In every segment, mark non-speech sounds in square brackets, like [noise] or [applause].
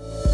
you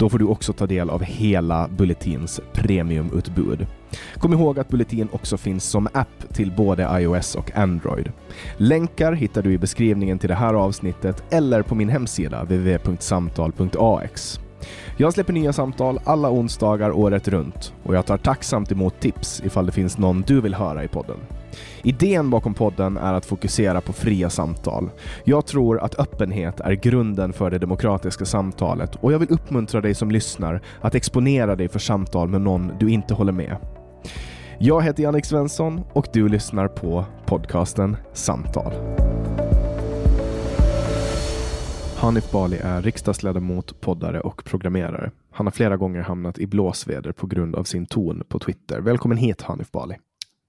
Då får du också ta del av hela Bulletins premiumutbud. Kom ihåg att Bulletin också finns som app till både iOS och Android. Länkar hittar du i beskrivningen till det här avsnittet eller på min hemsida www.samtal.ax. Jag släpper nya samtal alla onsdagar året runt och jag tar tacksamt emot tips ifall det finns någon du vill höra i podden. Idén bakom podden är att fokusera på fria samtal. Jag tror att öppenhet är grunden för det demokratiska samtalet och jag vill uppmuntra dig som lyssnar att exponera dig för samtal med någon du inte håller med. Jag heter Jannik Svensson och du lyssnar på podcasten Samtal. Hanif Bali är riksdagsledamot, poddare och programmerare. Han har flera gånger hamnat i blåsväder på grund av sin ton på Twitter. Välkommen hit Hanif Bali.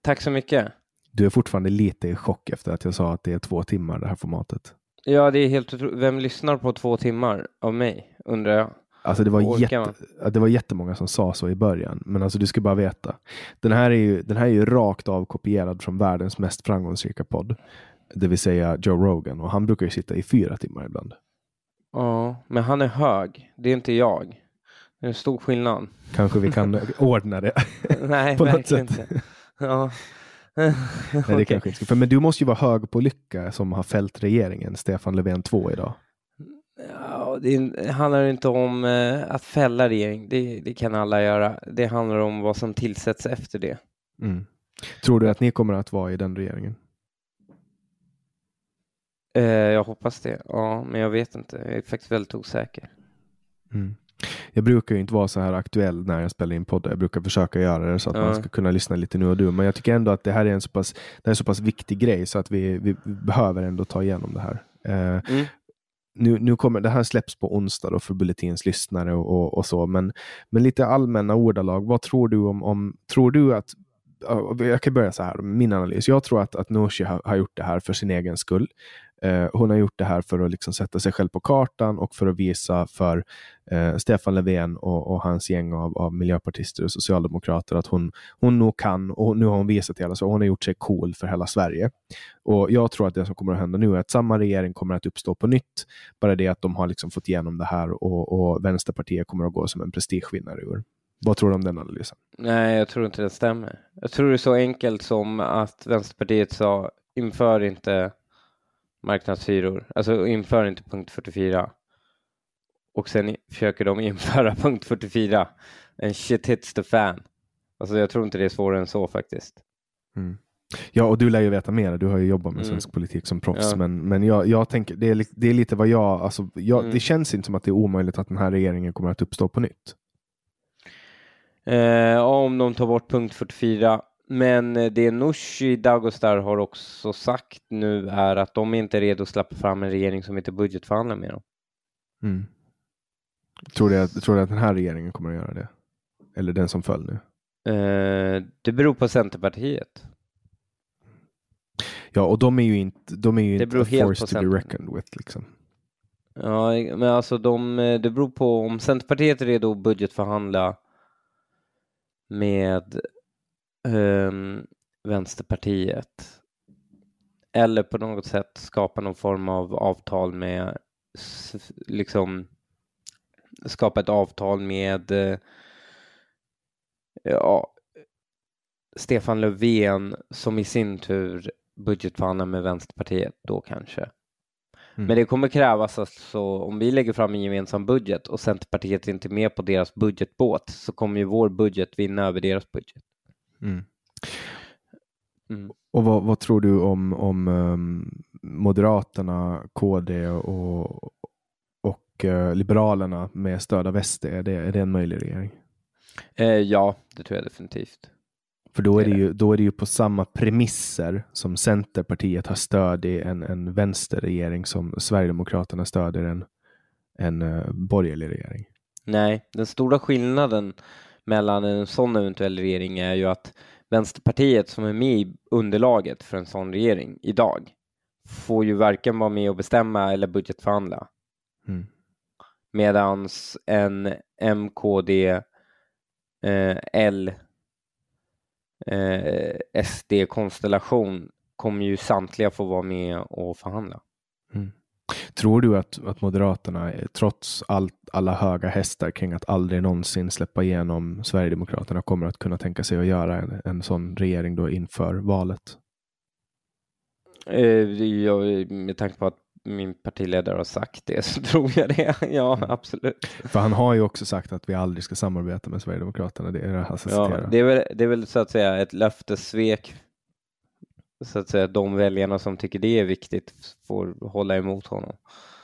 Tack så mycket. Du är fortfarande lite i chock efter att jag sa att det är två timmar det här formatet. Ja, det är helt otroligt. Vem lyssnar på två timmar av mig, undrar jag. Alltså det var, jätte, det var jättemånga som sa så i början, men alltså du ska bara veta. Den här är ju, den här är ju rakt av kopierad från världens mest framgångsrika podd, det vill säga Joe Rogan, och han brukar ju sitta i fyra timmar ibland. Ja, men han är hög. Det är inte jag. Det är en stor skillnad. Kanske vi kan [laughs] ordna det. Nej, [laughs] På verkligen inte. Ja. Nej, det Okej. kanske inte. För, men du måste ju vara hög på lycka som har fällt regeringen, Stefan Löfven 2 idag. Ja, det handlar inte om eh, att fälla regering. Det, det kan alla göra. Det handlar om vad som tillsätts efter det. Mm. Tror du att ni kommer att vara i den regeringen? Eh, jag hoppas det. Ja, men jag vet inte. Jag är faktiskt väldigt osäker. Mm. Jag brukar ju inte vara så här aktuell när jag spelar in poddar. Jag brukar försöka göra det så att Ja. man ska kunna lyssna lite nu och du. Men jag tycker ändå att det här är en så pass, det är en så pass viktig grej så att vi, vi behöver ändå ta igenom det här. Eh, Mm. nu, nu kommer, det här släpps på onsdag då för Bulletins lyssnare och, och, och så, men, men lite allmänna ordalag. Vad tror du om, om tror du att ja, jag kan börja så här, min analys. Jag tror att, att Nooshi har, har gjort det här för sin egen skull. Eh, hon har gjort det här för att liksom sätta sig själv på kartan och för att visa för eh, Stefan Löfven och, och hans gäng av, av miljöpartister och socialdemokrater att hon, hon nog kan och nu har hon visat det. Alltså, hon har gjort sig cool för hela Sverige. Och Jag tror att det som kommer att hända nu är att samma regering kommer att uppstå på nytt. Bara det att de har liksom fått igenom det här och, och Vänsterpartiet kommer att gå som en prestigevinnare ur. Vad tror du om den analysen? Nej, jag tror inte det stämmer. Jag tror det är så enkelt som att Vänsterpartiet sa inför inte marknadshyror, alltså inför inte punkt 44. och sen försöker de [laughs] införa punkt 44. En shit hits the fan. Alltså jag tror inte det är svårare än så faktiskt. Mm. Ja, och du lär ju veta mer. Du har ju jobbat med mm. svensk politik som proffs. Ja. Men, men jag, jag tänker, det är, det är lite vad jag, alltså, jag mm. det känns inte som att det är omöjligt att den här regeringen kommer att uppstå på nytt. Eh, om de tar bort punkt 44. Men det Nooshi Dagostar har också sagt nu är att de inte är redo att släppa fram en regering som inte budgetförhandlar med dem. Mm. Tror, du att, tror du att den här regeringen kommer att göra det? Eller den som föll nu? Eh, det beror på Centerpartiet. Ja, och de är ju inte, de är ju det inte force to be reckoned with. Liksom. Ja, men alltså de, det beror på om Centerpartiet är redo att budgetförhandla med um, Vänsterpartiet eller på något sätt skapa någon form av avtal med liksom skapa ett avtal med eh, ja, Stefan Löfven som i sin tur budgetförhandlar med Vänsterpartiet då kanske. Mm. Men det kommer krävas alltså, om vi lägger fram en gemensam budget och Centerpartiet inte är med på deras budgetbåt så kommer ju vår budget vinna över deras budget. Mm. Mm. Och vad, vad, tror du om, om um, Moderaterna, KD och, och uh, Liberalerna med stöd av SD? Är det, är det en möjlig regering? Eh, ja, det tror jag definitivt. För då är, det ju, då är det ju på samma premisser som Centerpartiet har stöd i en, en vänsterregering som Sverigedemokraterna stöder en, en uh, borgerlig regering. Nej, den stora skillnaden mellan en sån eventuell regering är ju att Vänsterpartiet som är med i underlaget för en sån regering idag får ju varken vara med och bestämma eller budgetförhandla. Mm. Medans en MKD eh, L eh, SD-konstellation kommer ju samtliga få vara med och förhandla. Mm. Tror du att, att Moderaterna, trots allt, alla höga hästar kring att aldrig någonsin släppa igenom Sverigedemokraterna, kommer att kunna tänka sig att göra en, en sån regering då inför valet? Eh, jag, med tanke på att min partiledare har sagt det [laughs] så tror jag det. Ja, mm. absolut. För han har ju också sagt att vi aldrig ska samarbeta med Sverigedemokraterna. Det är, det alltså ja, det är, väl, det är väl så att säga ett löftessvek. Så att säga de väljarna som tycker det är viktigt får hålla emot honom.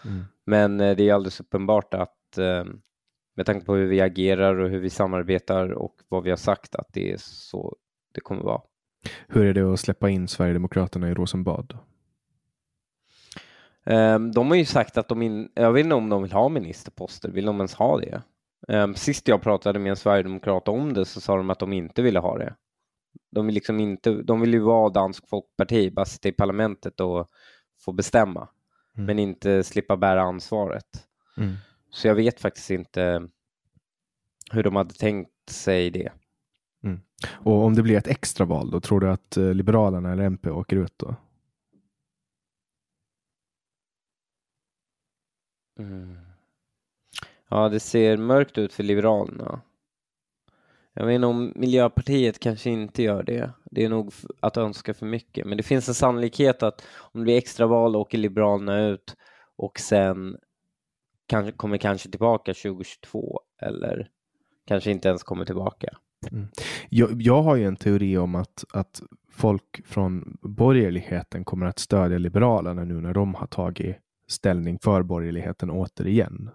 Mm. Men eh, det är alldeles uppenbart att eh, med tanke på hur vi agerar och hur vi samarbetar och vad vi har sagt att det är så det kommer vara. Hur är det att släppa in Sverigedemokraterna i Rosenbad? Um, de har ju sagt att de, in, jag vet inte om de vill ha ministerposter, vill de ens ha det? Um, sist jag pratade med en sverigedemokrat om det så sa de att de inte ville ha det. De vill liksom inte, de vill ju vara dansk folkparti, bara sitta i parlamentet och få bestämma, mm. men inte slippa bära ansvaret. Mm. Så jag vet faktiskt inte hur de hade tänkt sig det. Mm. Och om det blir ett extraval, då tror du att eh, Liberalerna eller MP åker ut då? Mm. Ja, det ser mörkt ut för Liberalerna. Jag vet inte om Miljöpartiet kanske inte gör det. Det är nog att önska för mycket. Men det finns en sannolikhet att om det blir extraval åker Liberalerna ut och sen kanske, kommer kanske tillbaka 2022 eller kanske inte ens kommer tillbaka. Mm. Jag, jag, har ju en teori om att, att folk från borgerligheten kommer att stödja Liberalerna nu när de har tagit ställning för borgerligheten återigen?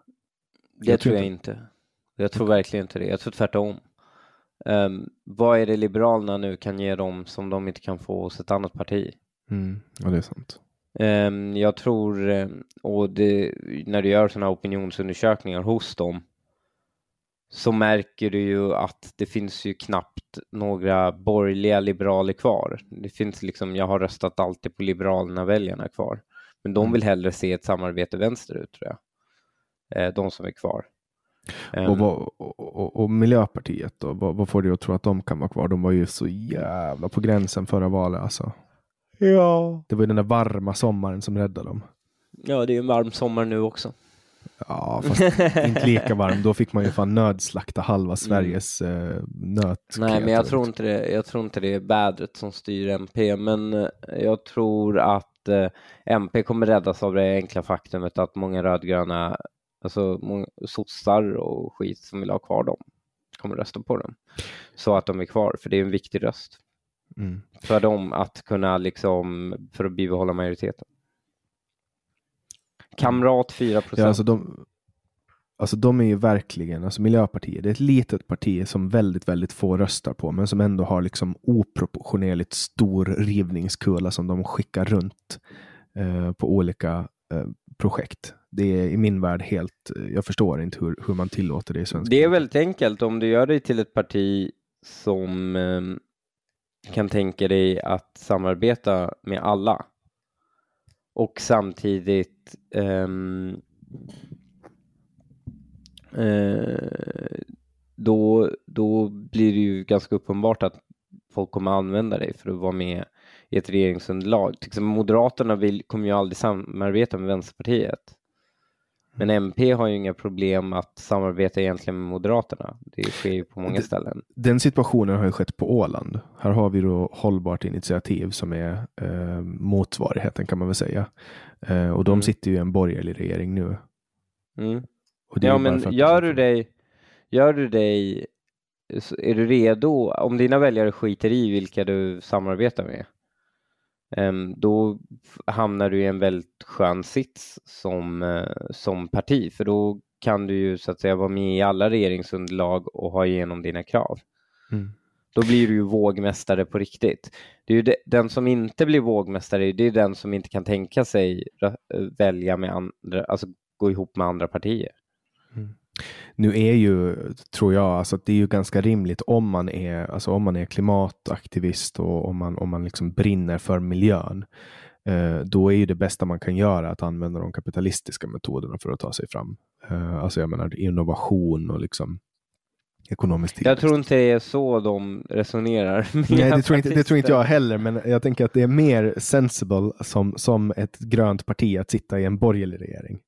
Det jag tror jag inte. Jag tror verkligen inte det. Jag tror tvärtom. Um, vad är det Liberalerna nu kan ge dem som de inte kan få hos ett annat parti? Mm, ja, det är sant. Um, jag tror, ehm, och det, när du gör sådana opinionsundersökningar hos dem så märker du ju att det finns ju knappt några borgerliga liberaler kvar. Det finns liksom, jag har röstat alltid på Liberalerna-väljarna kvar. Men de mm. vill hellre se ett samarbete vänsterut tror jag. De som är kvar. Och, ehm. vad, och, och, Miljöpartiet då? Vad, vad får du att tro att de kan vara kvar? De var ju så jävla på gränsen förra valet alltså. Ja. Det var ju den där varma sommaren som räddade dem. Ja, det är ju en varm sommar nu också. Ja, fast inte lika varm. Då fick man ju fan nödslakta halva mm. Sveriges mm. eh, nöt. Nej, men jag tror, inte det, jag tror inte det är vädret som styr MP, men eh, jag tror att eh, MP kommer räddas av det enkla faktumet att många rödgröna alltså sossar och skit som vill ha kvar dem kommer rösta på dem. Så att de är kvar, för det är en viktig röst. Mm. För dem att kunna liksom, för att bibehålla majoriteten. Kamrat 4 procent. Ja, alltså de, alltså de är ju verkligen, alltså Miljöpartiet, det är ett litet parti som väldigt, väldigt få röstar på, men som ändå har liksom oproportionerligt stor rivningskula som de skickar runt eh, på olika projekt. Det är i min värld helt, jag förstår inte hur, hur man tillåter det i svenska. Det är väldigt enkelt om du gör dig till ett parti som eh, kan tänka dig att samarbeta med alla och samtidigt um, uh, då, då blir det ju ganska uppenbart att folk kommer använda dig för att vara med i ett regeringsunderlag. Moderaterna vill, kommer ju aldrig samarbeta med Vänsterpartiet. Men MP har ju inga problem att samarbeta egentligen med Moderaterna. Det sker ju på många ställen. Den situationen har ju skett på Åland. Här har vi då Hållbart initiativ som är eh, motsvarigheten kan man väl säga. Eh, och de mm. sitter ju i en borgerlig regering nu. Mm. ja, men gör du dig, gör du dig, är du redo, om dina väljare skiter i vilka du samarbetar med, då hamnar du i en väldigt skön sits som, eh, som parti, för då kan du ju så att säga vara med i alla regeringsunderlag och ha igenom dina krav. Mm. Då blir du ju vågmästare på riktigt. Det är ju de, den som inte blir vågmästare, det är den som inte kan tänka sig välja med andra, alltså gå ihop med andra partier. Mm. Nu är ju, tror jag, alltså att det är ju ganska rimligt om man är, alltså om man är klimataktivist och om man, om man liksom brinner för miljön. Eh, då är ju det bästa man kan göra att använda de kapitalistiska metoderna för att ta sig fram. Eh, alltså jag menar innovation och liksom ekonomisk tillväxt. Jag tror inte det är så de resonerar. [laughs] Nej, det tror, inte, det tror inte jag heller, men jag tänker att det är mer sensible som, som ett grönt parti att sitta i en borgerlig regering.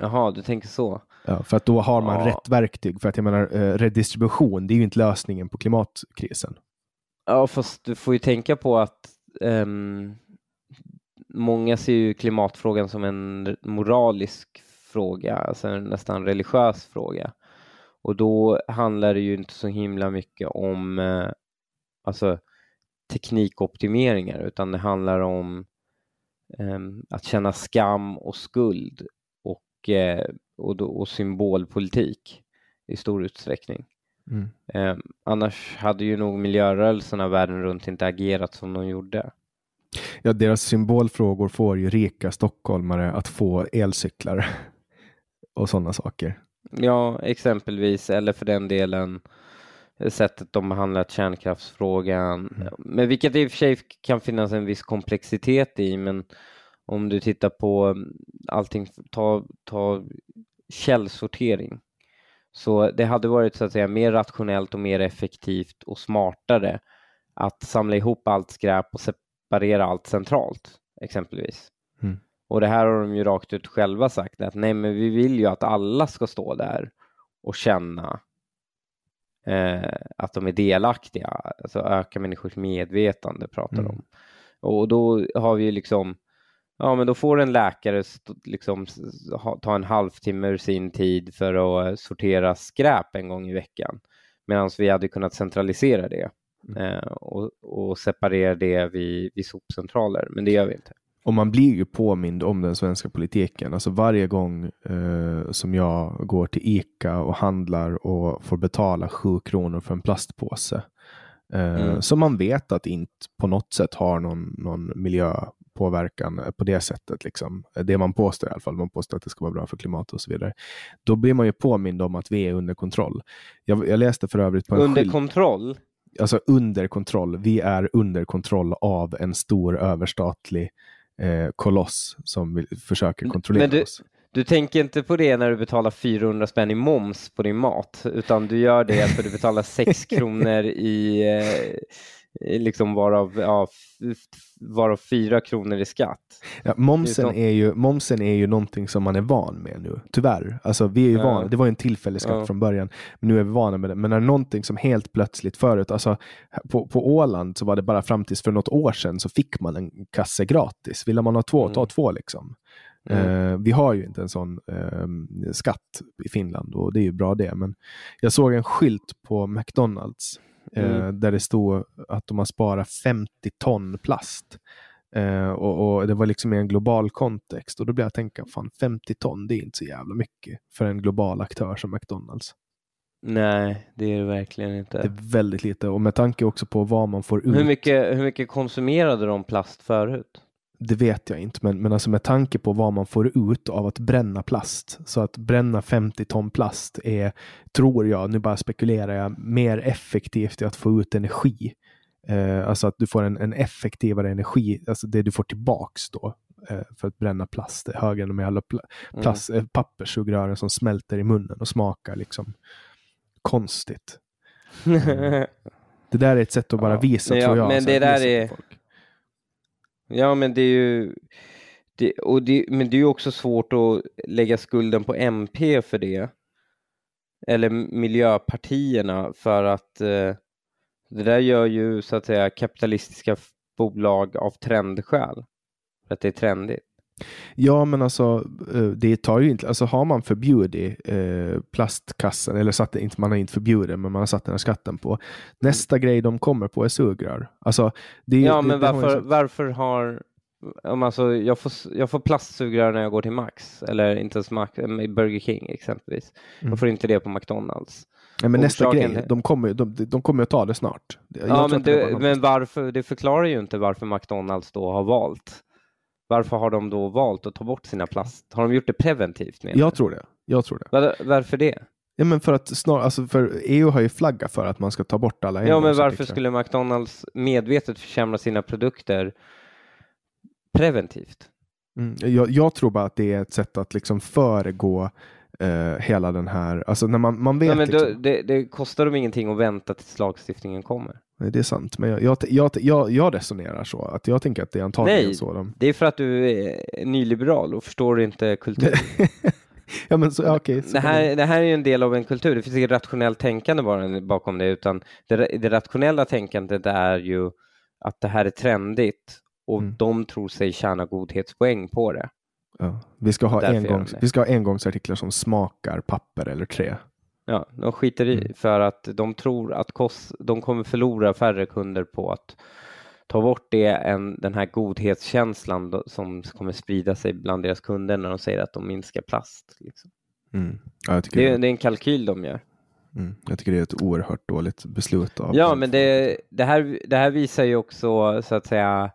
Jaha, du tänker så. Ja, för att då har man ja. rätt verktyg. För att jag menar, eh, redistribution, det är ju inte lösningen på klimatkrisen. Ja, fast du får ju tänka på att um, många ser ju klimatfrågan som en moralisk fråga, alltså en nästan religiös fråga. Och då handlar det ju inte så himla mycket om uh, alltså, teknikoptimeringar, utan det handlar om um, att känna skam och skuld och, uh, och, då, och symbolpolitik i stor utsträckning. Mm. Eh, annars hade ju nog miljörörelserna världen runt inte agerat som de gjorde. Ja, deras symbolfrågor får ju rika stockholmare att få elcyklar [laughs] och sådana saker. Ja, exempelvis, eller för den delen sättet de behandlat kärnkraftsfrågan, mm. men vilket i och för sig kan finnas en viss komplexitet i, men om du tittar på allting, ta, ta källsortering. Så det hade varit så att säga mer rationellt och mer effektivt och smartare att samla ihop allt skräp och separera allt centralt exempelvis. Mm. Och det här har de ju rakt ut själva sagt att nej, men vi vill ju att alla ska stå där och känna eh, att de är delaktiga, alltså öka människors medvetande pratar de mm. om. Och då har vi liksom Ja, men då får en läkare liksom ta en halvtimme ur sin tid för att eh, sortera skräp en gång i veckan. Medan vi hade kunnat centralisera det mm. eh, och, och, separera det vid, vid sopcentraler, men det gör vi inte. Och man blir ju påmind om den svenska politiken. Alltså varje gång eh, som jag går till ICA och handlar och får betala sju kronor för en plastpåse. Eh, mm. Som man vet att inte på något sätt har någon, någon miljö påverkan på det sättet. Liksom. Det man påstår i alla fall. Man påstår att det ska vara bra för klimatet och så vidare. Då blir man ju påmind om att vi är under kontroll. Jag, jag läste för övrigt på en Under kontroll? Alltså under kontroll. Vi är under kontroll av en stor överstatlig eh, koloss som vill, försöker kontrollera du, oss. Du tänker inte på det när du betalar 400 spänn i moms på din mat, utan du gör det för du betalar 6 [laughs] kronor i eh, liksom varav, ja, varav fyra kronor i skatt. Ja, momsen, är ju, momsen är ju någonting som man är van med nu, tyvärr. Alltså, vi är ju ja. vana, det var ju en tillfällig skatt ja. från början, men nu är vi vana med det. Men när någonting som helt plötsligt förut, alltså på, på Åland så var det bara fram tills för något år sedan så fick man en kasse gratis. Ville man ha två, mm. ta två liksom. Mm. Eh, vi har ju inte en sån eh, skatt i Finland och det är ju bra det. Men jag såg en skylt på McDonalds eh, mm. där det stod att de har sparat 50 ton plast. Eh, och, och, Det var liksom i en global kontext och då blev jag tänka, fan 50 ton det är inte så jävla mycket för en global aktör som McDonalds. Nej, det är det verkligen inte. Det är väldigt lite och med tanke också på vad man får ut. Hur mycket, hur mycket konsumerade de plast förut? Det vet jag inte, men, men alltså med tanke på vad man får ut av att bränna plast. Så att bränna 50 ton plast är, tror jag, nu bara spekulerar jag, mer effektivt i att få ut energi. Eh, alltså att du får en, en effektivare energi, alltså det du får tillbaks då eh, för att bränna plast är högre än de alla pl plast, mm. eh, papperssugrören som smälter i munnen och smakar liksom konstigt. [laughs] Mm. det där är ett sätt att bara visa, ja, tror jag. Men det där är... Ja, men det är ju... Det, och det, men det är ju också svårt att lägga skulden på MP för det. Eller miljöpartierna för att eh, det där gör ju så att säga kapitalistiska bolag av trendskäl. För att det är trendigt. Ja, men alltså eh, det tar ju inte, alltså har man förbjudit eh, plastkassen, eller satt, inte, man har inte förbjudit, men man har satt den här skatten på. Nästa grej de kommer på är sugrör. Alltså, det, ja, det, men det, varför, har varför har alltså, jag, får, jag får plastsugrör när jag går till Max, eller inte ens Max, Burger King exempelvis. Mm. Jag får inte det på McDonalds. Nej, men nästa grej, de kommer, de, de kommer att ta det snart. Jag ja, men, det, men varför, det förklarar ju inte varför McDonalds då har valt varför har de då valt att ta bort sina plast? Har de gjort det preventivt? Med jag tror det. Jag tror det. Var, varför det? Ja, men för att snar, alltså för EU har ju flaggat för att man ska ta bort alla Ja, men varför skulle McDonalds medvetet försämra sina produkter preventivt? Mm, jag, jag, tror bara att det är ett sätt att liksom föregå eh, hela den här, alltså när man, man vet. Ja, men då, liksom... det, det kostar dem ingenting att vänta tills lagstiftningen kommer. Det är sant, men jag, jag, jag, jag, jag resonerar så, att jag tänker att det är antagligen Nej, så. De... det är för att du är nyliberal och förstår inte kultur. [laughs] ja, men så, okay, så det, här, det här är ju en del av en kultur, det finns inget rationellt tänkande bara bakom det, utan det, det rationella tänkandet är ju att det här är trendigt och mm. de tror sig tjäna godhetspoäng på det. Ja. Vi, ska ha engångs, vi ska ha engångsartiklar som smakar papper eller trä. Ja, de skiter i mm. för att de tror att kost, de kommer förlora färre kunder på att ta bort det än den här godhetskänslan som kommer sprida sig bland deras kunder när de säger att de minskar plast. Liksom. Mm. Ja, det, är, det, är en kalkyl de gör. Mm. Jag tycker det är ett oerhört dåligt beslut. Av ja, men det, det, här, det här visar ju också så att säga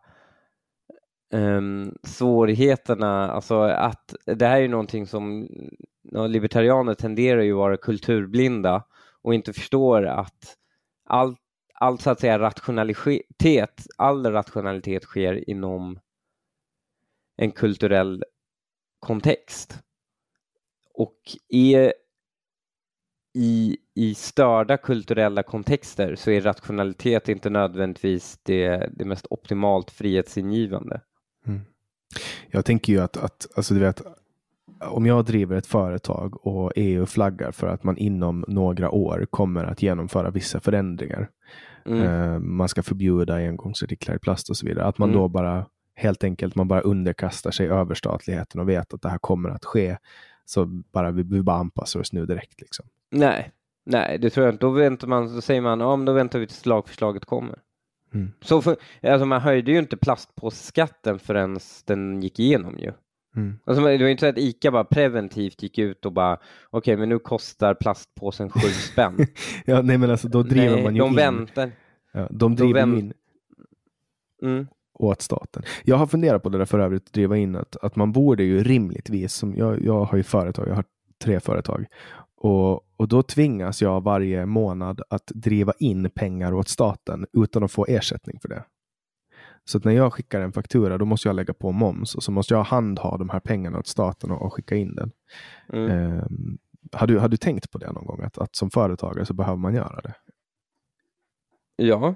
um, svårigheterna, alltså att det här är ju någonting som libertarianer tenderar ju att vara kulturblinda och inte förstår att allt all, så att säga rationalitet, all rationalitet sker inom en kulturell kontext. Och är i, i störda kulturella kontexter så är rationalitet inte nödvändigtvis det, det mest optimalt frihetsingivande. Mm. Jag tänker ju att, att alltså du vet, om jag driver ett företag och EU flaggar för att man inom några år kommer att genomföra vissa förändringar. Mm. Eh, man ska förbjuda engångsartiklar i plast och så vidare. Att man mm. då bara helt enkelt man bara underkastar sig överstatligheten och vet att det här kommer att ske. Så bara vi, vi bara anpassar oss nu direkt. Liksom. Nej, nej, det tror jag inte. Då, väntar man, då säger man, ja, då väntar vi tills lagförslaget kommer. Mm. Så för, alltså man höjde ju inte plastpåseskatten förrän den gick igenom ju. Mm. Alltså, det var ju inte så att ICA bara preventivt gick ut och bara okej, okay, men nu kostar plastpåsen sju [laughs] spänn. ja, nej, men alltså då driver nej, man ju de in. Väntar. Ja, de driver vänt... in mm. åt staten. Jag har funderat på det där för övrigt, att driva in att, att man borde ju rimligtvis, som jag, jag har ju företag, jag har tre företag och, och då tvingas jag varje månad att driva in pengar åt staten utan att få ersättning för det. Så att när jag skickar en faktura då måste jag lägga på moms och så måste jag handha de här pengarna åt staten och, och skicka in den. Mm. Eh, har, du, har du tänkt på det någon gång? Att, att som företagare så behöver man göra det? Ja.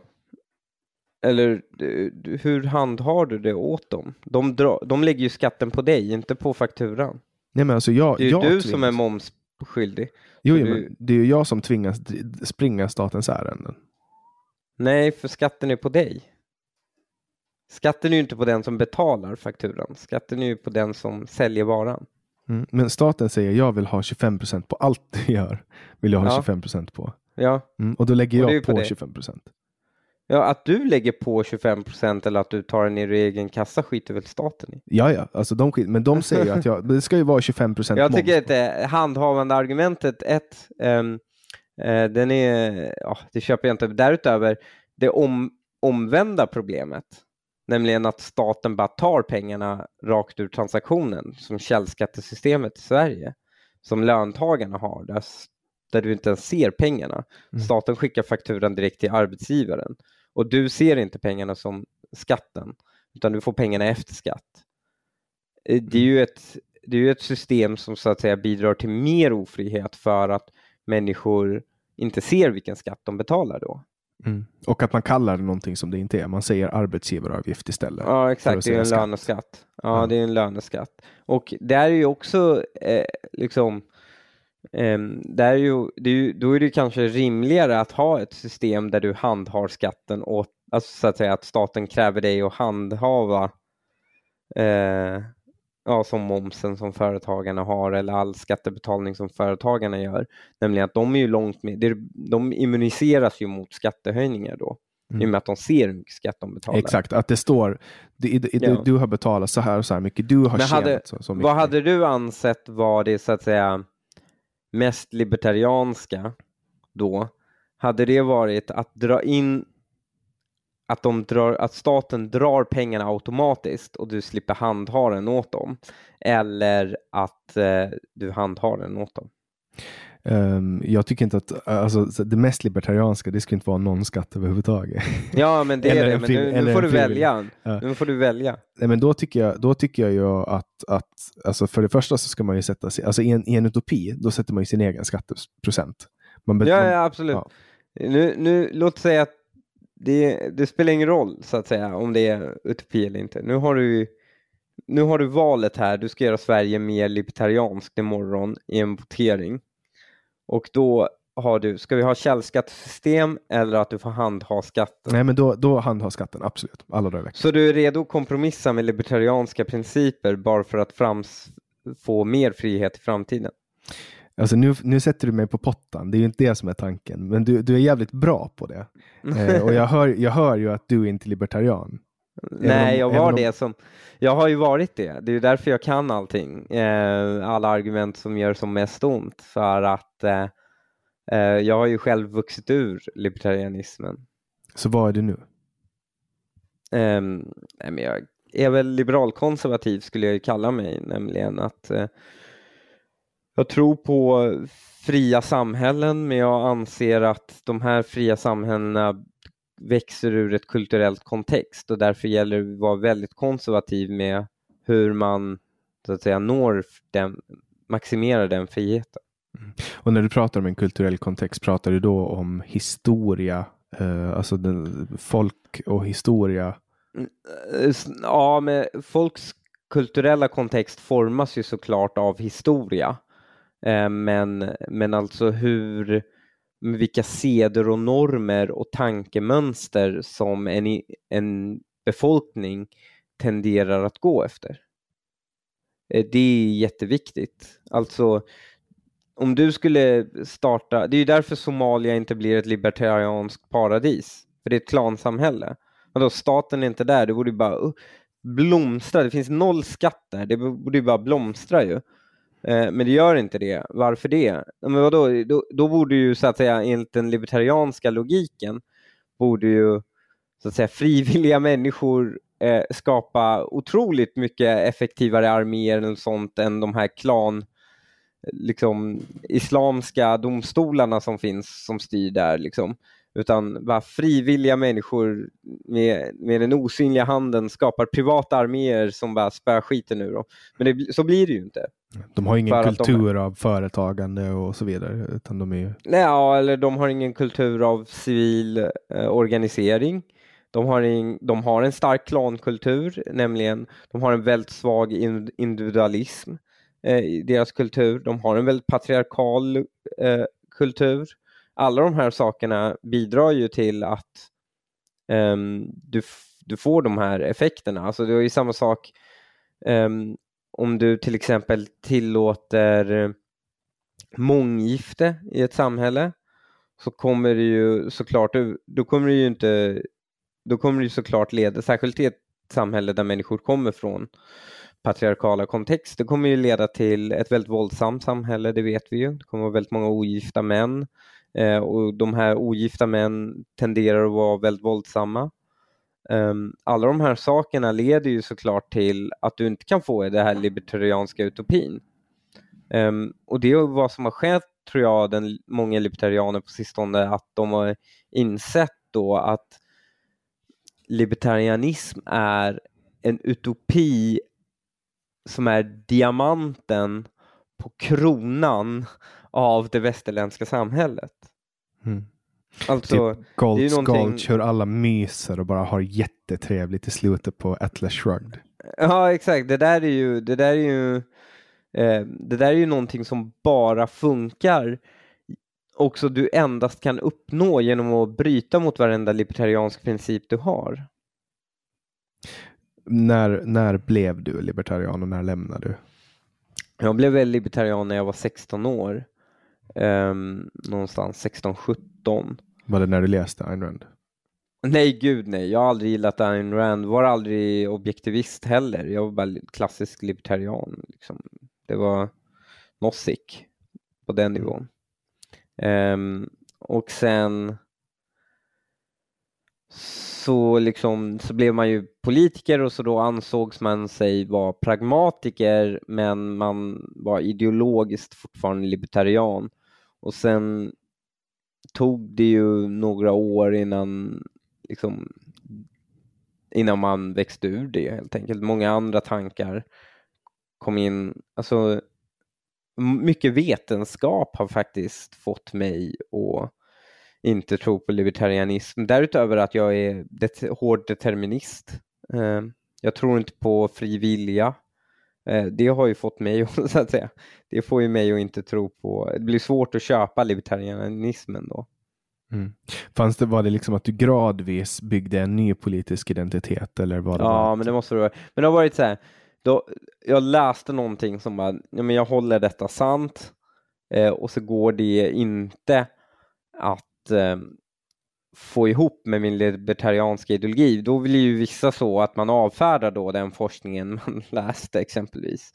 Eller hur handhar du det åt dem? De, dra, de lägger ju skatten på dig, inte på fakturan. Nej, men alltså jag, det är jag du tvingas... som är momsskyldig. Jo, jo du... men det är ju jag som tvingas springa statens ärenden. Nej, för skatten är på dig. Skatten är ju inte på den som betalar fakturan. Skatten är ju på den som säljer varan. Mm. Men staten säger jag vill ha 25 procent på allt du gör. Vill jag ha Ja. 25 procent på. Ja. Mm. Och då lägger Och det jag på på det. 25 procent. ja, att du lägger på 25 procent eller att du tar den i din egen kassa skiter väl staten i. Ja, ja, alltså de, skit- men de [laughs] säger ju att jag, det ska ju vara 25 procent Jag tycker att eh, handhavande argumentet ett, ehm, eh, den är, ja, det köper jag inte. Därutöver, det om, omvända problemet, nämligen att staten bara tar pengarna rakt ur transaktionen, som källskattesystemet i Sverige, som löntagarna har, där, där du inte ens ser pengarna. Mm. Staten skickar fakturan direkt till arbetsgivaren och du ser inte pengarna som skatten, utan du får pengarna efter skatt. Eh, Det är ju ett, det är ju ett system som så att säga bidrar till mer ofrihet för att människor inte ser vilken skatt de betalar då. Mm. Och att man kallar det någonting som det inte är. Man säger arbetsgivaravgift istället. Ja, exakt. Det är en skatt. löneskatt. Ja, Ja. det är en löneskatt. Och det är ju också eh, liksom ehm, det är ju, det är ju, då är det kanske rimligare att ha ett system där du handhar skatten och alltså så att säga att staten kräver dig att handhava eh, ja, som momsen som företagarna har eller all skattebetalning som företagarna gör. Nämligen att de är ju långt med, de immuniseras ju mot skattehöjningar då. I och Mm. med att de ser hur mycket skatt de betalar. Exakt, att det står du, du, Ja. du har betalat så här och så här mycket. Du har Men tjänat hade, så, så mycket. vad hade du ansett var det så att säga mest libertarianska då? Hade det varit att dra in att, de drar, att staten drar pengarna automatiskt och du slipper handha den åt dem eller att eh, du handhar den åt dem? Ehm, jag tycker inte att alltså, så det mest libertarianska, det ska inte vara någon skatt överhuvudtaget. Ja, men det är det. en Men nu, nu får du välja. Ja. Nu får du välja. Nej, men då tycker jag, då tycker jag ju att, att alltså för det första så ska man ju sätta sig, alltså i en, i en utopi, då sätter man ju sin egen skatteprocent. Man Ja, man- ja absolut. ja. Nu, nu, låt säga att det, det spelar ingen roll så att säga om det är utopi eller inte. Nu har du, nu har du valet här. Du ska göra Sverige mer libertarianskt imorgon i en votering. Och då har du, ska vi ha källskattesystem eller att du får handha skatten? Nej, men då, då handhar skatten, absolut. Alla dagar. Så du är redo att kompromissa med libertarianska principer bara för att frams, få mer frihet i framtiden? Alltså nu, nu sätter du mig på pottan, det är ju inte det som är tanken. Men du, du är jävligt bra på det. Eh, och jag hör, jag hör ju att du är inte libertarian. Nej, om- jag var om- det som... Jag har ju varit det. Det är ju därför jag kan allting. Eh, alla argument som gör som mest ont. För att eh, eh, jag har ju själv vuxit ur libertarianismen. Så vad är du nu? Ehm, nej, men jag är väl liberalkonservativ skulle jag ju kalla mig. Nämligen att eh, jag tror på fria samhällen men jag anser att de här fria samhällena växer ur ett kulturellt kontext och därför gäller det att vara väldigt konservativ med hur man så att säga når den, maximerar den friheten. Och när du pratar om en kulturell kontext, pratar du då om historia, eh, alltså den, folk och historia? Eh, s- Ja, men folks kulturella kontext formas ju såklart av historia. Eh, men, men alltså hur, vilka seder och normer och tankemönster som en, en befolkning tenderar att gå efter. Eh, det är jätteviktigt. Alltså, om du skulle starta, det är ju därför Somalia inte blir ett libertarianskt paradis, för det är ett klansamhälle. Vadå, staten är inte där, det borde ju bara uh, blomstra. Det finns noll skatt där, det borde ju bara blomstra ju. Eh, men det gör inte det. Varför det? Men vadå? Då, då borde ju så att säga enligt den libertarianska logiken borde ju så att säga frivilliga människor eh, skapa otroligt mycket effektivare arméer eller sånt än de här klan liksom islamska domstolarna som finns som styr där liksom. Utan bara frivilliga människor med, med den osynliga handen skapar privata arméer som bara spöar skiten ur dem. Men det, så blir det ju inte. De har ingen att de- kultur av företagande och så vidare, utan de är. Nej, ja, eller de har ingen kultur av civil eh, organisering. De har, in, de har en stark klankultur, nämligen de har en väldigt svag in, individualism eh, i deras kultur. De har en väldigt patriarkal eh, kultur. Alla de här sakerna bidrar ju till att um, du, du får de här effekterna. Alltså det är ju samma sak um, om du till exempel tillåter månggifte i ett samhälle så kommer det ju såklart, då kommer det ju inte, då kommer det ju såklart leda, särskilt i ett samhälle där människor kommer från patriarkala kontext, det kommer ju leda till ett väldigt våldsamt samhälle, det vet vi ju. Det kommer vara väldigt många ogifta män eh, och de här ogifta män tenderar att vara väldigt våldsamma. Um, alla de här sakerna leder ju såklart till att du inte kan få det här libertarianska utopin. Um, och det är vad som har skett, tror jag, den, många libertarianer på sistone, att de har insett då att libertarianism är en utopi som är diamanten på kronan av det västerländska samhället. Mm. Alltså, typ Gold någonting... hur alla myser och bara har jättetrevligt i slutet på Atlas Shrugged. Ja, exakt. Det där är ju, det där är ju, eh, det där är ju någonting som bara funkar också du endast kan uppnå genom att bryta mot varenda libertariansk princip du har. När, när blev du libertarian och när lämnade du? Jag blev väl libertarian när jag var 16 år. Um, någonstans 16-17. Var det när du läste Ayn Rand? Nej, gud nej. Jag har aldrig gillat Ayn Rand. Var aldrig objektivist heller. Jag var bara klassisk libertarian. Liksom. Det var Nozick på den nivån. Um, och sen så, liksom, så blev man ju politiker och så då ansågs man sig vara pragmatiker men man var ideologiskt fortfarande libertarian. Och sen tog det ju några år innan, liksom, innan man växte ur det helt enkelt. Många andra tankar kom in. Alltså, mycket vetenskap har faktiskt fått mig att inte tro på libertarianism. Därutöver att jag är det hård determinist. Eh, jag tror inte på fri vilja. Eh, det har ju fått mig [laughs] så att säga, det får ju mig att inte tro på, det blir svårt att köpa libertarianismen då. Mm. Fanns det, var det liksom att du gradvis byggde en ny politisk identitet eller var det Ja, men det måste det vara. Men det har varit så här, då, jag läste någonting som bara, ja, men jag håller detta sant eh, och så går det inte att eh, få ihop med min libertarianska ideologi, då blir ju vissa så att man avfärdar då den forskningen [laughs] man läste exempelvis.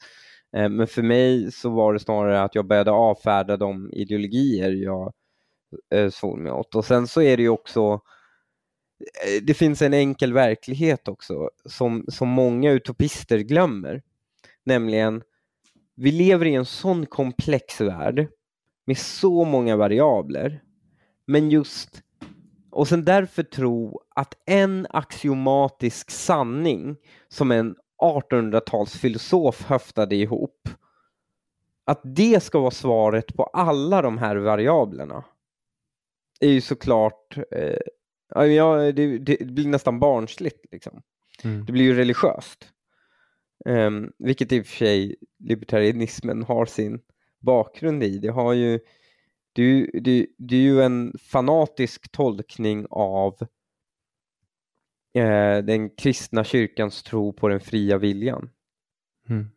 Eh, men för mig så var det snarare att jag började avfärda de ideologier jag eh, såg mig åt. Och sen så är det ju också eh, det finns en enkel verklighet också som, som många utopister glömmer. Nämligen, vi lever i en sån komplex värld med så många variabler men just, och sen därför tro att en axiomatisk sanning som en 1800-talsfilosof höftade ihop, att det ska vara svaret på alla de här variablerna är ju såklart, eh, ja, det, det, blir nästan barnsligt. Liksom. Mm. Det blir ju religiöst. Um, vilket i och för sig libertarianismen har sin bakgrund i. Det har ju det, det, det är ju en fanatisk tolkning av eh, den kristna kyrkans tro på den fria viljan. Mm.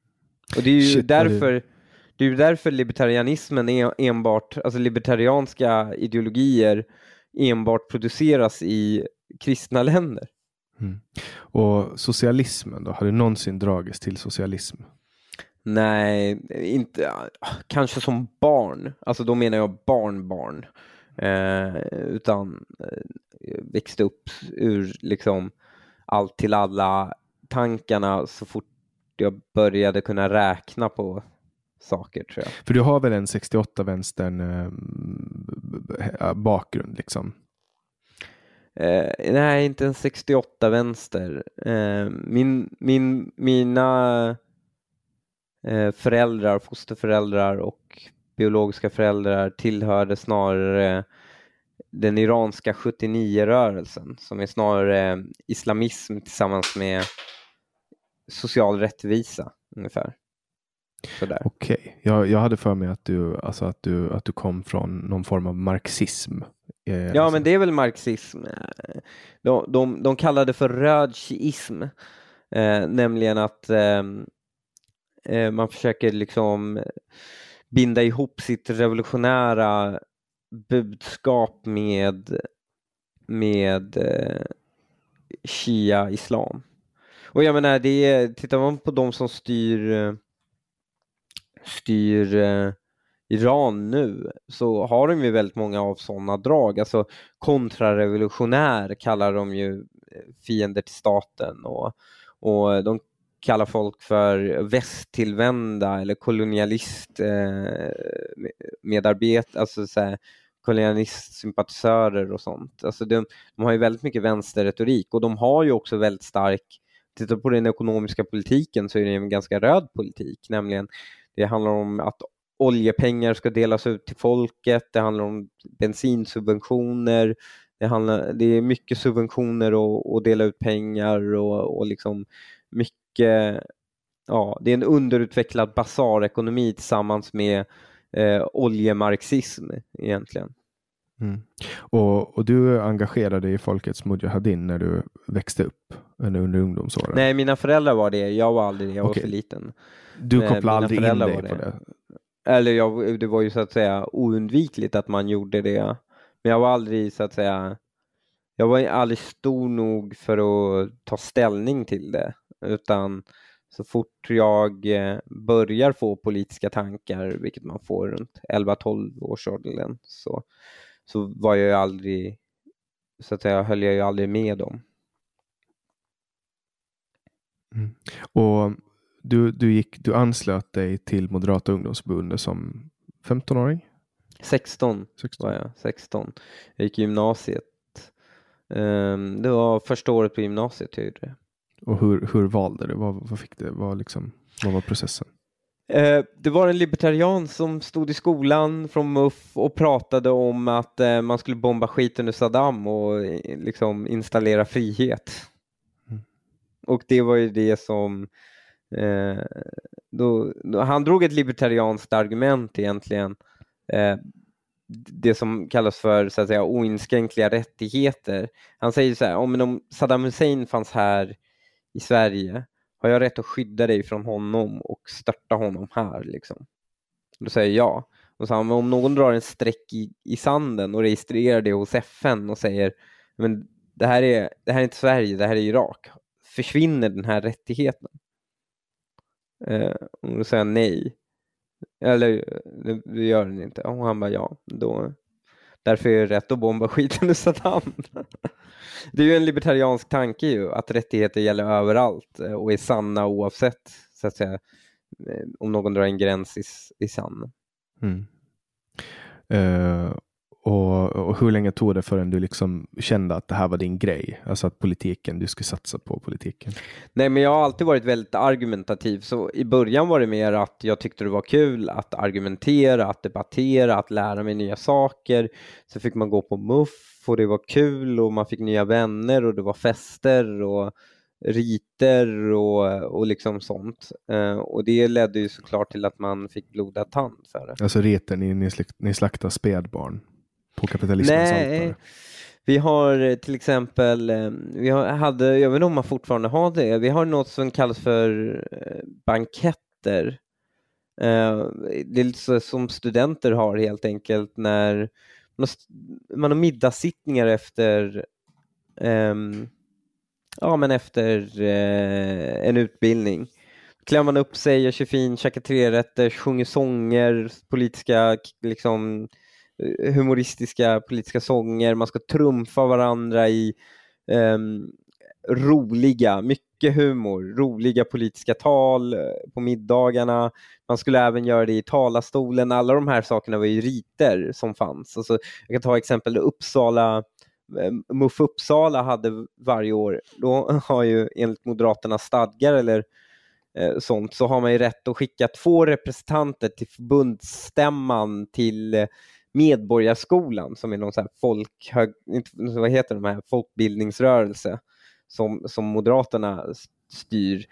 Och det är ju Shit, därför det... det är ju därför libertarianismen är enbart, alltså libertarianska ideologier enbart produceras i kristna länder. Mm. Och socialismen då, har du någonsin dragits till socialism? Nej, inte, kanske som barn. Alltså då menar jag barnbarn. Eh, utan eh, växte upp ur liksom allt till alla tankarna så fort jag började kunna räkna på saker tror jag. För du har väl en 68-vänstern eh, bakgrund liksom? Eh, nej, inte en 68-vänster. Eh, min, min, mina föräldrar, fosterföräldrar och biologiska föräldrar tillhörde snarare den iranska 79-rörelsen som är snarare islamism tillsammans med social rättvisa ungefär. Okej, jag, jag hade för mig att du, alltså att, du, att du kom från någon form av marxism. Eh, Ja, alltså- men det är väl marxism. De, de, de kallar det för rödism, eh, nämligen att eh, Eh, man försöker liksom binda ihop sitt revolutionära budskap med, med eh, Shia-islam. Och jag menar, det är, tittar man på de som styr, styr eh, Iran nu så har de ju väldigt många av sådana drag. Alltså kontrarevolutionär kallar de ju eh, fiender till staten och, och de kallar folk för västtillvända eller kolonialist eh, medarbetare, alltså så här, kolonialistsympatisörer och sånt. Alltså de, de har ju väldigt mycket vänsterretorik och de har ju också väldigt stark, tittar på den ekonomiska politiken så är det en ganska röd politik, nämligen det handlar om att oljepengar ska delas ut till folket, det handlar om bensinsubventioner, det, handlar, det är mycket subventioner och, och dela ut pengar och, och liksom mycket, ja, det är en underutvecklad basarekonomi tillsammans med eh, oljemarxism egentligen. Mm. Och, och du engagerade dig i Folkets Mujahedin när du växte upp under, under ungdomsåren? Nej, mina föräldrar var det, jag var aldrig det, jag Okej. var för liten. du nej, kopplade mina aldrig in dig var på det. det? Eller jag, det var ju så att säga oundvikligt att man gjorde det. Men jag var aldrig så att säga, jag var aldrig stor nog för att ta ställning till det. Utan så fort jag eh, börjar få politiska tankar, vilket man får runt 11-12 års åldern, så, så var jag ju aldrig, så att säga, höll jag ju aldrig med dem. Och du, du, gick, du anslöt dig till Moderata ungdomsförbundet som 15-åring? 16 16. var jag, 16. Jag gick i gymnasiet. Ehm, det var första året på gymnasiet jag gjorde det. Och hur, hur valde du? Vad, vad fick det? Vad, liksom, vad var processen? Eh, Det var en libertarian som stod i skolan från MUF och pratade om att eh, man skulle bomba skiten ur Saddam och eh, liksom installera frihet. Mm. Och det var ju det som eh, då, då, han drog ett libertarianskt argument egentligen. Eh, det som kallas för så att säga, oinskränkliga rättigheter. Han säger så här, om, om Saddam Hussein fanns här i Sverige har jag rätt att skydda dig från honom och störta honom här? Liksom? Då säger jag ja. Och så, men om någon drar en streck i, i sanden och registrerar det hos FN och säger men det här, är, det här är inte Sverige, det här är Irak. Försvinner den här rättigheten? Eh, och då säger jag nej. Eller det, det gör den inte. Och han bara ja. Då, därför är det rätt att bomba skiten ur Saddam. [laughs] [laughs] Det är ju en libertariansk tanke ju, att rättigheter gäller överallt eh, och är sanna oavsett så att säga, eh, om någon drar en gräns i, i sanden. Mm. Eh, och, och hur länge tog det förrän du liksom kände att det här var din grej? Alltså att politiken, du skulle satsa på politiken. Nej, men jag har alltid varit väldigt argumentativ, så i början var det mer att jag tyckte det var kul att argumentera, att debattera, att lära mig nya saker. Så fick man gå på MUF och det var kul och man fick nya vänner och det var fester och riter och, och liksom sånt. Eh, och det ledde ju såklart till att man fick blodad tand för det. Alltså reten, ni, ni, slakt, ni slaktar spädbarn på kapitalismens Nej, altare. vi har eh, till exempel, eh, vi hade, jag vet inte om man fortfarande har det, vi har något som kallas för eh, banketter. Det är lite så som studenter har helt enkelt när man har, man har middagssittningar efter um, ja, men efter eh, en utbildning. Klär man upp sig, gör sig fin, käkar trerätter, sjunger sånger, politiska liksom eh, humoristiska politiska sånger, man ska trumfa varandra i um, roliga, mycket humor, roliga politiska tal eh, på middagarna. Man skulle även göra det i talarstolen. Alla de här sakerna var ju riter som fanns. Alltså, jag kan ta exempel Uppsala, eh, MUF Uppsala hade varje år, då [laughs] har ju enligt Moderaternas stadgar eller eh, sånt, så har man ju rätt att skicka två representanter till förbundsstämman till eh, Medborgarskolan som är någon så här folk, hög, vad heter de här, folkbildningsrörelse som, som Moderaterna styr.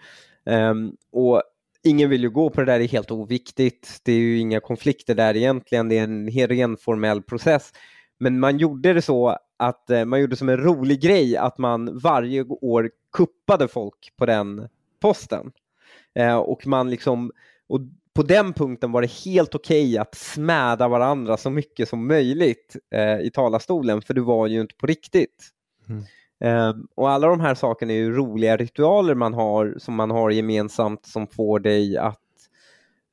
Um, och ingen vill ju gå på det där, det är helt oviktigt. Det är ju inga konflikter där egentligen, det är en ren formell process. Men man gjorde det så att eh, man gjorde som en rolig grej att man varje år kuppade folk på den posten. Eh, och man liksom, och på den punkten var det helt okej okay att smäda varandra så mycket som möjligt eh, i talarstolen, för det var ju inte på riktigt. Mm. Eh, och alla de här sakerna är ju roliga ritualer man har som man har gemensamt som får dig att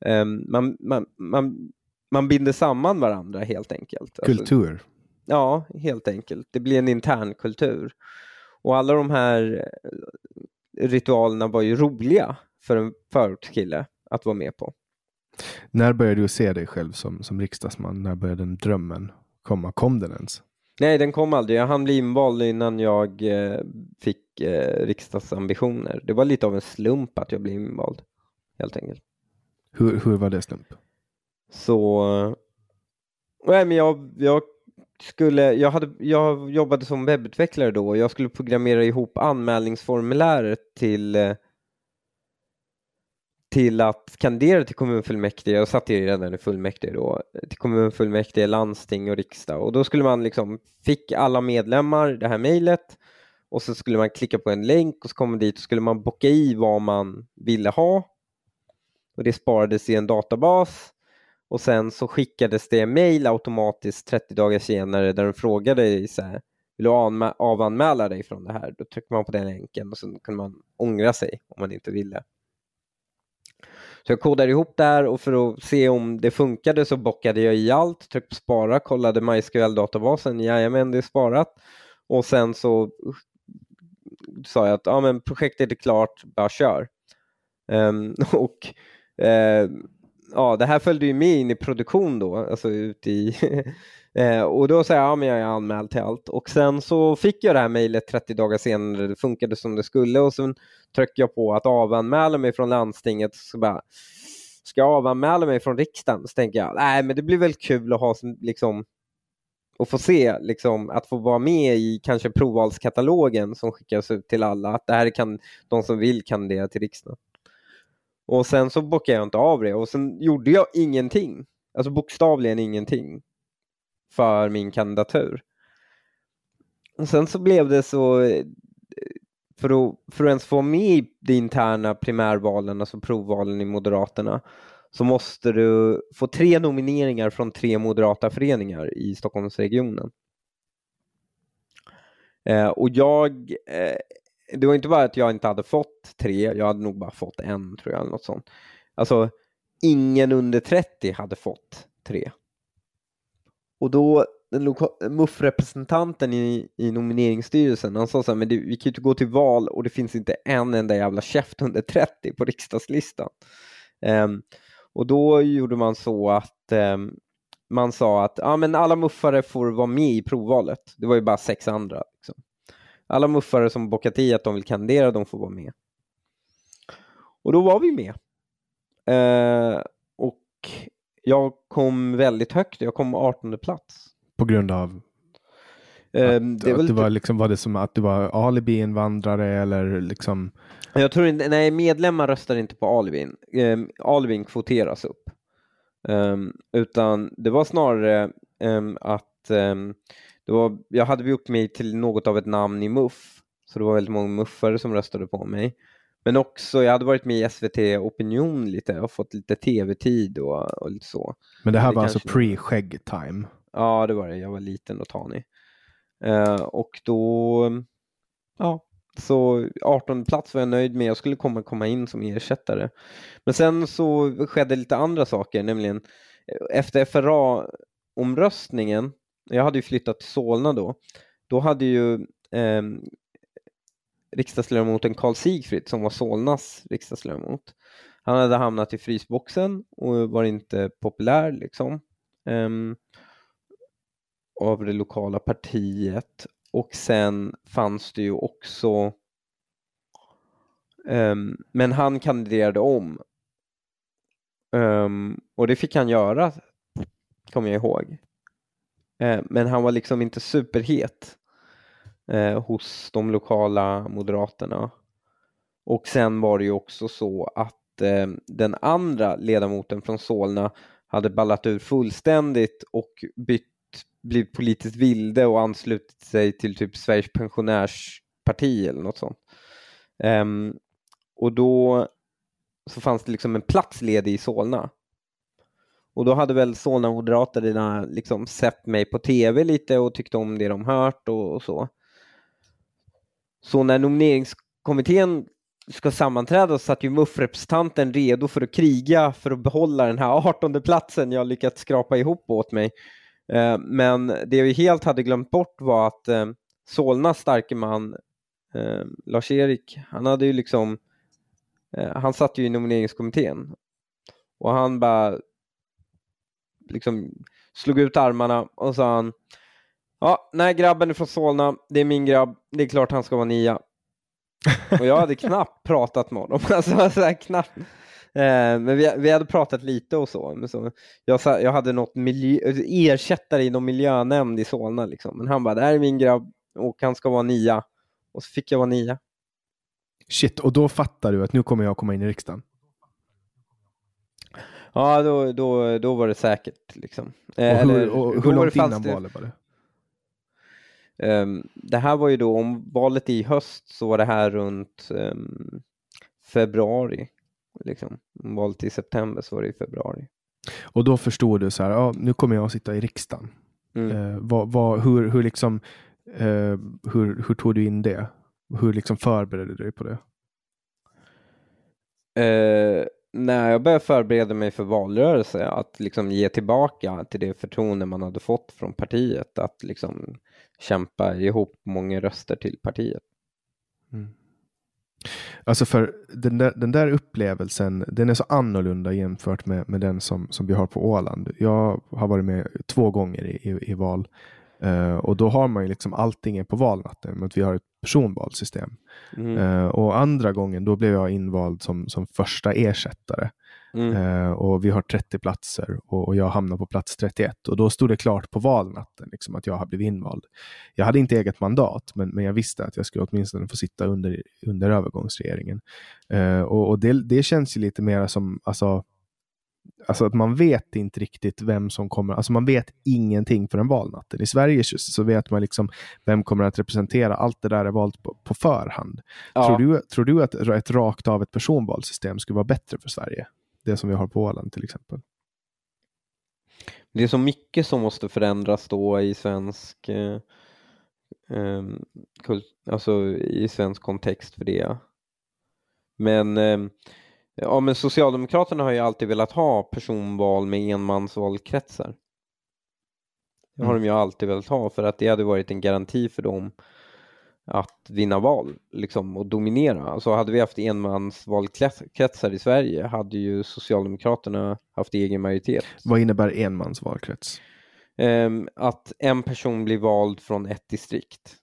um, man, man, man, man binder samman varandra helt enkelt. Alltså, Kultur. Alltså, ja, helt enkelt. Det blir en intern kultur. Och alla de här ritualerna var ju roliga för en förortskille att vara med på. När började du se dig själv som, som riksdagsman? När började den drömmen komma? Kom den ens? Nej, den kom aldrig. Jag hann bli invald innan jag eh, fick eh, riksdagsambitioner. Det var lite av en slump att jag blev invald, helt enkelt. Hur, hur var det slump? Så... Nej, men jag, jag skulle, jag, hade, jag jobbade som webbutvecklare då och jag skulle programmera ihop anmälningsformuläret till eh, till att kandidera till kommunfullmäktige, jag satt ju redan i fullmäktige då, till kommunfullmäktige, landsting och riksdag och då skulle man liksom, fick alla medlemmar det här mejlet och så skulle man klicka på en länk och så kom man dit och skulle man bocka i vad man ville ha och det sparades i en databas och sen så skickades det mejl automatiskt 30 dagar senare där de frågade dig så här, vill du avanmäla dig från det här? Då tryckte man på den länken och så kunde man ångra sig om man inte ville. Så jag kodade ihop det här och för att se om det funkade så bockade jag i allt, tryckte på spara, kollade MySQL-databasen, jajamän det är sparat. Och sen så sa jag att ja, men projektet är klart, bara kör. Um, [laughs] och uh, ja, det här följde ju med in i produktion då, alltså ut i [laughs] Eh, och då sa jag, ja men jag är anmäld till allt. Och sen så fick jag det här mejlet 30 dagar senare, det funkade som det skulle och sen tryckte jag på att avanmäla mig från landstinget. Så bara, ska jag avanmäla mig från riksdagen? Så tänker jag, nej men det blir väl kul att ha liksom och få se, liksom, att få vara med i kanske provvalskatalogen som skickas ut till alla, att det här kan de som vill kandidera till riksdagen. Och sen så bockade jag inte av det och sen gjorde jag ingenting, alltså bokstavligen ingenting för min kandidatur. Och sen så blev det så, för att, för att ens få med i de interna primärvalen, alltså provvalen i Moderaterna, så måste du få tre nomineringar från tre moderata föreningar i Stockholmsregionen. Eh, och jag, eh, det var inte bara att jag inte hade fått tre, jag hade nog bara fått en tror jag, eller något sånt. Alltså, ingen under 30 hade fått tre. Och då den MUF-representanten i, i nomineringsstyrelsen, han sa så här, men det, vi kan ju inte gå till val och det finns inte en enda jävla käft under 30 på riksdagslistan. Um, och då gjorde man så att um, man sa att ah, men alla muffare får vara med i provvalet. Det var ju bara sex andra. Liksom. Alla muffare som bockat i att de vill kandidera, de får vara med. Och då var vi med. Uh, och jag kom väldigt högt, jag kom 18 plats. På grund av? Um, att, det, att det var, liksom, var det som att du var alibi-invandrare eller liksom? Jag tror inte, nej medlemmar röstar inte på alibin. Um, alibin kvoteras upp. Um, utan det var snarare um, att det var, jag hade gjort mig till något av ett namn i MUF. Så det var väldigt många muffare som röstade på mig. Men också, jag hade varit med i SVT Opinion lite och fått lite tv-tid och, och lite så. Men det här det var alltså pre-skägg-time? Ja, det var det. Jag var liten och tanig. Uh, och då, ja, så 18 plats var jag nöjd med. Jag skulle komma, komma in som ersättare. Men sen så skedde lite andra saker, nämligen efter FRA-omröstningen, jag hade ju flyttat till Solna då, då hade ju eh, riksdagsledamoten Karl Sigfrid som var Solnas riksdagsledamot. Han hade hamnat i frysboxen och var inte populär liksom um, av det lokala partiet och sen fanns det ju också um, men han kandiderade om um, och det fick han göra kommer jag ihåg. Uh, men han var liksom inte superhet eh, hos de lokala moderaterna. Och sen var det ju också så att eh, den andra ledamoten från Solna hade ballat ur fullständigt och bytt, blivit politiskt vilde och anslutit sig till typ Sveriges pensionärsparti eller något sånt. Um, och då så fanns det liksom en plats ledig i Solna. Och då hade väl Solna Moderaterna liksom sett mig på tv lite och tyckte om det de hört och, och så. Så när nomineringskommittén ska sammanträda satt ju MUF-representanten redo för att kriga för att behålla den här 18 platsen jag lyckats skrapa ihop åt mig. Eh, men det vi helt hade glömt bort var att eh, Solnas starke man eh, Lars-Erik, han hade ju liksom han satt ju i nomineringskommittén och han bara liksom slog ut armarna och sa han Ja, nej grabben är från Solna, det är min grabb, det är klart han ska vara nia. Och jag hade knappt [laughs] pratat med honom. [laughs] Alltså, så här, knappt. Eh, men vi, vi hade pratat lite och så. Men så jag, jag hade något miljö, ersättare i någon miljönämnd i Solna. Liksom. Men han bara, det här är min grabb och han ska vara nia. Och så fick jag vara nia. Shit, och då fattar du att nu kommer jag komma in i riksdagen? Ja, då, då, då var det säkert. Liksom. Eh, och hur, och hur långt innan valet var det? Um, det här var ju då, om valet i höst så var det här runt um, februari. Liksom. Om valet i september så var det i februari. Och då förstod du så här, ja, nu kommer jag att sitta i riksdagen. Mm. Uh, vad, vad, hur, hur, liksom, uh, hur, hur tog du in det? Hur liksom förberedde du dig på det? Uh, när jag började förbereda mig för valrörelse, att liksom ge tillbaka till det förtroende man hade fått från partiet, att liksom kämpa ihop många röster till partiet. Mm. Alltså för den där, den där upplevelsen, den är så annorlunda jämfört med, med den som, som vi har på Åland. Jag har varit med två gånger i, i, i val uh, och då har man ju liksom allting på valnatten, men vi har ett personvalssystem. Mm. Uh, och andra gången då blev jag invald som, som första ersättare. Mm. Uh, och vi har 30 platser och, och, jag hamnar på plats 31 och då stod det klart på valnatten liksom, att jag har blivit invald. Jag hade inte eget mandat, men, men jag visste att jag skulle åtminstone få sitta under, under övergångsregeringen. Uh, och, och det, det, känns ju lite mer som, alltså, alltså att man vet inte riktigt vem som kommer, alltså man vet ingenting förrän valnatten. I Sverige så vet man liksom vem kommer att representera, allt det där är valt på, på förhand. Ja. Tror, du, tror du att ett rakt av ett personvalssystem skulle vara bättre för Sverige? Det som vi har på Åland till exempel. Det är så mycket som måste förändras då i svensk eh, eh, alltså i svensk kontext för det. Men, eh, ja, men Socialdemokraterna har ju alltid velat ha personval med enmansvalkretsar. Det har mm. de ju alltid velat ha för att det hade varit en garanti för dem att vinna val liksom, och dominera. Alltså hade vi haft enmansvalkretsar i Sverige hade ju Socialdemokraterna haft egen majoritet. Vad innebär enmansvalkrets? Um, att en person blir vald från ett distrikt.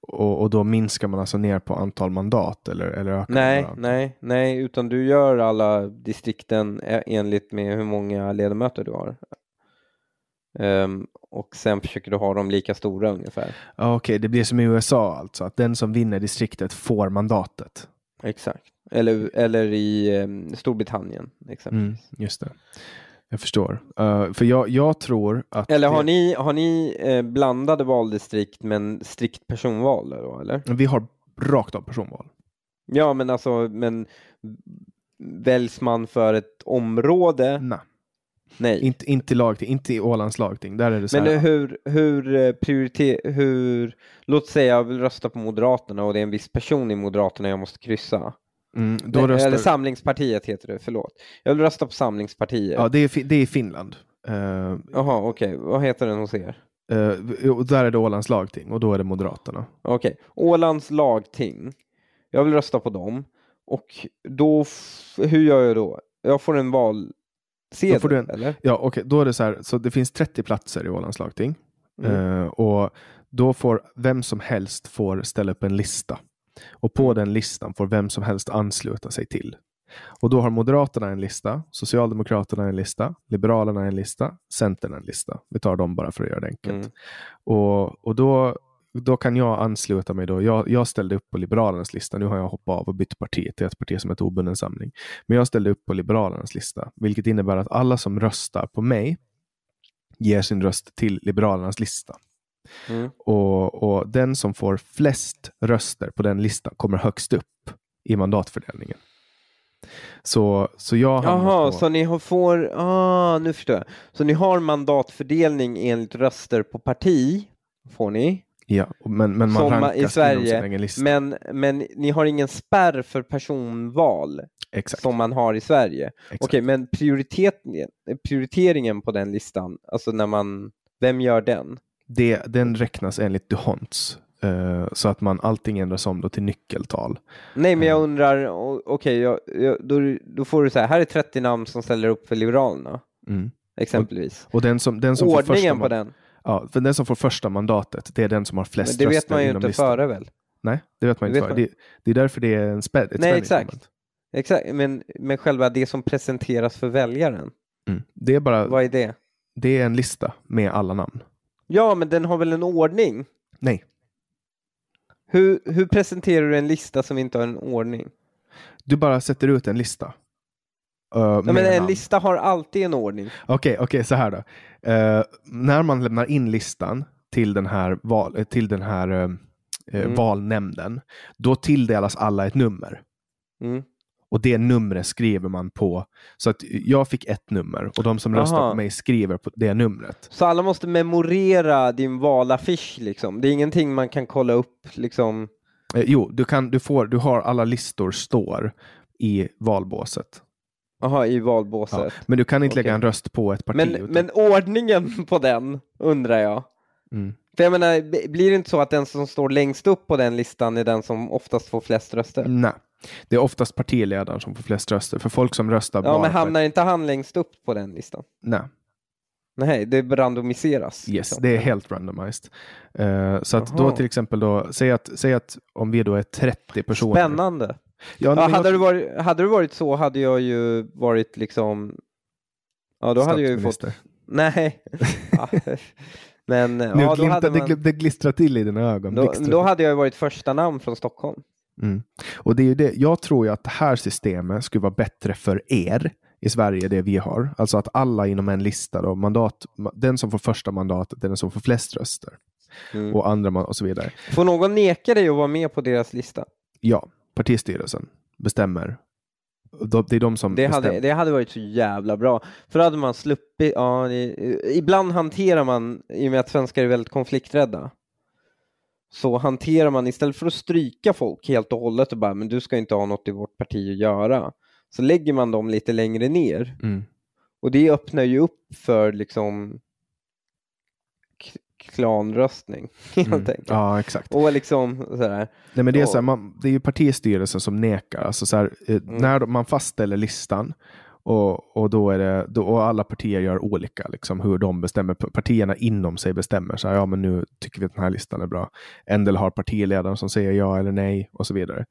Och, och, då minskar man alltså ner på antal mandat eller, eller ökar Nej, nej, nej, utan du gör alla distrikten e-, enligt med hur många ledamöter du har. Um, och sen försöker du ha dem lika stora ungefär. Okej, okay, det blir som i USA alltså, att den som vinner distriktet får mandatet. Exakt, eller, eller i um, Storbritannien exempelvis. Mm, just det. Jag förstår. Uh, för jag, jag, tror att... Eller har det... ni, har ni eh, blandade valdistrikt men strikt personval? Då, eller? Vi har rakt av personval. Ja, men alltså, men väljs man för ett område? Nej. Nej. Inte, inte, lagting, inte i Ålands lagting. Där är det så Men här, hur, hur eh, prioriter, hur, låt säga jag vill rösta på Moderaterna och det är en viss person i Moderaterna jag måste kryssa. Mm, då Nej, röstar... Eller Samlingspartiet heter det, förlåt. Jag vill rösta på Samlingspartiet. Ja, det är, det är Finland. Eh, Jaha, uh, okej. Okay. Vad heter den hos er? Uh, där är det Ålands lagting och då är det Moderaterna. Okej, okay. Ålands lagting. Jag vill rösta på dem. Och då, hur gör jag då? Jag får en val sedel, du en, eller? Ja, okay, då är det så här, så det finns 30 platser i Ålands lagting. Mm. Uh, och då får vem som helst får ställa upp en lista. Och på mm. den listan får vem som helst ansluta sig till. Och då har Moderaterna en lista, Socialdemokraterna en lista, Liberalerna en lista, Centern en lista. Vi tar dem bara för att göra det enkelt. Mm. Och, och då då kan jag ansluta mig då. Jag, jag ställde upp på Liberalernas lista. Nu har jag hoppat av och bytt parti till ett parti som heter obunden samling. Men jag ställde upp på Liberalernas lista, vilket innebär att alla som röstar på mig ger sin röst till Liberalernas lista. Mm. Och, och den som får flest röster på den listan kommer högst upp i mandatfördelningen. Så, så jag Jaha, på... så ni får, ah, nu förstår jag. Så ni har mandatfördelning enligt röster på parti, får ni, Ja, men, men man som rankas i Sverige, men, men ni har ingen spärr för personval Exakt. som man har i Sverige. exakt. Okej, men prioriteringen, prioriteringen på den listan, alltså när man, vem gör den? Det, den räknas enligt Duhonts. eh, så att man allting ändras om då till nyckeltal. Nej, men jag undrar, o- okej, jag, då, då får du säga, här är 30 namn som ställer upp för Liberalerna, Mm. exempelvis. Och den som, den som får första Ordningen på den, Ja, för den som får första mandatet, det är den som har men flest det vet röster man ju inte listan. före väl? Nej, det vet man Det inte vet före. man. Det, det är därför det är en spä, ett Nej, exakt. moment. Exakt, men, men själva det som presenteras för väljaren, Mm. Det, är bara, vad är det? det är en lista med alla namn. Ja, men den har väl en ordning? Nej, Hur, hur presenterar du en lista som inte har en ordning? du bara sätter ut en lista. Uh, Nej, men en lista har alltid en ordning. Okej, okej, så här då. Eh, när man lämnar in listan till den här, val, eh, till den här eh, Mm. valnämnden, då tilldelas alla ett nummer. Mm. Och det numret skriver man på. Så att jag fick ett nummer och de som röstar Aha. på mig skriver på det numret. Så alla måste memorera din valaffisch liksom. Det är ingenting man kan kolla upp liksom. Eh, jo, du, kan, du, får, du har alla listor står i valbåset. Aha, i Ja. valbåset. Men du kan inte lägga Okej. en röst på ett parti. Men, utan, men ordningen på den undrar jag. mm. För jag menar, blir det inte så att den som står längst upp på den listan är den som oftast får flest röster? Nej, det är oftast partiledaren som får flest röster. För folk som röstar Ja, bara men hamnar inte han längst upp på den listan? Nej. Nej, det randomiseras. Yes, liksom. det är helt randomized. Eh, så att då Jaha. till exempel då, säg att, säg att om vi då är 30 personer. Spännande. Ja, hade, jag- det varit, hade det varit så hade jag ju varit liksom... Ja, då hade jag ju fått... Nej. [laughs] Men Nu ja, då glimtar, hade, det, man... gl- det glistrar till i dina ögon. då, då hade jag ju varit första namn från Stockholm. Mm. Och det är det. Jag tror ju att det här systemet skulle vara bättre för er i Sverige, det vi har. Alltså att alla inom en lista, då, mandat, ma- den som får första mandatet är den som får flest röster. Mm. Och andra och så vidare. Får någon neka dig att vara med på deras lista? Ja, partistyrelsen bestämmer. De- Det är de som Det bestämmer. hade, det hade varit så jävla bra. För då hade man sluppit, ja, det, ibland hanterar man, i och med att svenskar är väldigt konflikträdda, så hanterar man istället för att stryka folk helt och hållet och bara, men du ska inte ha något i vårt parti att göra, så lägger man dem lite längre ner. Mm. Och det öppnar ju upp för liksom klanröstning, [laughs] helt Mm. enkelt. Ja, exakt. Och liksom sådär. Nej, men det, är Och- så här, man, det är ju partistyrelsen som nekar. Alltså så här, eh, Mm. När man fastställer listan och, och, då är det, då, och alla partier gör olika, liksom, hur de bestämmer. Partierna inom sig bestämmer. Så här, ja, men nu tycker vi att den här listan är bra. En del har partiledaren som säger ja eller nej och så vidare.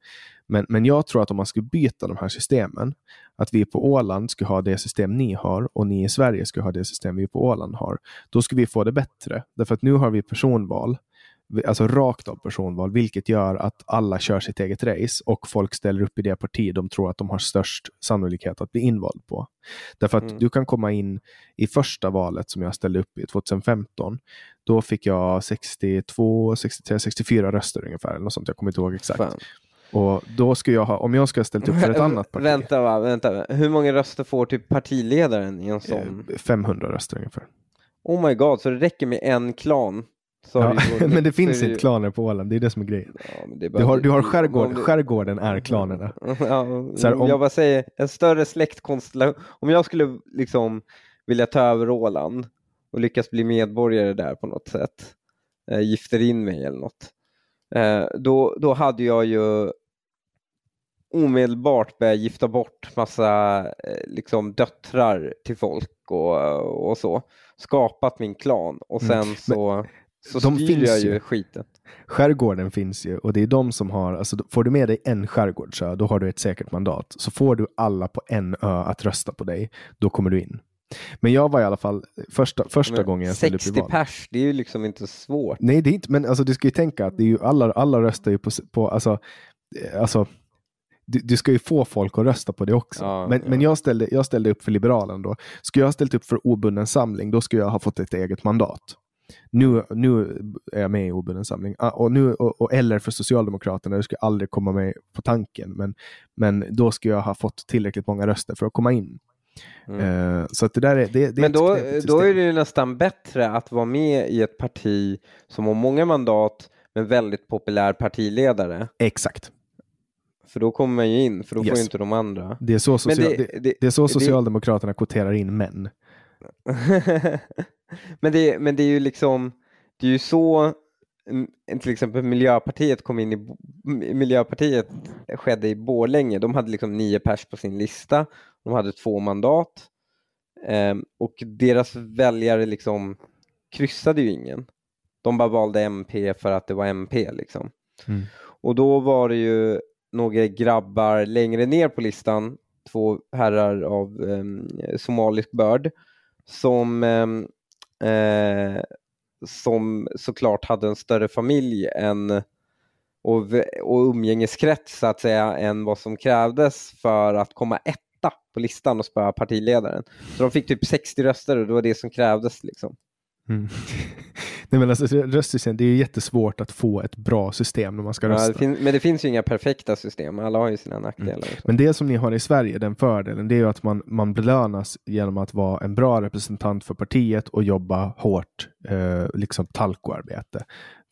Men, men jag tror att om man skulle byta de här systemen, att vi på Åland skulle ha det system ni har och ni i Sverige skulle ha det system vi på Åland har, då skulle vi få det bättre. Därför att nu har vi personval alltså rakt av personval, vilket gör att alla kör sitt eget race och folk ställer upp i det parti de tror att de har störst sannolikhet att bli invald på. Därför att Mm. du kan komma in i första valet som jag ställde upp i 2015. Då fick jag 62, 63, 64 röster ungefär. Eller något sånt. Jag kommer inte ihåg exakt. Fan. Och då skulle jag ha, om jag skulle ha ställt upp för ett [laughs] annat parti, Vänta, va, vänta. Hur många röster får typ partiledaren i en sån? eh, 500 röster ungefär. Oh my god, så det räcker med en klan? Så Ja, det [laughs] men det finns inte klaner på Åland, det är det som är grejen. Ja, men det är Du har, du har skärgård, du- skärgården är klanerna. [laughs] Ja, här, om jag bara säger en större släktkonstellation. Om jag skulle liksom vilja ta över Åland och lyckas bli medborgare där på något sätt, eh, gifter in mig eller något, eh, då, då hade jag ju omedelbart börjat gifta bort massa eh, liksom döttrar till folk och, och så. Skapat min klan och sen Mm, så, så de styr finns ju. ju skiten. Skärgården finns ju och det är de som har, alltså får du med dig en skärgårdsö, då har du ett säkert mandat. Så får du alla på en ö att rösta på dig, då kommer du in. Men jag var i alla fall första, första Men gången jag ställde upp i 60 val. pers, det är ju liksom inte svårt. Nej, det är inte, men alltså, du ska ju tänka att det är ju alla, alla röstar ju på, på alltså, eh, alltså du, du ska ju få folk att rösta på det också. Ja, men ja. men jag, ställde, jag ställde upp för Liberalen då. Skulle jag ha ställt upp för obunden samling, då skulle jag ha fått ett eget mandat. Nu, nu är jag med i obunden samling. Ah, och nu, och, och, eller för Socialdemokraterna, det skulle aldrig komma med på tanken. Men, men då skulle jag ha fått tillräckligt många röster för att komma in. Eh, så att det där är, det, det Mm. Men då, då är det ju nästan bättre att vara med i ett parti som har många mandat men väldigt populär partiledare. Exakt. För då kommer man ju in, för då får Yes. ju inte de andra. Det är så, social, det- det, det- är så Socialdemokraterna kvoterar in män. [laughs] men, det, men det är ju liksom, det är ju så till exempel Miljöpartiet kom in i, Miljöpartiet skedde i Borlänge. De hade liksom nio pers på sin lista. De hade två mandat. Ehm, och deras väljare liksom kryssade ju ingen. De bara valde MP för att det var MP liksom. Mm. Och då var det ju några grabbar längre ner på listan, två herrar av um, somalisk börd, som, ehm, eh, som såklart hade en större familj än, och, och umgängeskrets så att säga än vad som krävdes för att komma etta på listan och spöa partiledaren. Så de fick typ 60 röster och det var det som krävdes. Liksom. Mm. [laughs] Nej, men alltså, röstsystem, det är ju jättesvårt att få ett bra system när man ska Ja, rösta. det fin- men det finns ju inga perfekta system, alla har ju sina nackdelar. också. Men det som ni har i Sverige, den fördelen, det är ju att man, man belönas genom att vara en bra representant för partiet och jobba hårt, eh, liksom talkoarbete,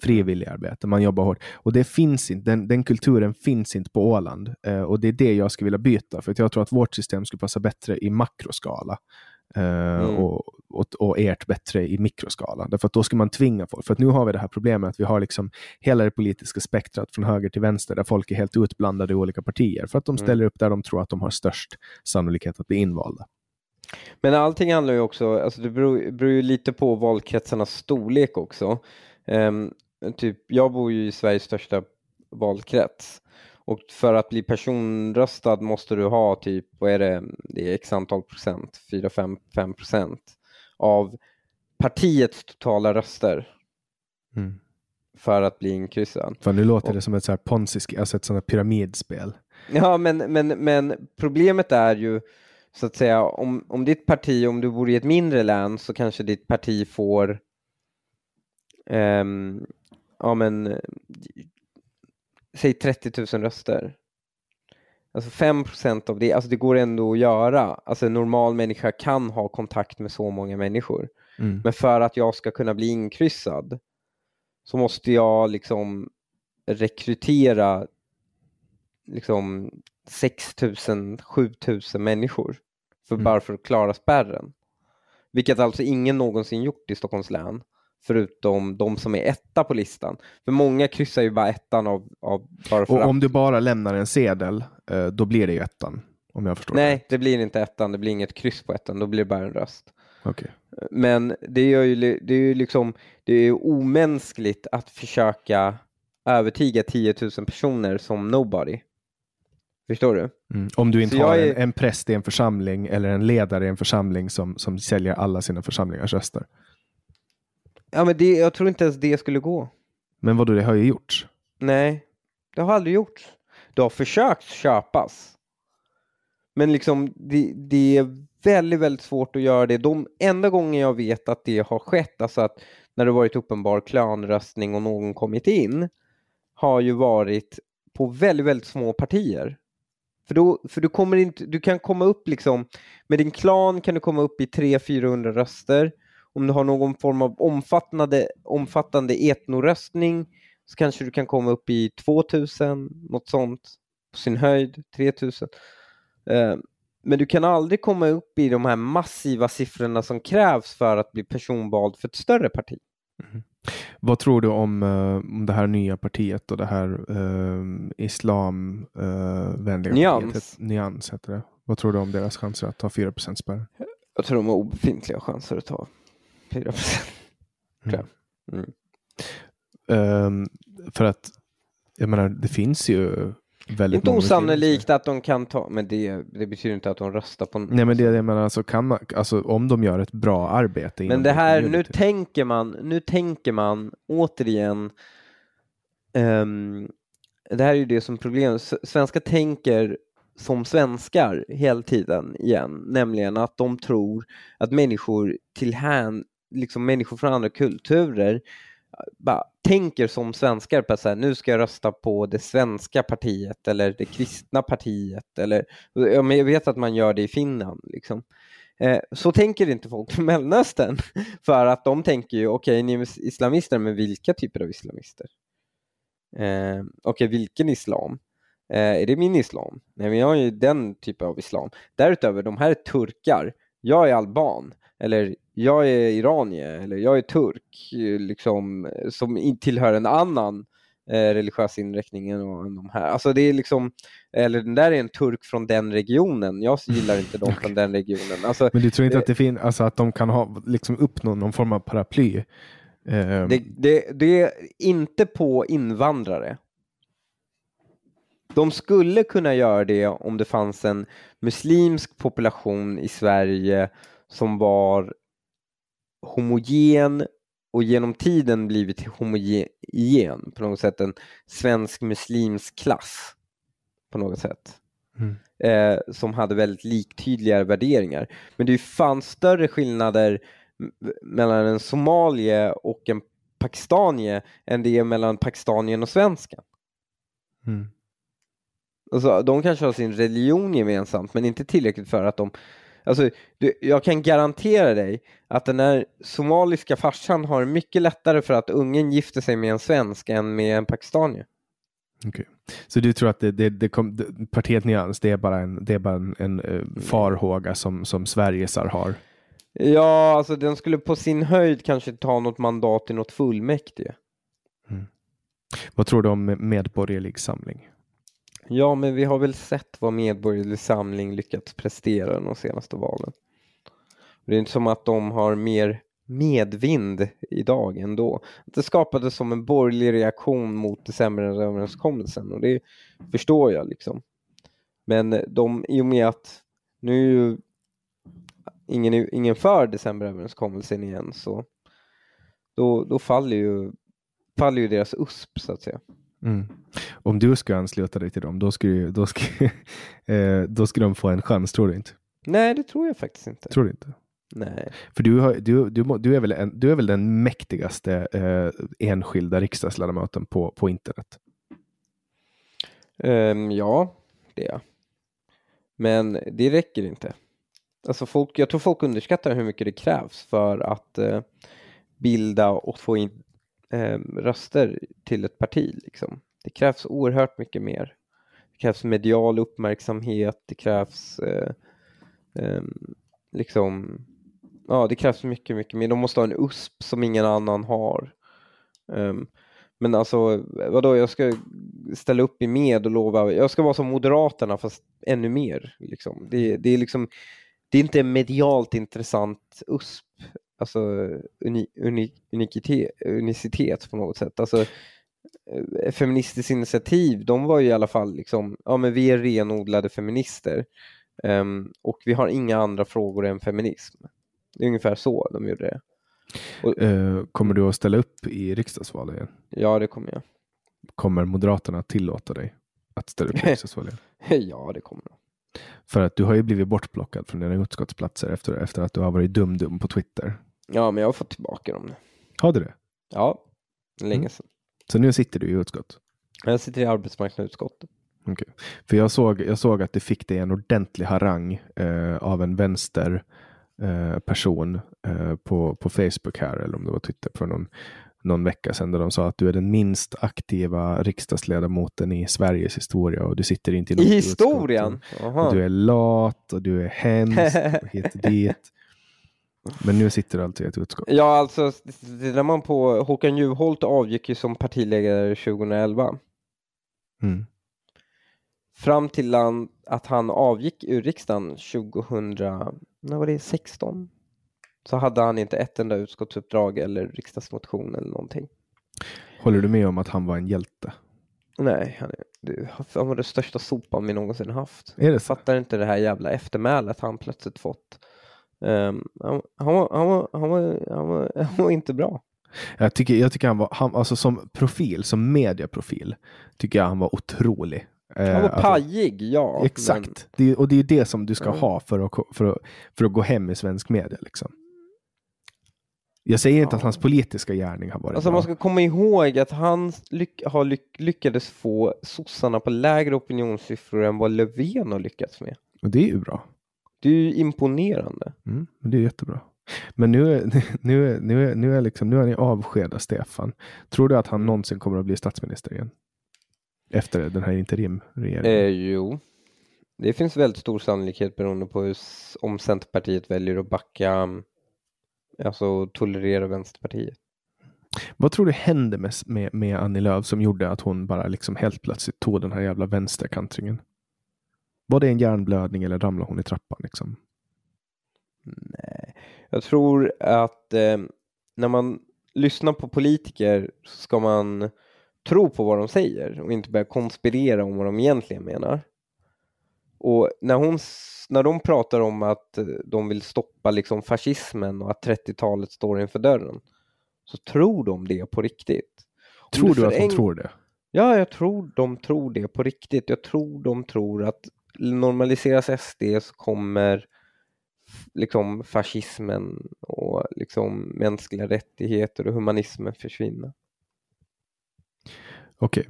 frivilligarbete. Man jobbar hårt. Och det finns inte, den, den kulturen finns inte på Åland. Eh, och det är det jag skulle vilja byta, för jag tror att vårt system skulle passa bättre i makroskala. Eh, Mm. och, och, och ert bättre i mikroskala. Därför att då ska man tvinga folk. För att nu har vi det här problemet att vi har liksom hela det politiska spektrat från höger till vänster där folk är helt utblandade i olika partier. För att de ställer upp där de tror att de har störst sannolikhet att bli invalda. Men allting handlar ju också, alltså det beror, beror ju lite på valkretsarnas storlek också. Ehm, typ, jag bor ju i Sveriges största valkrets och för att bli personröstad måste du ha typ, vad är det, det är x antal procent, 4-5 procent av partiets totala röster Mm. för att bli inkryssad. För nu låter Och- det som ett så här alltså ett sånt här pyramidspel. Ja, men, men, men problemet är ju så att säga om, om ditt parti, om du bor i ett mindre län så kanske ditt parti får ehm, ja men säg 30 000 röster. Alltså 5 procent av det, alltså det går ändå att göra. Alltså en normal människa kan ha kontakt med så många människor. Mm. Men för att jag ska kunna bli inkryssad så måste jag liksom rekrytera liksom 6 000, 7 000 människor för, Mm. bara för att klara spärren. Vilket alltså ingen någonsin gjort i Stockholms län förutom de som är etta på listan. För många kryssar ju bara ettan av, av bara för Och att. om du bara lämnar en sedel, eh, då blir det ju ettan. Om jag förstår Nej, det blir inte ettan, det blir inget kryss på ettan, då blir det bara en röst. det. Okej. Men det, gör ju, det är ju liksom, det är omänskligt att försöka övertyga 10 000 personer som nobody. Förstår du? Mm. Om du inte Så har är- en, en präst i en församling eller en ledare i en församling som, som säljer alla sina församlingars röster. Ja, men det, jag tror inte ens det skulle gå. Men vad då det har ju gjorts. Nej, det har aldrig gjorts. Det har försökt köpas. Men liksom, det, det är väldigt, väldigt svårt att göra det. De enda gånger jag vet att det har skett, alltså att när det varit uppenbar klanröstning och någon kommit in, har ju varit på väldigt, väldigt små partier. För, då, för du, kommer inte, du kan komma upp liksom, med din klan kan du komma upp i 300-400 röster. Om du har någon form av omfattande, omfattande etnoröstning så kanske du kan komma upp i 2000, något sånt, på sin höjd, 3000. Eh, men du kan aldrig komma upp i de här massiva siffrorna som krävs för att bli personvald för ett större parti. Vad tror du om, eh, om det här nya partiet och det här uh, islamvänliga Nyans. partiet? Nyans heter det. Vad tror du om deras chanser att ta 4 spärr? Jag tror de har obefintliga chanser att ta 4 tror jag. Mm. Ehm, för att, jag menar, det finns ju väldigt Inte osannolikt att de kan ta, men det, det betyder inte att de röstar på Nej men det jag menar, alltså, kan man, alltså om de gör ett bra arbete Men det här, nu tänker man, nu tänker man återigen, ehm, det här är ju det som problemet, svenskar tänker som svenskar hela tiden igen, nämligen att de tror att människor till hän, liksom människor från andra kulturer bara tänker som svenskar på att så här, nu ska jag rösta på det svenska partiet eller det kristna partiet eller jag vet att man gör det i Finland liksom. Eh, så tänker inte folk i [laughs] Mellanöstern. För att de tänker ju, okej, ni är islamister, men vilka typer av islamister? Eh, okej, vilken islam? Eh, är det min islam? Nej, men jag är ju den typen av islam. Därutöver, de här är turkar. Jag är alban. Eller jag är iranier. Eller jag är turk. Liksom, som tillhör en annan eh, religiös inriktning än de här. Alltså det är liksom, eller den där är en turk från den regionen. Jag gillar inte dem [laughs] från den regionen. Alltså, Men du tror inte det- att det finns, alltså att de kan ha, liksom uppnå någon form av paraply? Eh, Det, det, det är inte på invandrare. De skulle kunna göra det om det fanns en muslimsk population i Sverige som var homogen och genom tiden blivit homogen på något sätt en svensk muslimsk klass på något sätt. Mm. Eh, som hade väldigt liktydliga värderingar. Men det är ju fan större skillnader mellan en somalier och en pakistanier än det är mellan pakistanien och svensken. mm. Alltså, de kanske har sin religion gemensamt men inte tillräckligt för att de Alltså, du, jag kan garantera dig att den här somaliska farsan har mycket lättare för att ungen gifter sig med en svensk än med en pakistanier. Okej. Så du tror att det, det, det kom, det, partiet Nyans, det är bara en, det är bara en, en eh, farhåga som, som Sverigesar har? Ja, alltså den skulle på sin höjd kanske ta något mandat i något fullmäktige. Vad tror du om Medborgerlig Samling? Ja, men vi har väl sett vad Medborgerlig Samling lyckats prestera de senaste valen. Det är inte som att de har mer medvind idag ändå. Det skapades som en borgerlig reaktion mot decemberöverenskommelsen och det förstår jag liksom. Men de, i och med att nu är ju ingen, ingen för decemberöverenskommelsen igen så då, då faller ju faller ju deras USP så att säga. Mm. Om du ska ansluta dig till dem, då skulle, då skulle, [laughs] eh, då skulle de få en chans, tror du inte? Nej, det tror jag faktiskt inte. Tror du inte? Nej. För du, har, du, du, du, är, väl en, du är väl den mäktigaste eh, enskilda riksdagsledamoten på, på internet? Ehm, ja, det är jag. Men det räcker inte. Alltså folk, jag tror folk underskattar hur mycket det krävs för att eh, bilda och få in eh, röster till ett parti. Liksom. Det krävs oerhört mycket mer. Det krävs medial uppmärksamhet, det krävs eh, eh, liksom, ja det krävs mycket, mycket mer. De måste ha en USP som ingen annan har. Um, men alltså, vadå, jag ska ställa upp i med och lova, jag ska vara som Moderaterna fast ännu mer. Liksom. Det, det är liksom, det är inte en medialt intressant USP, alltså uni, uni, unikite, unicitet på något sätt. Alltså, eh, Feministiskt initiativ, de var ju i alla fall liksom, ja men vi är renodlade feminister ehm, och vi har inga andra frågor än feminism. Det är ungefär så de gjorde det. Eh, kommer du att ställa upp i riksdagsvalet igen? Ja, det kommer jag. Kommer Moderaterna tillåta dig att ställa upp i [laughs] riksdagsvalet ja, det kommer jag. För att du har ju blivit bortplockad från dina utskottsplatser efter, efter att du har varit dum-dum på Twitter. Ja, men jag har fått tillbaka dem nu. Har du det? Ja, länge Mm. sedan. Så nu sitter du i utskott? Jag sitter i arbetsmarknadsutskottet. Okej. För jag såg, jag såg att det fick dig en ordentlig harang eh, av en vänster eh, person eh, på, på Facebook här, eller om det var Twitter för någon, någon vecka sedan, där de sa att du är den minst aktiva riksdagsledamoten i Sveriges historia och du sitter inte i I något historien? Aha. och du är lat och du är hemsk [laughs] och hit och dit. Men nu sitter du alltså i ett utskott. Ja, alltså, där man på Håkan Juholt avgick ju som partiledare 2011. Mm. Fram till att han avgick ur riksdagen 2000, när var det, 16? Så hade han inte ett enda utskottsuppdrag eller riksdagsmotion eller någonting. Håller du med om att han var en hjälte? Nej, han är, han var det största sopan vi någonsin haft. Är det så? Fattar inte det här jävla eftermälet han plötsligt fått. Um, han, han, var, han, var, han, var, han, var, [laughs] han var inte bra. Jag tycker, jag tycker han var, han, alltså som profil, som mediaprofil, tycker jag han var otrolig. Han var Eh, alltså- pajig, ja. Exakt, men- det, och det är det som du ska Ja. ha för att, för, att, för att gå hem i svensk media. Liksom. Jag säger inte Ja. att hans politiska gärning har varit Alltså bra. man ska komma ihåg att han lyck har lyck lyckades få sossarna på lägre opinionssiffror än vad Löfven har lyckats med. Och det är ju bra. Det är ju imponerande. Mm, men det är jättebra. Men nu, är- [laughs] nu, nu, nu, är liksom, nu har ni avskedat Stefan. Tror du att han någonsin kommer att bli statsminister igen? Efter den här interimregeringen? Eh, jo, det finns väldigt stor sannolikhet beroende på hur, om Centerpartiet väljer att backa, alltså tolerera Vänsterpartiet. Vad tror du hände med, med, med Annie Lööf som gjorde att hon bara liksom helt plötsligt tog den här jävla vänsterkantringen? Var det en hjärnblödning eller ramlade hon i trappan? Liksom? Nej, jag tror att eh, när man lyssnar på politiker så ska man tro på vad de säger och inte börja konspirera om vad de egentligen menar. Och när, hon, när de pratar om att eh, de vill stoppa liksom fascismen och att 30-talet står inför dörren så tror de det på riktigt. Om Tror du att hon förenklar- tror det? Ja, jag tror de tror det på riktigt. Jag tror de tror att normaliseras SD så kommer liksom fascismen och liksom mänskliga rättigheter och humanismen försvinna. Okej.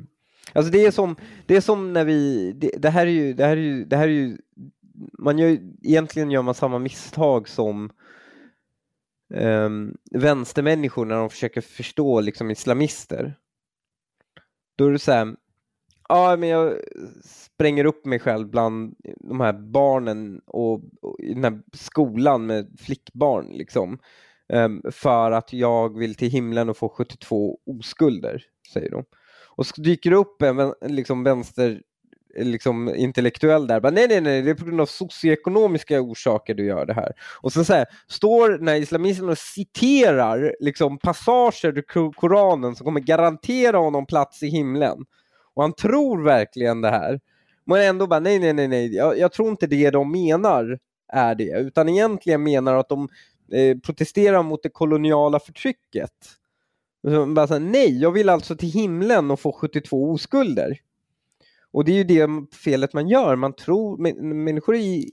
Alltså det är som, det är som när vi, det, det här är ju, det här är ju, det här är ju, man gör, egentligen gör man samma misstag som um, vänstermänniskor när de försöker förstå liksom islamister. Då är det så här, ja men jag spränger upp mig själv bland de här barnen och, och i den här skolan med flickbarn liksom. Ehm, för att jag vill till himlen och få 72 oskulder, säger de. Och så dyker det upp en liksom vänster liksom intellektuell där, bara, nej nej nej, det är på grund av socioekonomiska orsaker du gör det här. Och så, så här, står den här islamisten och citerar liksom passager ur Koranen som kommer garantera honom plats i himlen. Och han tror verkligen det här. Men ändå bara, nej nej nej, nej. Jag, jag tror inte det de menar är det, utan egentligen menar att de eh, protesterar mot det koloniala förtrycket. Så bara så här, nej, jag vill alltså till himlen och få 72 oskulder. Och det är ju det felet man gör. Man tror, människor i,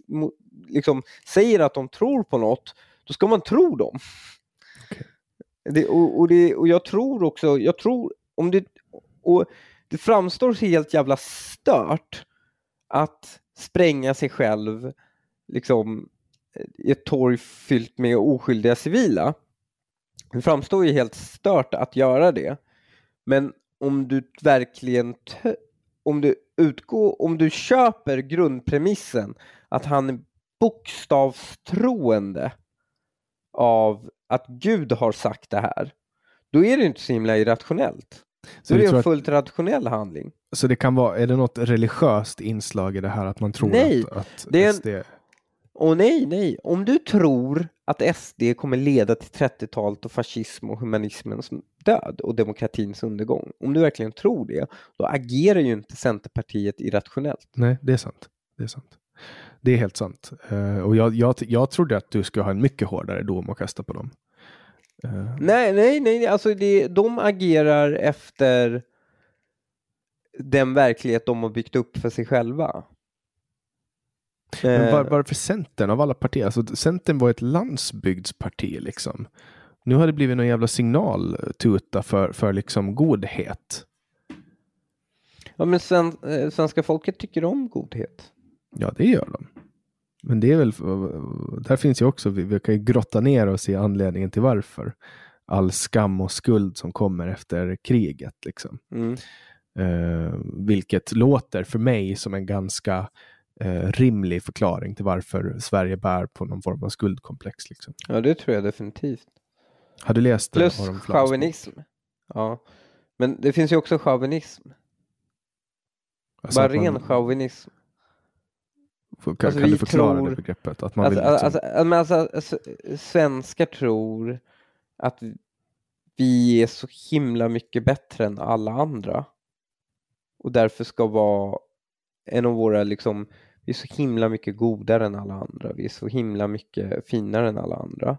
liksom, säger att de tror på något, då ska man tro dem. Det, och, och, det, och jag tror också, jag tror, om det, och det framstår helt jävla stört att spränga sig själv liksom i ett torg fyllt med oskyldiga civila. Det framstår ju helt stört att göra det. Men om du verkligen om du utgår, om du köper grundpremissen att han är bokstavstroende av att Gud har sagt det här, då är det inte så himla irrationellt. Så Då är det tror en att- fullt rationell handling. Så det kan vara, är det något religiöst inslag i det här att man tror Nej, att, att det är en- SD... Och nej, nej, om du tror att SD kommer leda till 30-talet och fascism och humanismens död och demokratins undergång, om du verkligen tror det, då agerar ju inte Centerpartiet irrationellt. Nej, det är sant. Det är sant. Det är helt sant. Eh, och jag, jag, jag trodde att du skulle ha en mycket hårdare dom att kasta på dem. Eh, Nej, nej, nej, alltså det, de agerar efter den verklighet de har byggt upp för sig själva. Men Eh, var, varför Centern av alla partier? Alltså, Centern var ett landsbygdsparti liksom. Nu har det blivit någon jävla signaltuta för, för liksom godhet. Ja, men sven, eh, svenska folket tycker om godhet. Ja, det gör de. Men det är väl, där finns ju också, vi, vi kan ju grotta ner oss i anledningen till varför. All skam och skuld som kommer efter kriget. Liksom. Mm. Eh, vilket låter för mig som en ganska eh, rimlig förklaring till varför Sverige bär på någon form av skuldkomplex. Liksom. Ja, det tror jag definitivt. Har du läst Plus Flams bok? chauvinism. Ja, men det finns ju också chauvinism. Alltså Bara att man- ren chauvinism. Kan, Alltså, kan du förklara tror- det begreppet? Att man Alltså, vill liksom, alltså, alltså, alltså, alltså, svenskar tror att vi är så himla mycket bättre än alla andra. och därför ska vara en av våra liksom, vi är så himla mycket godare än alla andra, vi är så himla mycket finare än alla andra.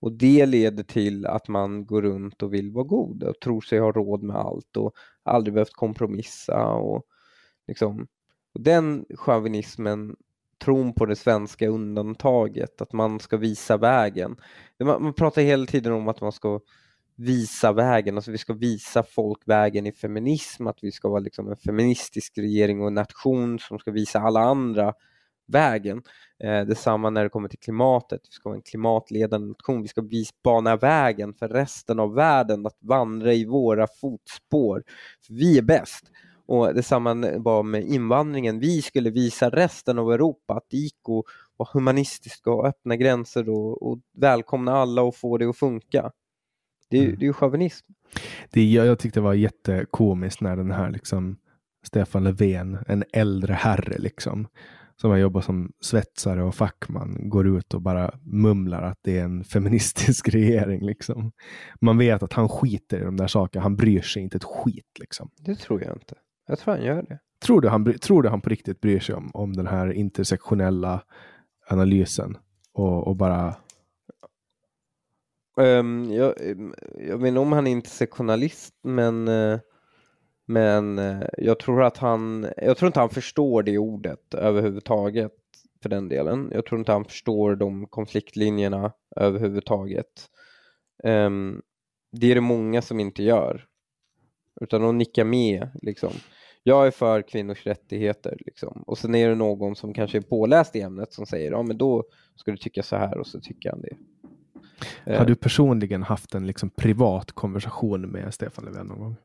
Och det leder till att man går runt och vill vara god och tror sig ha råd med allt och aldrig behövt kompromissa och liksom och den chauvinismen, tron på det svenska undantaget, att man ska visa vägen. Man, man pratar hela tiden om att man ska visa vägen, alltså vi ska visa folk vägen i feminism, att vi ska vara liksom en feministisk regering och nation som ska visa alla andra vägen. Eh, detsamma när det kommer till klimatet, vi ska vara en klimatledande nation, vi ska bana vägen för resten av världen att vandra i våra fotspår. För vi är bäst. Och detsamma var med invandringen, vi skulle visa resten av Europa att det gick att vara humanistiska och öppna gränser och, och välkomna alla och få det att funka. Det, mm. det är ju chauvinism. Det, jag, jag tyckte det var jättekomiskt när den här liksom Stefan Löfven, en äldre herre liksom, som har jobbat som svetsare och fackman, går ut och bara mumlar att det är en feministisk [laughs] regering. Liksom. Man vet att han skiter i de där sakerna. Han bryr sig inte ett skit. Liksom. Det tror jag inte. Jag tror han gör det. Tror du han, tror du han på riktigt bryr sig om, om den här intersektionella analysen och, och bara Um, jag, ehm, jag vet inte om han är intersektionalist, men, eh, men eh, jag tror att han, jag tror inte han förstår det ordet överhuvudtaget för den delen. Jag tror inte han förstår de konfliktlinjerna överhuvudtaget. Um, det är det många som inte gör, utan de nickar med liksom. Jag är för kvinnors rättigheter liksom. och sen är det någon som kanske är påläst i ämnet som säger ja men då ska du tycka så här och så tycker han det. Har du personligen haft en liksom privat konversation med Stefan Löfven någon gång?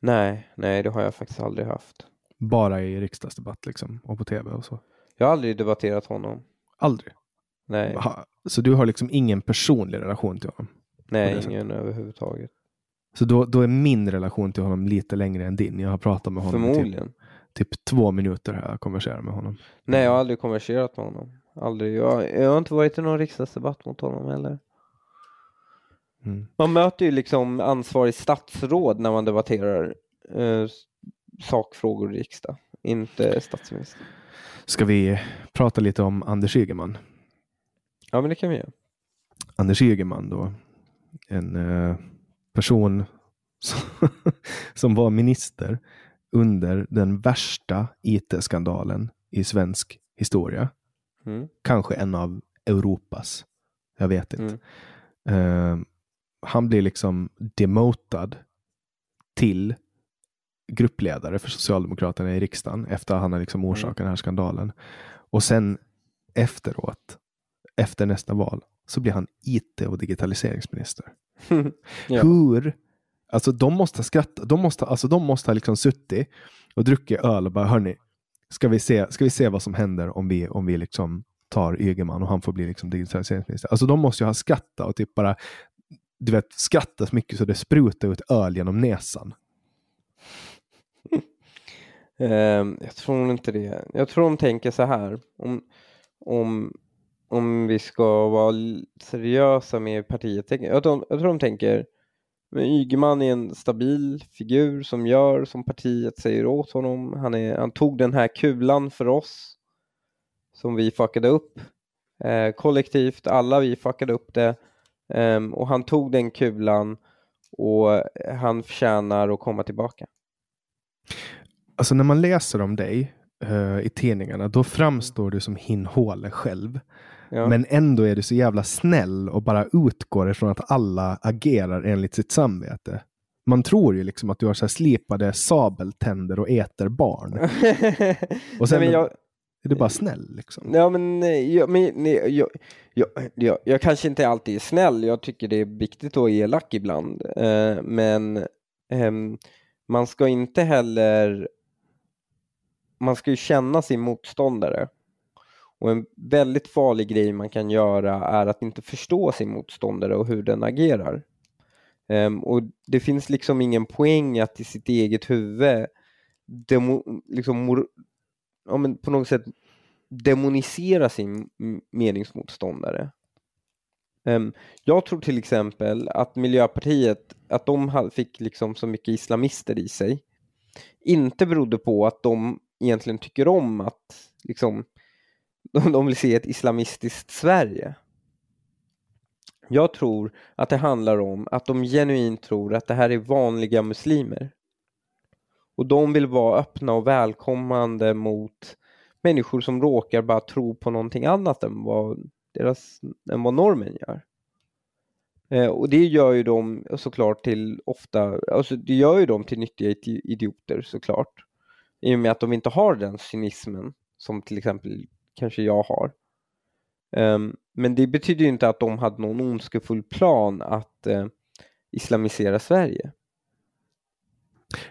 Nej, nej, det har jag faktiskt aldrig haft. Bara i riksdagsdebatt liksom och på tv och så? Jag har aldrig debatterat honom. Aldrig? Nej. Aha. Så du har liksom ingen personlig relation till honom? Nej, ingen överhuvudtaget. Så då, då är min relation till honom lite längre än din. Jag har pratat med honom Förmodligen. Typ, typ två minuter har jag konverserat med honom. Nej, jag har aldrig konverserat med honom. Aldrig. Jag, jag har inte varit i någon riksdagsdebatt mot honom heller. Mm. Man möter ju liksom ansvarig statsråd när man debatterar eh, sakfrågor i riksdag, inte statsminister. Ska vi prata lite om Anders Ygeman? Ja, men det kan vi göra. Anders Ygeman då, en eh, person [laughs] som, som var minister under den värsta IT-skandalen i svensk historia. Mm. Kanske en av Europas. Jag vet inte. Mm. Uh, han blir liksom demotad till gruppledare för Socialdemokraterna i riksdagen efter att han har liksom mm. orsakat mm. den här skandalen. Och sen efteråt, efter nästa val, så blir han IT och digitaliseringsminister. [laughs] ja. Hur? Alltså de måste ha skrattat. De måste, alltså, de måste ha liksom suttit och druckit öl och bara, hörni, ska vi se, ska vi se vad som händer om vi, om vi liksom tar Ygeman och han får bli liksom digitaliseringsminister. Alltså de måste ju ha skrattat och typ bara du vet, skrattat så mycket så det sprutar ut öl genom näsan. um, [laughs] jag tror inte det. Jag tror de tänker så här. Om, om, om vi ska vara seriösa med partiet. Jag tror, jag tror de tänker men Ygeman är en stabil figur som gör som partiet säger åt honom. Han, är, han tog den här kulan för oss som vi fuckade upp. Eh, kollektivt, alla vi fuckade upp det. Eh, och han tog den kulan och han förtjänar att komma tillbaka. Alltså när man läser om dig eh, i tidningarna, då framstår du som hinhåle själv. Ja. Men ändå är du så jävla snäll och bara utgår ifrån att alla agerar enligt sitt samvete. Man tror ju liksom att du har så här slipade sabeltänder och äter barn. [laughs] och sen Nej, jag... är du bara snäll. Liksom. Ja, men, jag, men jag, jag, jag, jag, kanske inte alltid är snäll. Jag tycker det är viktigt att vara elak ibland. Eh, men eh, man ska inte heller... Man ska ju känna sin motståndare. Och en väldigt farlig grej man kan göra är att inte förstå sin motståndare och hur den agerar. Um, och det finns liksom ingen poäng att i sitt eget huvud demo, liksom, ja, men på något sätt demonisera sin meningsmotståndare. Um, jag tror till exempel att Miljöpartiet, att de fick liksom så mycket islamister i sig inte berodde på att de egentligen tycker om att liksom, de, [laughs] de vill se ett islamistiskt Sverige. Jag tror att det handlar om att de genuint tror att det här är vanliga muslimer. Och de vill vara öppna och välkommande mot människor som råkar bara tro på någonting annat än vad, deras, än vad normen gör. Eh, och det gör ju dem såklart till ofta, alltså det gör ju dem till nyttiga idioter såklart. I och med att de inte har den cynismen som till exempel kanske jag har. Um, men det betyder ju inte att de hade någon ondskefull plan att uh, islamisera Sverige.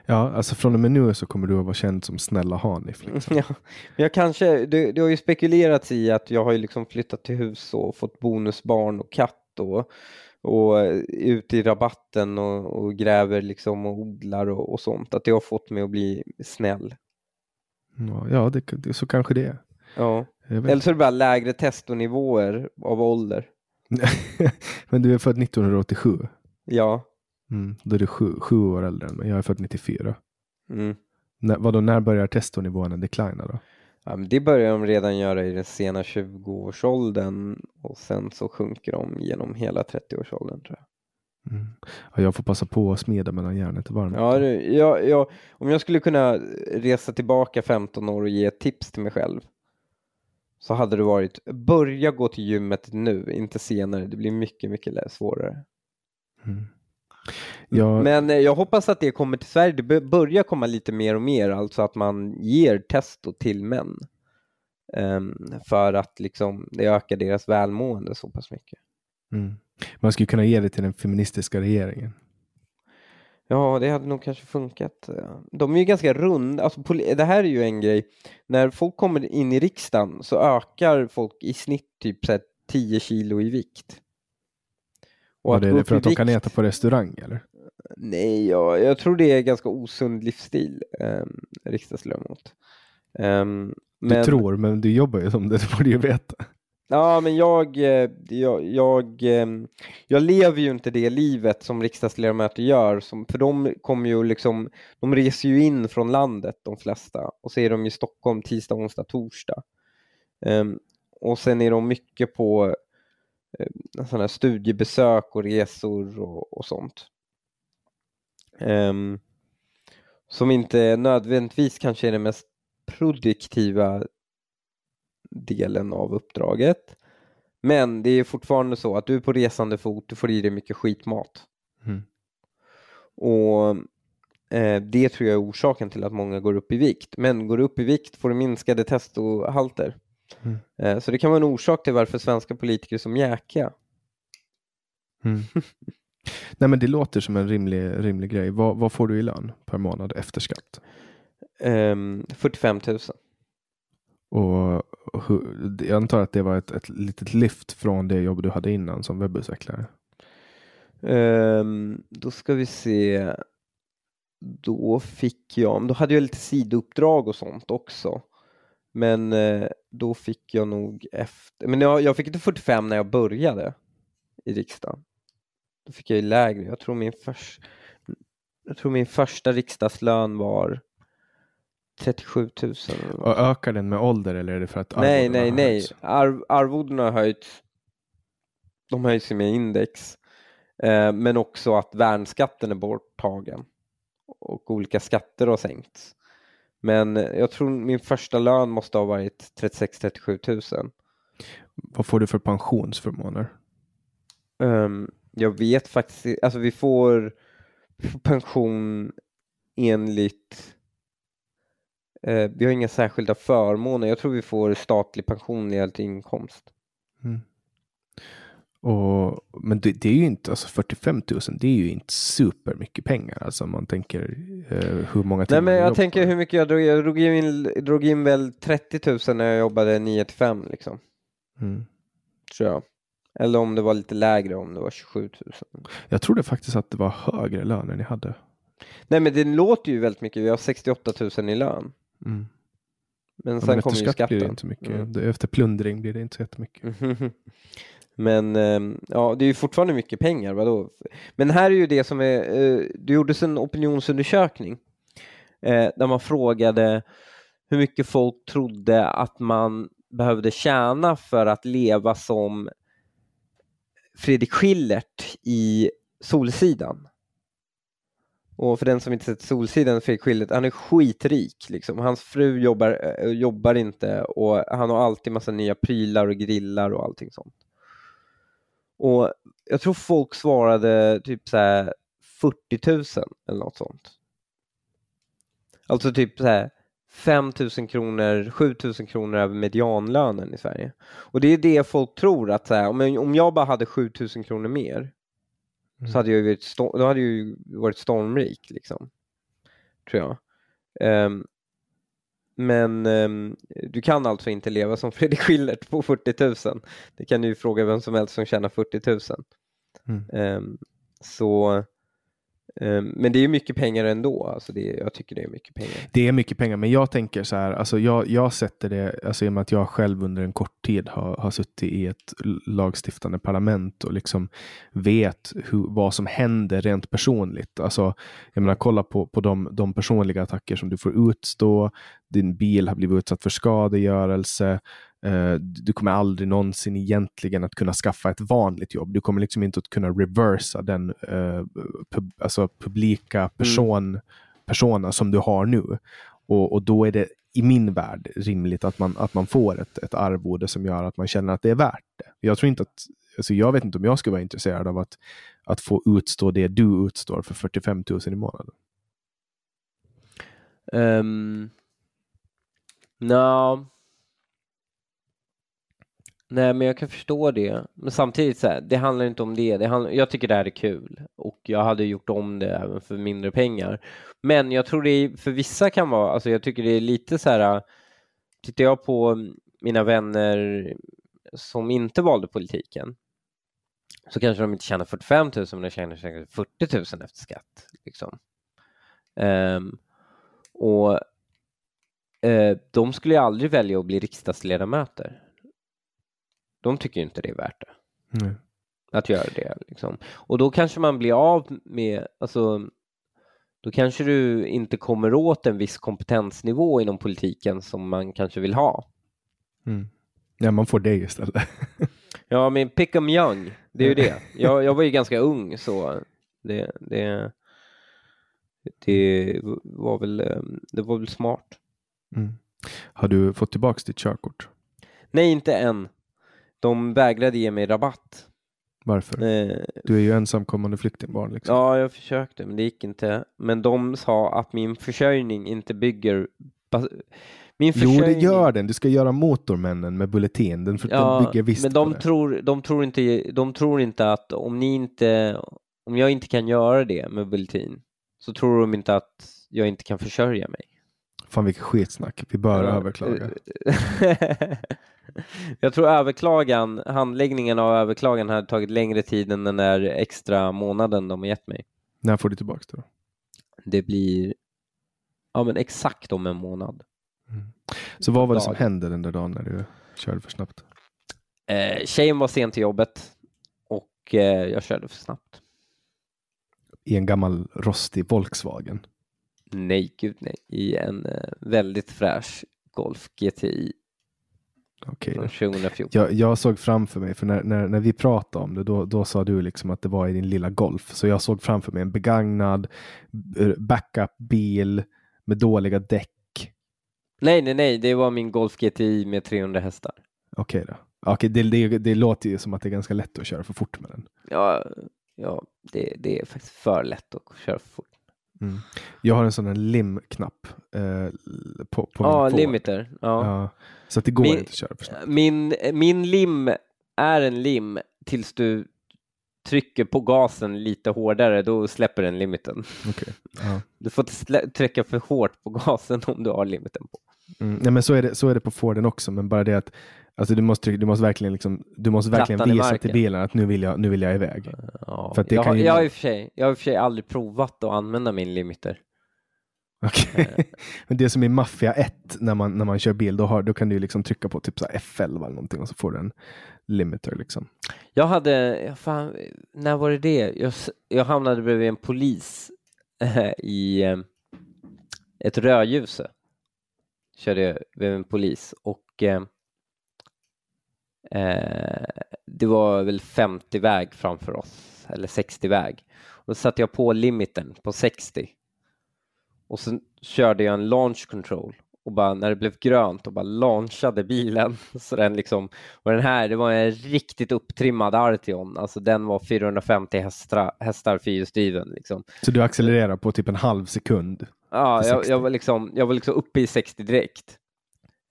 Ja, alltså från och med nu så kommer du att vara känd som snälla Hanif. Liksom. [laughs] ja, jag kanske, det, det har ju spekulerats i att jag har ju liksom flyttat till hus och fått bonusbarn och katt och, och ute i rabatten och, och gräver liksom och odlar och, och, sånt. Att det har fått mig att bli snäll. Ja, det, så kanske det är. Ja. Eller så är det bara lägre testonivåer av ålder. [laughs] Men du är född 1987? Ja. Mm, då är du sju, sju år äldre än mig. Jag är född 94. Mm. När, vadå, när börjar testonivåerna declina då? Ja, men det börjar de redan göra i den sena 20-årsåldern och sen så sjunker de genom hela 30-årsåldern tror jag. Mm. Ja, jag får passa på att smeda medan järnet är varmt. Ja, ja, ja, om jag skulle kunna resa tillbaka 15 år och ge ett tips till mig själv så hade det varit börja gå till gymmet nu, inte senare. Det blir mycket, mycket svårare. Mm. Jag... Men eh, jag hoppas att det kommer till Sverige. Det börjar komma lite mer och mer, alltså att man ger testo till män. Um, för att liksom, det ökar deras välmående så pass mycket. Mm. Man skulle kunna ge det till den feministiska regeringen. Ja, det hade nog kanske funkat. De är ju ganska runda. Alltså, det här är ju en grej. När folk kommer in i riksdagen så ökar folk i snitt typ så 10 kilo i vikt. Och ja, det är det för att vikt... de kan äta på restaurang eller? Nej, ja, jag tror det är ganska osund livsstil, eh, riksdagsledamot. Eh, men... Du tror, men du jobbar ju som det, du borde ju veta. Ja, men jag, eh, jag, jag, eh, jag lever ju inte det livet som riksdagsledamöter gör, som, för de kommer ju liksom, de reser ju in från landet de flesta och så är de i Stockholm tisdag, onsdag, torsdag. Um, och sen är de mycket på eh, um, sådana studiebesök och resor och, och sånt. Um, som inte nödvändigtvis kanske är det mest produktiva delen av uppdraget. Men det är fortfarande så att du är på resande fot, du får i dig mycket skitmat. Mm. Och eh, det tror jag är orsaken till att många går upp i vikt. Men går du upp i vikt får du minskade testohalter. Mm. Eh, så det kan vara en orsak till varför svenska politiker är så mjäkiga. Mm. [laughs] Nej men det låter som en rimlig, rimlig grej. Vad, vad får du i lön per månad efter skatt? Um, 45 000. Och jag antar att det var ett, ett litet lyft från det jobb du hade innan som webbutvecklare. Um, ehm, då ska vi se. Då fick jag, då hade jag lite sidouppdrag och sånt också. Men eh, då fick jag nog efter, men jag, jag fick inte 45 när jag började i riksdagen. Då fick jag ju lägre. Jag tror min, förs, jag tror min första riksdagslön var 37 000. Och ökar den med ålder eller är det för att Nej, nej, nej. Ar arvodena har höjts. De höjs med index. Eh, men också att värnskatten är borttagen. Och olika skatter har sänkts. Men jag tror min första lön måste ha varit 36-37 000. Vad får du för pensionsförmåner? Um, jag vet faktiskt alltså vi får pension enligt Eh, vi har inga särskilda förmåner. Jag tror vi får statlig pension led till inkomst. Mm. Och, men det, det, är ju inte, alltså 45 000, det är ju inte super mycket pengar. Alltså man tänker eh, hur många timmar Nej men jag tänker hur mycket jag drog, jag drog in, drog in väl 30 000 när jag jobbade 9 till 5 liksom. Mm. Tror jag. Eller om det var lite lägre, om det var 27 000. Jag trodde faktiskt att det var högre lön än ni hade. Nej men det låter ju väldigt mycket, vi har 68 000 i lön. Mm. Men ja, sen men kommer ju skatten. Blir det inte mycket. Mm. Efter plundring blir det inte så jättemycket. [laughs] Men ehm, ja, det är ju fortfarande mycket pengar. Vadå? Men här är ju det som är, eh, det gjordes en opinionsundersökning eh, där man frågade hur mycket folk trodde att man behövde tjäna för att leva som Fredrik Schillert i Solsidan. Och för den som inte sett Solsidan, Fredrik Schillert, han är skitrik. Liksom. Hans fru jobbar, eh, jobbar inte och han har alltid massa nya prylar och grillar och allting sånt. Och jag tror folk svarade typ så här 40 000 eller något sånt. Alltså typ så här 5 000 kronor, 7 000 kronor över medianlönen i Sverige. Och det är det folk tror att så här, om, jag, om jag bara hade 7 000 kronor mer mm. så hade jag varit, då hade jag ju varit stormrik liksom. Tror jag. Um, men um, du kan alltså inte leva som [laughs] Fredrik Schillert på 40 000. Det kan du ju fråga vem som helst som tjänar 40 000. Mm. Um, så Ehm, men det är mycket pengar ändå. Alltså det, jag tycker det är mycket pengar. Det är mycket pengar, men jag tänker så här. Alltså jag, jag sätter det, alltså i och med att jag själv under en kort tid har, har suttit i ett lagstiftande parlament och liksom vet hur, vad som händer rent personligt. Alltså, jag menar, kolla på, på de, de personliga attacker som du får utstå. Din bil har blivit utsatt för skadegörelse. Uh, du kommer aldrig någonsin egentligen att kunna skaffa ett vanligt jobb. Du kommer liksom inte att kunna reversa den uh, pub alltså publika mm. person, mm. persona som du har nu. Och, och, då är det i min värld rimligt att man, att man får ett, ett arvode som gör att man känner att det är värt det. Jag tror inte att, alltså jag vet inte om jag skulle vara intresserad av att, att få utstå det du utstår för 45 000 i månaden. Um, no. Nej, men jag kan förstå det. Men samtidigt, så här, det handlar inte om det. det handlar, jag tycker det här är kul och jag hade gjort om det även för mindre pengar. Men jag tror det för vissa kan vara, alltså jag tycker det är lite så här, tittar jag på mina vänner som inte valde politiken så kanske de inte tjänar 45 000 men de tjänar säkert 40 000 efter skatt. Liksom. Um, och uh, de skulle ju aldrig välja att bli riksdagsledamöter de tycker inte det är värt det. Mm. Att göra det. Liksom. Och då kanske man blir av med, alltså, då kanske du inte kommer åt en viss kompetensnivå inom politiken som man kanske vill ha. Mm. Ja, man får det istället. ja, men pick em young, det är ju det. Jag, jag var ju ganska ung så det, det, det var väl, det var väl smart. Mm. Har du fått tillbaka ditt körkort? Nej, inte än. De vägrade ge mig rabatt. Varför? Eh, du är ju ensamkommande flyktingbarn. Liksom. Ja, jag försökte, men det gick inte. Men de sa att min försörjning inte bygger... Min försörjning... Jo, det gör den. Du ska göra Motormännen med Bulletin. Den, ja, den bygger visst men de tror, de, tror inte, de tror inte att om ni inte... Om jag inte kan göra det med Bulletin så tror de inte att jag inte kan försörja mig. Fan vilket skitsnack. Vi bör ja. överklaga. [laughs] Jag tror överklagan, handläggningen av överklagan hade tagit längre tid än den där extra månaden de har gett mig. När får du tillbaka det då? Det blir ja, men exakt om en månad. Mm. Så vad var det som hände den där dagen när du körde för snabbt? Eh, tjejen var sen till jobbet och eh, jag körde för snabbt. I en gammal rostig Volkswagen? Nej, gud nej. I en eh, väldigt fräsch Golf GTI Okej. Okay. Jag, jag, såg framför mig, för när, när, när vi pratade om det, då, då sa du liksom att det var i din lilla Golf. Så jag såg framför mig en begagnad backup-bil med dåliga däck. Nej, nej, nej, det var min Golf GTI med 300 hästar. Okej okay då. Okay, det, det, det låter ju som att det är ganska lätt att köra för fort med den. Ja, ja det, det är faktiskt för lätt att köra för fort. Mm. Jag har en sån här lim-knapp eh, på, på ja, min limiter. Ja. ja. Så att det går min, inte att köra för snabbt. Min, min lim är en lim tills du trycker på gasen lite hårdare, då släpper den limiten. Okay. Ja. Du får inte trycka för hårt på gasen om du har limiten på. Mm, nej, men så är, det, så är det på Forden också, men bara det att Alltså du måste, du måste verkligen, liksom, du måste verkligen visa till bilen att nu vill jag, nu vill jag iväg. Ja, för jag, har, ju... jag, har i och för sig, jag har i och för sig aldrig provat att använda min limiter. Okay. Eh. [laughs] Men det som är Mafia 1 när man, när man kör bil, då, har, då kan du liksom trycka på typ så F11 eller någonting och så får du en limiter. Liksom. Jag hade, fan, när var det det? Jag, jag hamnade bredvid en polis äh, i, ett rödljus. Körde jag vid en polis och eh, eh, det var väl 50 väg framför oss, eller 60 väg. Och då satte jag på limiten på 60. Och sen körde jag en launch control och bara när det blev grönt och bara launchade bilen. [laughs] Så den liksom, och den här, det var en riktigt upptrimmad Arteon, alltså den var 450 hästar, hästar fyrhjulsdriven. Liksom. Så du accelererar på typ en halv sekund? Ja, jag, jag, var liksom, jag var liksom uppe i 60 direkt.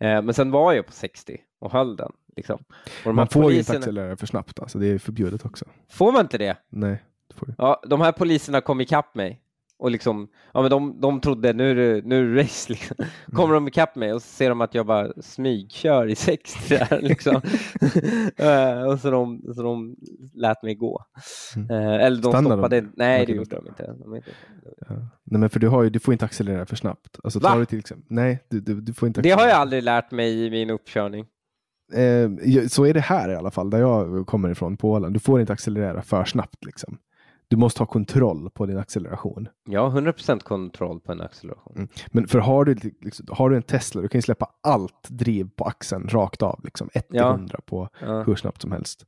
Eh, men sen var jag på 60 och höll den. Liksom. Och man får poliserna... ju inte accelerera för snabbt, alltså. det är förbjudet också. Får man inte det? Nej. Det får du. Ja, de här poliserna kom ikapp mig och liksom, ja men de, de trodde nu är det, nu är det race liksom. Kommer de ikapp mig och så ser de att jag bara smygkör i 60 [laughs] där liksom. [laughs] Eh, och så de, så de lät mig gå. Mm. Eh, eller de Stannar stoppade, de? nej det gjorde de inte. De inte. Ja. Nej men för du, har ju, du får inte accelerera för snabbt. Alltså, tar du till exempel, nej, du, du, du får inte accelerera. Det har jag aldrig lärt mig i min uppkörning. Eh, så är det här i alla fall, där jag kommer ifrån, Polen. Du får inte accelerera för snabbt. Liksom du måste ha kontroll på din acceleration. Ja, 100% kontroll på en acceleration. Mm. Men för har du, liksom, har du en Tesla, du kan ju släppa allt driv på axeln rakt av, liksom 1 ja. 100 på ja. hur snabbt som helst.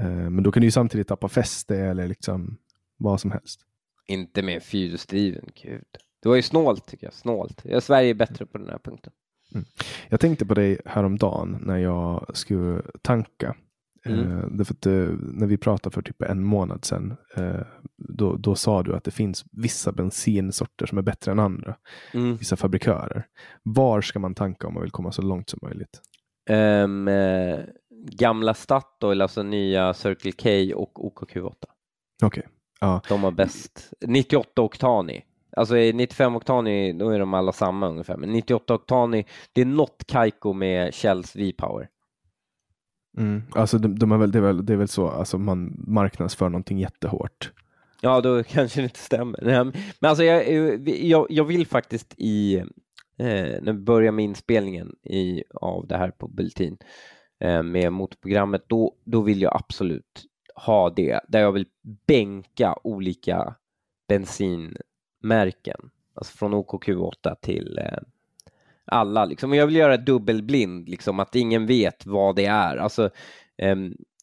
Uh, men då kan du ju samtidigt tappa fäste eller liksom vad som helst. Inte med fyrhjulsdriven, gud. Det var ju snålt tycker jag, snålt. Sverige är bättre på den här punkten. Mm. Jag tänkte på dig häromdagen när jag skulle tanka. Mm. Eh, därför att, eh, när vi pratade för typ en månad sedan, eh, då, då sa du att det finns vissa bensinsorter som är bättre än andra. Mm. Vissa fabrikörer. Var ska man tanka om man vill komma så långt som möjligt? Um, gamla Statoil, alltså nya Circle K och OKQ8. Okej. Okay. Ja. De har bäst. 98 oktani. Alltså 95 oktani, då är de alla samma ungefär. Men 98 oktani, det är något Kaiko med Shells V-power. Mm. Alltså de, de är väl, det, är väl, det är väl så, alltså man marknadsför någonting jättehårt. Ja, då [laughs] kanske det inte stämmer. Men alltså jag, jag, jag vill faktiskt i, eh, när vi börjar med inspelningen i, av det här på Bulletin eh, med motorprogrammet, då, då vill jag absolut ha det, där jag vill bänka olika bensinmärken, alltså från OKQ8 till eh, alla. Liksom. Och jag vill göra dubbelblind, liksom, att ingen vet vad det är. Alltså, eh,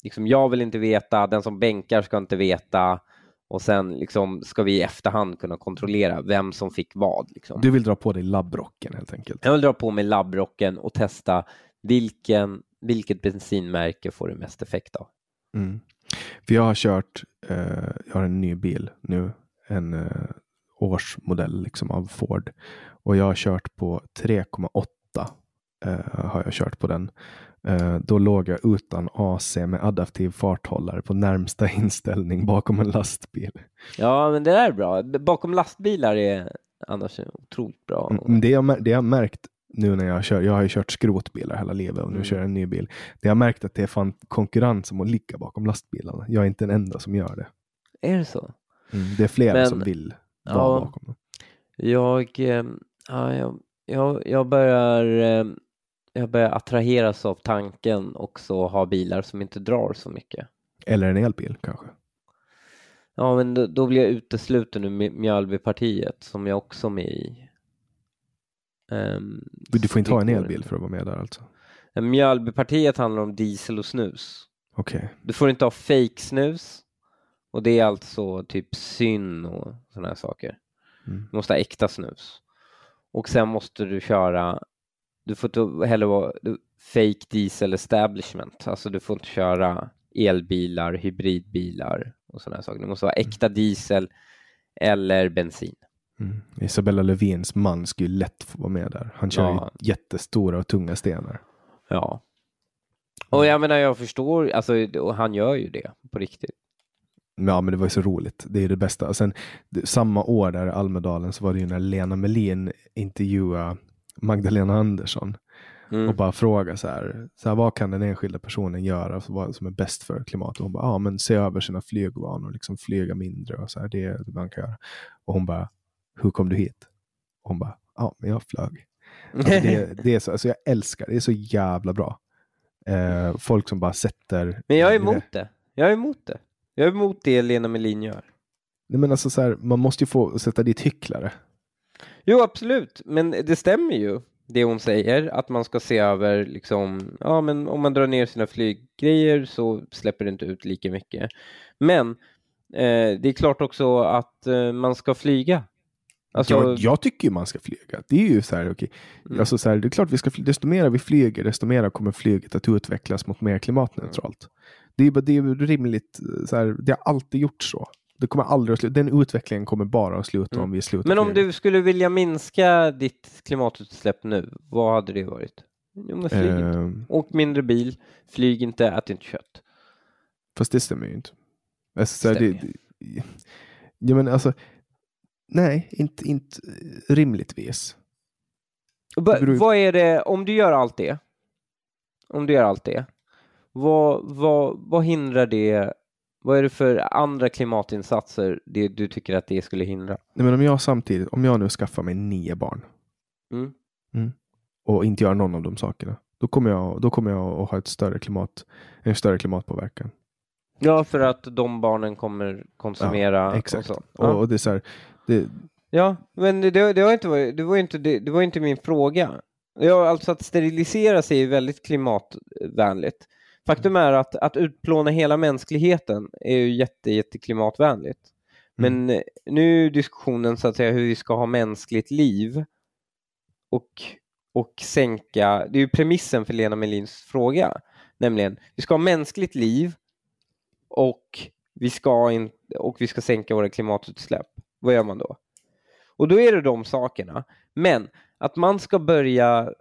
liksom, jag vill inte veta, den som bänkar ska inte veta och sen liksom, ska vi i efterhand kunna kontrollera vem som fick vad. Liksom. Du vill dra på dig labbrocken helt enkelt? Jag vill dra på mig labbrocken och testa vilken, vilket bensinmärke får du mest effekt av. Mm. För jag har kört, eh, jag har en ny bil nu, en eh, årsmodell liksom av Ford och jag har kört på 3,8 eh, har jag kört på den. Eh, då låg jag utan AC med adaptiv farthållare på närmsta [laughs] inställning bakom en lastbil. Ja, men det där är bra. Bakom lastbilar är annars otroligt bra. Mm, det jag, det jag märkt nu när jag kör, jag har ju kört skrotbilar hela livet och nu mm. kör jag en ny bil. Det jag märkt att det är fan konkurrens om att ligga bakom lastbilarna. Jag är inte den enda som gör det. Är det så? Mm, det är flera men, som vill ja, bakom dem. Jag, eh, Ja, jag, jag, jag, börjar, eh, jag börjar attraheras av tanken också ha bilar som inte drar så mycket. Eller en elbil kanske? Ja, men då, då blir jag utesluten ur Mjölbypartiet som jag också är med i. Um, du får inte ha en elbil för att vara med där alltså? Mjölbypartiet handlar om diesel och snus. Okay. Du får inte ha fake snus och det är alltså typ syn och sådana här saker. Mm. Du måste ha äkta snus. Och sen måste du köra, du får inte heller vara fake diesel establishment, alltså du får inte köra elbilar, hybridbilar och sådana saker. Det måste vara äkta diesel eller bensin. Mm. Isabella Lövins man skulle lätt få vara med där. Han kör ja. jättestora och tunga stenar. Ja. Och jag menar, jag förstår, alltså, och han gör ju det på riktigt. Ja, men det var ju så roligt. Det är det bästa. Och sen samma år där i Almedalen så var det ju när Lena Melin intervjuade Magdalena Andersson mm. och bara fråga så här, så här, vad kan den enskilda personen göra som är bäst för klimatet? Och hon bara, ja men se över sina flygvanor, liksom flyga mindre och så här, det är det man kan göra. Och hon bara, hur kom du hit? Och hon bara, ja men jag flög. Alltså det, [laughs] det, är så, alltså jag älskar det, det är så jävla bra. Eh, folk som bara sätter... Men jag är emot det. Jag är emot det. Jag är emot det Lena Melin gör. Nej, men alltså så här, man måste ju få sätta dit hycklare. Jo, absolut, men det stämmer ju det hon säger, att man ska se över liksom, ja men om man drar ner sina flyggrejer så släpper det inte ut lika mycket. Men eh, det är klart också att eh, man ska flyga. Alltså, jag, jag, tycker man ska flyga. Det är ju så här, okay. Mm. Alltså så här, det är klart vi ska flyga. Desto mer vi flyger, desto mer kommer flyget att utvecklas mot mer klimatneutralt. Mm. Det är, det är rimligt, så här, det har alltid gjort så. Det kommer aldrig att sluta. Den utvecklingen kommer bara att sluta mm. om vi slutar. Men om flyga. du skulle vilja minska ditt klimatutsläpp nu, vad hade det varit? Jo, men flyg inte. Uh, Åk mindre bil, flyg inte, ät inte kött. Fast det stämmer ju inte. Alltså, stämmer. Det, det, ja, men alltså, nej, inte, inte rimligtvis. Va, vad är det, om du gör allt det, om du gör allt det, vad, vad, vad hindrar det vad är det för andra klimatinsatser det du tycker att det skulle hindra? Nej, men om jag samtidigt, om jag nu skaffar mig nio barn mm. Mm, och inte gör någon av de sakerna, då kommer jag, då kommer jag att ha ett större klimat, en större klimatpåverkan. Ja, för att de barnen kommer konsumera. Ja, exakt. Och, ja. och, och, det är så här, det... Ja, men det, det, var inte, det, var inte, det, det var inte min fråga. Ja, alltså att sterilisera sig är väldigt klimatvänligt. Faktum är att, att utplåna hela mänskligheten är ju jätte, jätte klimatvänligt. Men mm. nu är diskussionen så att säga hur vi ska ha mänskligt liv och, och sänka, det är ju premissen för Lena Melins fråga, nämligen vi ska ha mänskligt liv och vi ska, in, och vi ska sänka våra klimatutsläpp. Vad gör man då? Och då är det de sakerna. Men att man ska börja,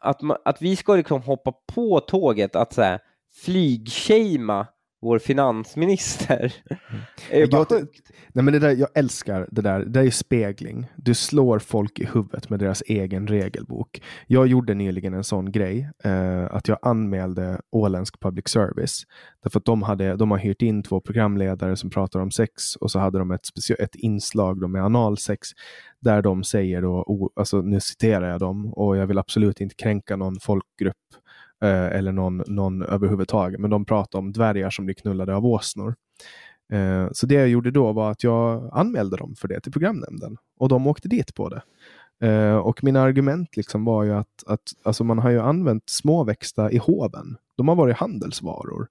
att, man, att vi ska liksom hoppa på tåget att säga flygshamea vår finansminister. Mm. är bara jag, nej men det där, jag älskar det där. Det där är spegling. Du slår folk i huvudet med deras egen regelbok. Jag gjorde nyligen en sån grej. Eh, att jag anmälde åländsk public service. Därför att de, hade, de har hyrt in två programledare som pratar om sex och så hade de ett, ett inslag då med analsex där de säger då, alltså nu citerar jag dem och jag vill absolut inte kränka någon folkgrupp Eh, eller någon, någon överhuvudtaget. Men de pratar om dvärgar som blir knullade av åsnor. Eh, så det jag gjorde då var att jag anmälde dem för det till programnämnden och de åkte dit på det. Eh, och mina argument liksom var ju att, att alltså man har ju använt småväxta i hoven. De har varit handelsvaror.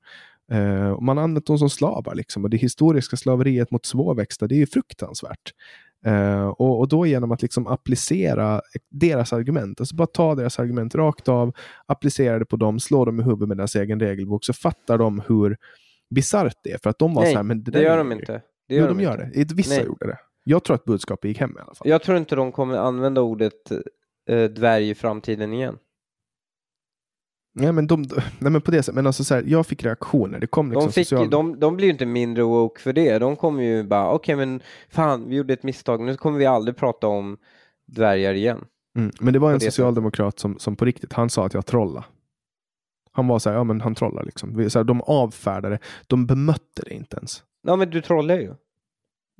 Man har använt dem som slavar. Liksom. Och det historiska slaveriet mot småväxta det är ju fruktansvärt. Uh, och, och, då genom att liksom applicera deras argument, alltså bara ta deras argument rakt av, applicera det på dem, slå dem i huvudet med deras egen regelbok, så fattar de hur bisarrt det är. För att de var Nej, så här, men det, det gör de inte. Det gör jo, de, de gör det. Vissa Nej. gjorde det. Jag tror att budskapet gick hem i alla fall. Jag tror inte de kommer använda ordet eh, dvärg i framtiden igen. Nej men, de, nej men på det sättet, men alltså så här, jag fick reaktioner. Det kom liksom de, fick, social... de, de blir ju inte mindre woke för det. De kommer ju bara, okej okay, men fan, vi gjorde ett misstag, nu kommer vi aldrig prata om dvärgar igen. Mm, men det var en det socialdemokrat som, som på riktigt, han sa att jag trollade. Han var så här, ja men han trollar liksom. Så här, de avfärdade, de bemötte det inte ens. Ja men du trollar ju.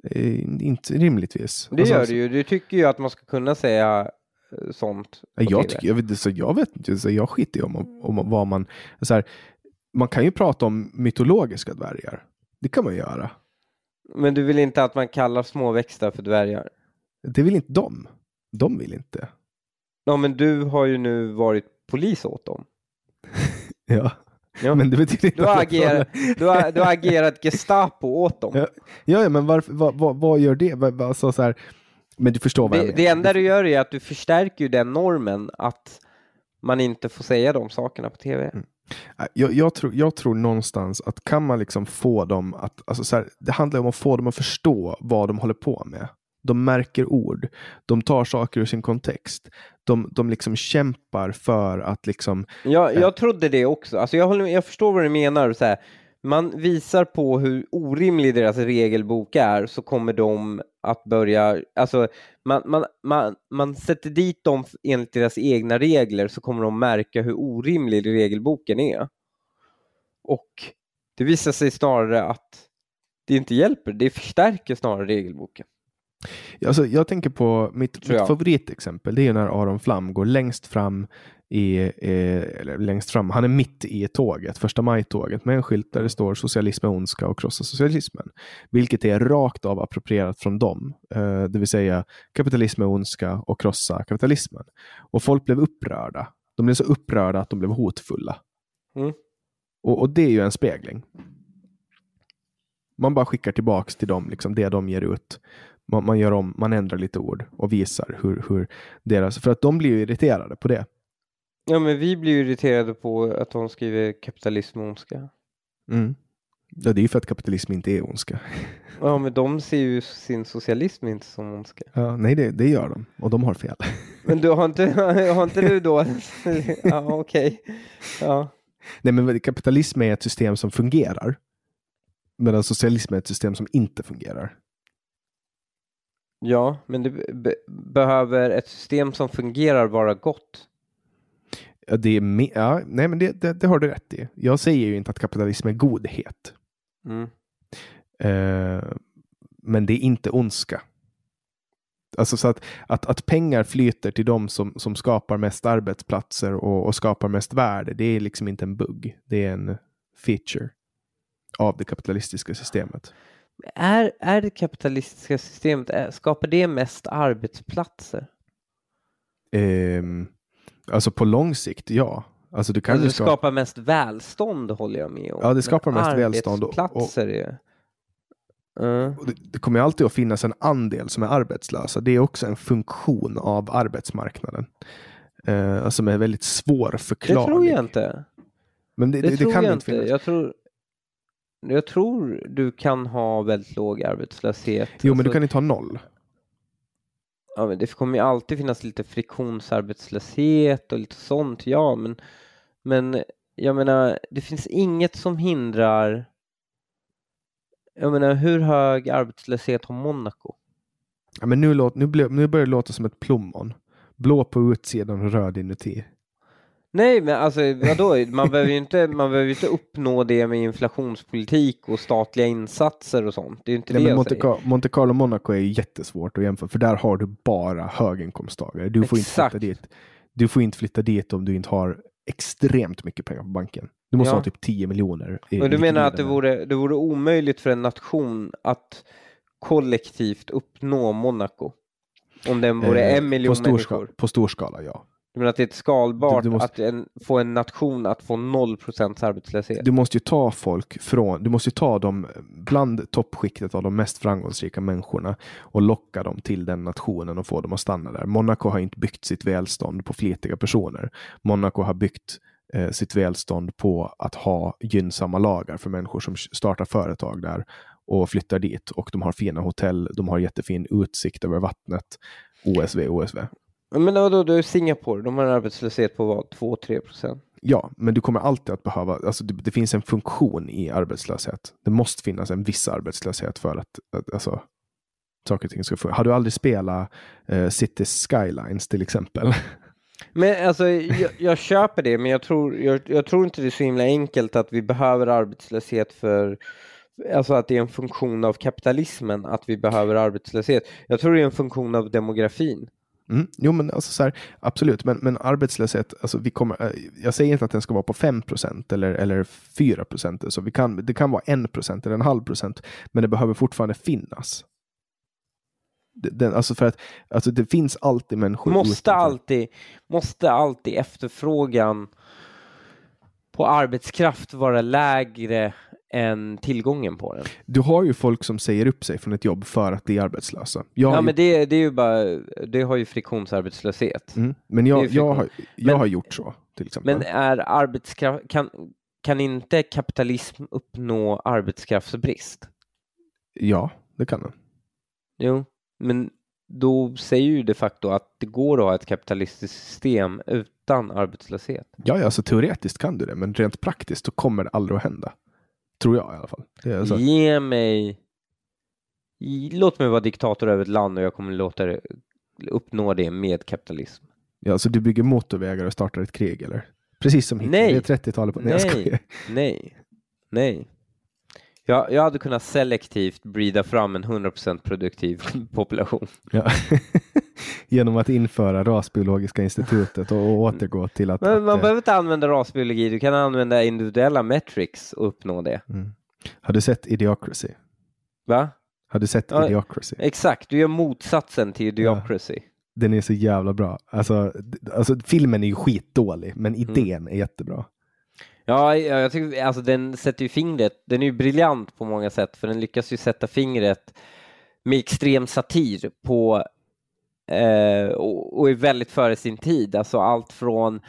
Eh, inte rimligtvis. Det alltså, gör du ju. Du tycker ju att man ska kunna säga sånt. Jag, tycker, jag, vet, så jag vet inte, så jag skiter i om, om vad man... Så här, man kan ju prata om mytologiska dvärgar. Det kan man göra. Men du vill inte att man kallar småväxter för dvärgar? Det vill inte de. De vill inte. Ja, men du har ju nu varit polis åt dem. [laughs] ja. ja. Men det betyder inte du har, agerat, du, har, du har agerat Gestapo åt dem. Ja, ja men varför, vad, vad, vad gör det? Alltså, så här, men du förstår vad det, jag menar. Det enda du gör är att du förstärker den normen att man inte får säga de sakerna på tv. Mm. Jag, jag, tror, jag tror någonstans att kan man liksom få dem att, alltså så här, det handlar om att få dem att förstå vad de håller på med. De märker ord, de tar saker ur sin kontext. De, de liksom kämpar för att liksom... Ja, jag äh, trodde det också. Alltså jag, håller, jag förstår vad du menar. Så här, man visar på hur orimlig deras regelbok är så kommer de att börja, alltså man, man, man, man sätter dit dem enligt deras egna regler så kommer de märka hur orimlig regelboken är. Och det visar sig snarare att det inte hjälper, det förstärker snarare regelboken. Alltså, jag tänker på mitt, mitt favoritexempel, det är när Aron Flam går längst fram i, eh, längst fram. Han är mitt i tåget, första maj-tåget med en skylt där det står socialism är ondska och krossa socialismen. Vilket är rakt av approprierat från dem, eh, det vill säga kapitalism är ondska och krossa kapitalismen. Och folk blev upprörda. De blev så upprörda att de blev hotfulla. Mm. Och, och, det är ju en spegling. Man bara skickar tillbaks till dem liksom, det de ger ut. Man, man, gör om, man ändrar lite ord och visar hur, hur deras... För att de blir ju irriterade på det. Ja, men vi blir ju irriterade på att de skriver kapitalism och ondska. Mm. Ja, det är ju för att kapitalism inte är ondska. [laughs] Ja, men de ser ju sin socialism inte som ondska. Ja, nej, det, det gör de och de har fel. [laughs] Men du har inte, [laughs] har inte du då? ja, okej. Okay. Ja. Nej, men kapitalism är ett system som fungerar. Medan socialism är ett system som inte fungerar. Ja, men det be behöver ett system som fungerar vara gott? Ja, det är ja, nej, men det, det, det, har du rätt i. Jag säger ju inte att kapitalism är godhet. Mm. Uh, men det är inte ondska. Alltså så att, att, att pengar flyter till de som, som skapar mest arbetsplatser och, och skapar mest värde, det är liksom inte en bugg. Det är en feature av det kapitalistiska systemet. Är, är det kapitalistiska systemet, skapar det mest arbetsplatser? Um, alltså på lång sikt, ja. Alltså du kan alltså det skapa... skapar mest välstånd håller jag med om. Ja, det skapar mest välstånd. Och, Arbetsplatser är... Uh. Det, det, kommer alltid att finnas en andel som är arbetslösa. Det är också en funktion av arbetsmarknaden. Alltså som är väldigt svårförklarlig. Det tror jag inte. Men det, det, det, kan jag inte finnas. Jag tror, jag tror du kan ha väldigt låg arbetslöshet. Jo, men du alltså- kan inte ha noll. Ja, men det kommer ju alltid finnas lite friktionsarbetslöshet och lite sånt, ja, men, men jag menar, det finns inget som hindrar jag menar, hur hög arbetslöshet har Monaco? Ja, men nu, låt, nu, nu börjar det låta som ett plommon. Blå på utsidan och röd inuti. Nej, men alltså vadå? Man behöver ju inte, man behöver inte uppnå det med inflationspolitik och statliga insatser och sånt. Det är inte Nej, det men Monte, säger. Monte Carlo Monaco är jättesvårt att jämföra, för där har du bara höginkomsttagare. Du får, inte flytta dit. du får inte flytta dit om du inte har extremt mycket pengar på banken. Du måste Ja. ha typ 10 miljoner. Men du menar att det vore, det vore omöjligt för en nation att kollektivt uppnå Monaco? Om den vore Eh, en miljon på människor? på stor skala, ja. Du menar att det är ett skalbart Du- du måste- att en, få en nation att få noll procents arbetslöshet? Du måste ju ta folk från, du måste ju ta dem bland toppskiktet av de mest framgångsrika människorna och locka dem till den nationen och få dem att stanna där. Monaco har inte byggt sitt välstånd på flitiga personer. Monaco har byggt eh, sitt välstånd på att ha gynnsamma lagar för människor som startar företag där och flyttar dit och de har fina hotell, de har jättefin utsikt över vattnet. OSV, OSV. Men vadå, du är Singapore, de har en arbetslöshet på vad, 2-3 procent? Ja, men du kommer alltid att behöva, alltså det, det finns en funktion i arbetslöshet. Det måste finnas en viss arbetslöshet för att, att alltså, saker och ting ska funka. Har du aldrig spelat uh, Cities Skylines till exempel? [laughs] Men alltså, jag, jag köper det, men jag tror, jag, jag tror inte det är så himla enkelt att vi behöver arbetslöshet för Alltså att det är en funktion av kapitalismen att vi behöver arbetslöshet. Jag tror det är en funktion av demografin. Mm. Jo, men alltså så här, absolut, men, men arbetslöshet, alltså vi kommer, eh, jag säger inte att den ska vara på 5 eller, eller 4 så vi kan, det kan vara 1 eller en halv procent, men det behöver fortfarande finnas. Den, alltså för att alltså det finns alltid människor Måste alltid, måste alltid efterfrågan på arbetskraft vara lägre än tillgången på den? Du har ju folk som säger upp sig från ett jobb för att bli arbetslösa. Jag Ja, ju- men det, det är ju bara, det har ju friktionsarbetslöshet. mm, men jag, är jag, har, friktion. jag Men- har gjort så, till exempel. Men är arbetskraft, kan, kan inte kapitalism uppnå arbetskraftsbrist? Ja, det kan den. Jo, men då säger ju de facto att det går att ha ett kapitalistiskt system utan arbetslöshet. Ja, ja, alltså teoretiskt kan du det, men rent praktiskt så kommer det aldrig att hända. Tror jag i alla fall. Ge mig... Låt mig vara diktator över ett land och jag kommer låta det, uppnå det med kapitalism. ja, alltså du bygger motorvägar och startar ett krig, eller? Precis som Hitler. Det är 30-talet på... Nej. Nej, nej, nej. Jag, jag hade kunnat selektivt breeda fram en 100% produktiv [laughs] population. Ja. [laughs] [laughs] genom att införa rasbiologiska institutet och, och återgå till att... Men man att, behöver inte använda rasbiologi, du kan använda individuella metrics och uppnå det. Mm. Har du sett Idiocracy? Va? Har du sett Ja, Idiocracy? Exakt, du gör motsatsen till idiocracy. Den är så jävla bra. Alltså, alltså filmen är ju skitdålig, men idén är jättebra. Ja, jag tycker, alltså den sätter ju fingret, den är ju briljant på många sätt för den lyckas ju sätta fingret med extrem satir på eh, och, och är väldigt före sin tid, alltså allt från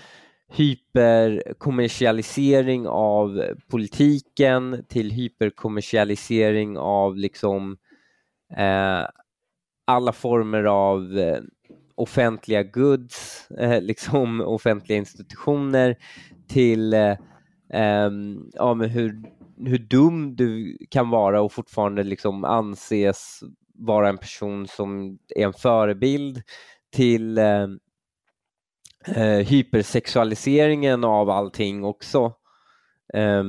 hyperkommersialisering av politiken till hyperkommersialisering av liksom eh, alla former av eh, offentliga goods, [laughs] eh, liksom offentliga institutioner till eh, ja, men hur, hur dum du kan vara och fortfarande liksom anses vara en person som är en förebild till eh, eh, hypersexualiseringen av allting också. Eh,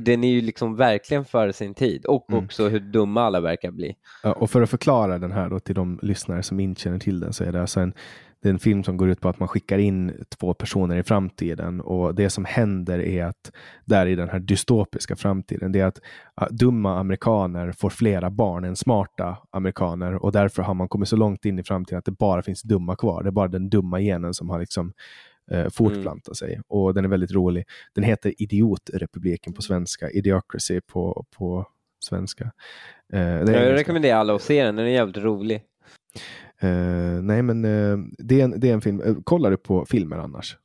den är ju liksom verkligen före sin tid och Mm. också hur dumma alla verkar bli. Ja, och för att förklara den här då till de lyssnare som inte känner till den så är det alltså en, det är en film som går ut på att man skickar in två personer i framtiden och det som händer är att där i den här dystopiska framtiden, det är att dumma amerikaner får flera barn än smarta amerikaner och därför har man kommit så långt in i framtiden att det bara finns dumma kvar. Det är bara den dumma genen som har liksom eh, fortplantat sig och den är väldigt rolig. Den heter Idiotrepubliken på svenska, Idiocracy på, på svenska. Eh, Jag rekommenderar alla att se den, den är jävligt rolig. Eh, nej, men eh, det, är en, det är en film. Uh, kollar du på filmer annars?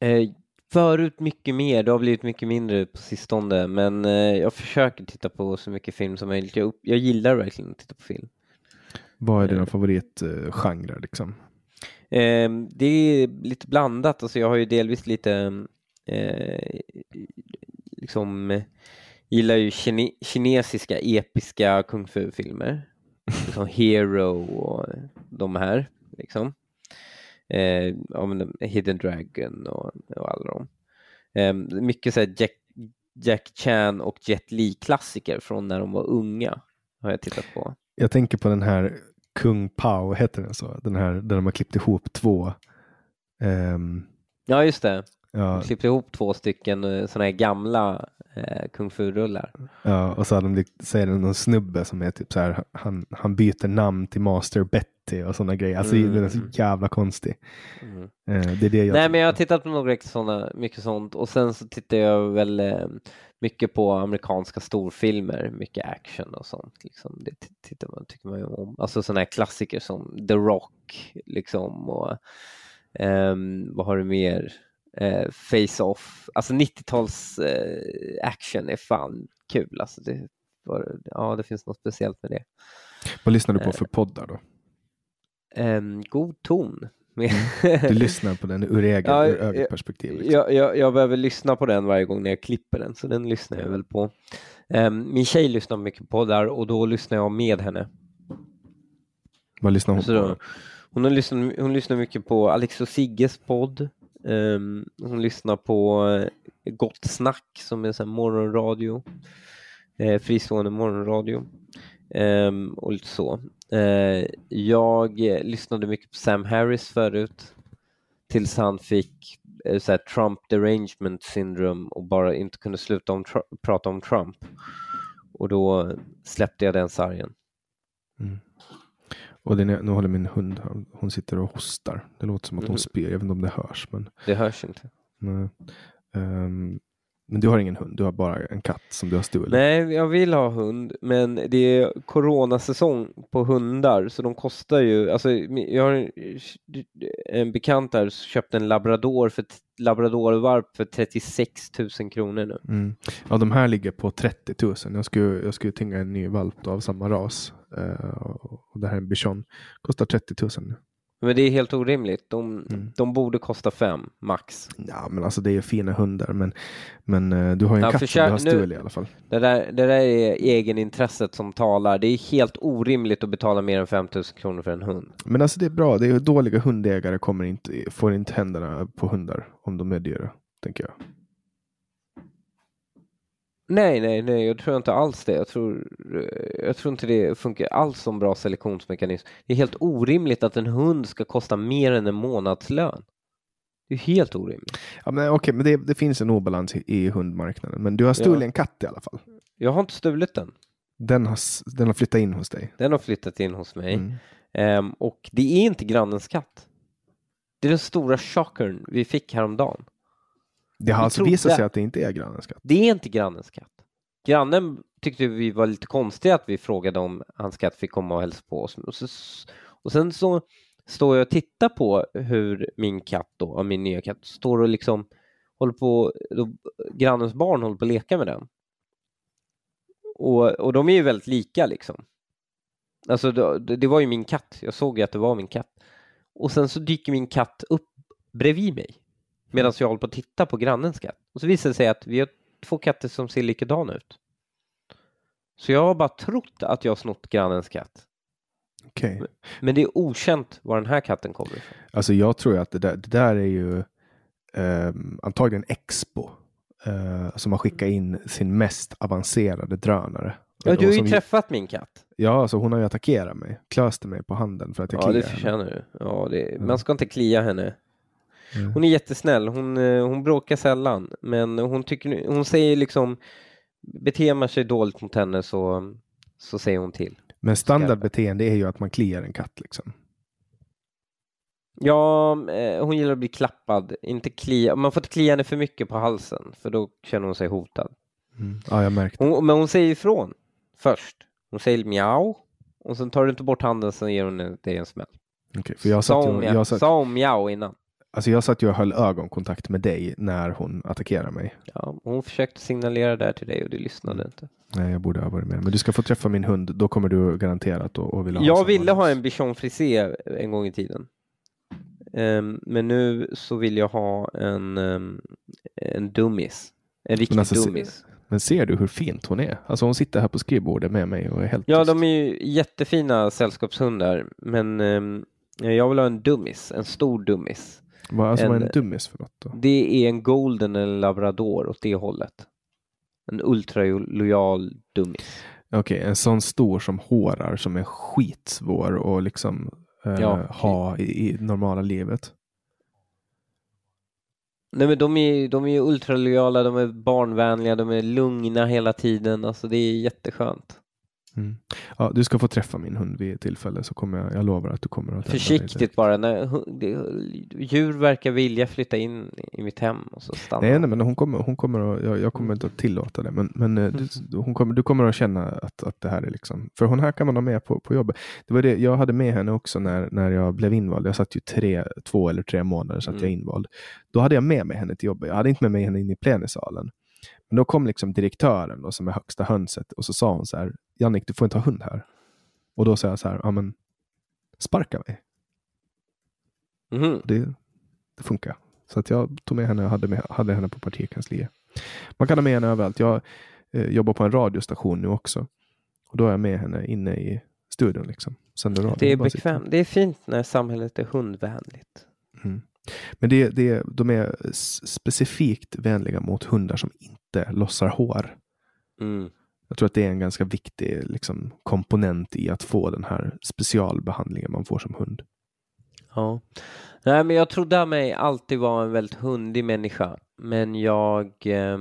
Eh, förut mycket mer, det har blivit mycket mindre på sistone, men eh, jag försöker titta på så mycket film som möjligt. Jag, jag gillar verkligen att titta på film. Vad är dina Eh. favoritgenrer? liksom? Eh, det är lite blandat, alltså jag har ju delvis lite eh, liksom eh, gillar ju kine, kinesiska episka kung fu-filmer. Som Hero och de här. Liksom. Eh, Hidden Dragon och, och alla dem. Eh, mycket så här Jack, Jack Chan och Jet Li-klassiker från när de var unga har jag tittat på. Jag tänker på den här Kung Pao, heter den så? Den här där de har klippt ihop två. ehm, Ja, just det. Ja, De klippte ihop två stycken eh, såna här gamla eh, kung fu-rullar. ja, och så har de är det någon snubbe som är typ så här, han, han byter namn till Master Betty och sådana grejer. Alltså Mm. den är så jävla konstig. Mm. Eh, det är det jag Nej, men jag har tittat på några sådana, mycket sånt och sen så tittar jag väl eh, mycket på amerikanska storfilmer, mycket action och sånt. Liksom. Det tittar man, tycker man ju om. Alltså sådana här klassiker som The Rock, liksom och ehm, vad har du mer? Eh, Face-Off. Alltså 90-tals eh, action är fan kul. Alltså det, var, ja, det finns något speciellt med det. Vad lyssnar du på eh, för poddar då? Ehm, god ton. Du lyssnar på den ur, Ja, eget jag- perspektiv. Liksom. Jag, jag, jag behöver lyssna på den varje gång när jag klipper den, så den lyssnar jag väl på. Ehm, min tjej lyssnar mycket på där och då lyssnar jag med henne. Vad lyssnar hon Så på? då, hon, har lyssnat, hon lyssnar mycket på Alex och Sigges podd. Ehm, um, hon lyssnar på eh, Gott Snack som är så morgonradio. Eh, fristående morgonradio. um, och lite så. Uh, jag lyssnade mycket på Sam Harris förut. Tills han fick uh, så Trump derangement syndrome och bara inte kunde sluta om, prata om Trump. Och då släppte jag den sargen. Mm. Och är, nu håller min hund, hon sitter och hostar. Det låter som att hon Mhm. spyr, jag vet inte om det hörs. Men, Det hörs inte. nej. Ehm, men du har ingen hund, du har bara en katt som du har stulit. Nej, jag vill ha hund, men det är coronasäsong på hundar, så de kostar ju, alltså jag har en, bekant där som köpte en labrador för labradorvalp för 36 000 kronor nu. Mm. Ja, de här ligger på 30 000. Jag skulle, jag skulle tänka en ny valp då, av samma ras. Eh, och det här är en bichon. Kostar 30 000 nu. Men det är helt orimligt. De, Mm. de borde kosta fem max. Ja, men alltså det är fina hundar. Men, men eh, du har ju en Ja, katt försök- du har nu- stulit i alla fall. Det där, det där är egenintresset som talar. Det är helt orimligt att betala mer än 5 000 kronor för en hund. Men alltså det är bra. Det är dåliga hundägare kommer inte, får inte händerna på hundar om de är dyra. Tänker jag. Nej, nej, nej, jag tror inte alls det. Jag tror, jag tror inte det funkar alls som bra selektionsmekanism. Det är helt orimligt att en hund ska kosta mer än en månadslön. Det är helt orimligt. Ja, men okej, men det, det finns en obalans i, i hundmarknaden. Men du har stulit Ja. en katt i alla fall. Jag har inte stulit den. Den har, den har flyttat in hos dig. Den har flyttat in hos mig. Mm. Ehm, och det är inte grannens katt. Det är den stora chockern vi fick häromdagen. Det har Vi alltså visat sig att det inte är grannens katt. Det är inte grannens katt. Grannen tyckte vi var lite konstiga att vi frågade om hans katt fick komma och hälsa på oss. Och, så, och sen så står jag och tittar på hur min katt då, min nya katt, står och liksom håller på, då, grannens barn håller på att leka med den. Och, och de är ju väldigt lika liksom. Alltså det, det var ju min katt, jag såg ju att det var min katt. Och sen så dyker min katt upp bredvid mig medan jag håller på att titta på grannens katt. Och så visar det sig att vi har två katter som ser likadana ut. Så jag har bara trott att jag har snott grannens katt. Okej. Men det är okänt var den här katten kommer ifrån. Alltså jag tror att det där, det där är ju ehm, antagligen Expo. eh, som har skickat in sin mest avancerade drönare. Ja, du har ju träffat min katt. Ja, alltså hon har ju attackerat mig. Klöste mig på handen för att jag Ja, henne. förtjänar du. Ja, det, Mm. Man ska inte klia henne. Mm. Hon är jättesnäll. Hon, eh, hon bråkar sällan. Men hon, tycker, hon säger liksom, beter man sig dåligt mot henne så, så säger hon till. Men standardbeteende är ju att man kliar en katt liksom. Ja, eh, hon gillar att bli klappad. Inte klia. Man får inte klia henne för mycket på halsen för då känner hon sig hotad. Mm. Ja, jag märkte. Hon, men hon säger ifrån först. Hon säger mjau och sen tar du inte bort handen så ger hon dig en smäll. Okej, för jag Sa hon, jag, satt, sa hon mjau innan? Alltså jag satt ju och höll ögonkontakt med dig när hon attackerade mig. Ja, hon försökte signalera där till dig och du lyssnade inte. Nej, jag borde ha varit med. Men du ska få träffa min hund. Då kommer du garanterat och, och vilja ha Jag ville ha en bichon frisé en gång i tiden. Ehm, men nu så vill jag ha en, um, en dummis. En riktig alltså, dummis. Men ser du hur fint hon är? Alltså hon sitter här på skrivbordet med mig och är helt Ja, tyst. de är ju jättefina sällskapshundar, men ehm, jag vill ha en dummis, en stor dummis. Vad, alltså, vad är en- dummis för något då? Det är en golden eller labrador åt det hållet. En ultralojal dummis. Okej, en sån stor som hårar som är skitsvår och liksom eh, Ja. ha i, i normala livet. Nej men de är, de är ultralojala, de är barnvänliga, de är lugna hela tiden. Alltså det är jätteskönt. Mm. Ja, du ska få träffa min hund vid tillfälle så kommer jag, jag lovar att du kommer att träffa dig Försiktigt bara. När djur verkar vilja flytta in i mitt hem och så stanna. Nej, nej, men hon kommer, hon kommer att, jag, jag kommer inte att tillåta det. Men, men eh, du, hon kommer, du kommer att känna att, att det här är liksom, för hon här kan man ha med på, på jobbet. Det var det, jag hade med henne också när, när jag blev invald. Jag satt ju tre, två eller tre månader satt jag Mm. invald. Då hade jag med mig henne till jobbet. Jag hade inte med mig henne in i plenisalen. Men då kom liksom direktören då, som är högsta hönset och så sa hon så här, Jannik du får inte ha hund här. Och då sa jag så här, ja men sparka mig. Mhm. Det, det funkar. Så att jag tog med henne och hade, med, hade henne på partikansliet. Man kan ha med henne överallt. Jag eh, jobbar på en radiostation nu också. Och då är jag med henne inne i studion. Liksom. Sänder. Det är bekvämt. Det är fint när samhället är hundvänligt. Mm. Men det, det, de är specifikt vänliga mot hundar som inte lossar hår. Mm. Jag tror att det är en ganska viktig liksom, komponent i att få den här specialbehandlingen man får som hund. Ja. Nej, men jag trodde mig alltid vara en väldigt hundig människa. Men jag... eh,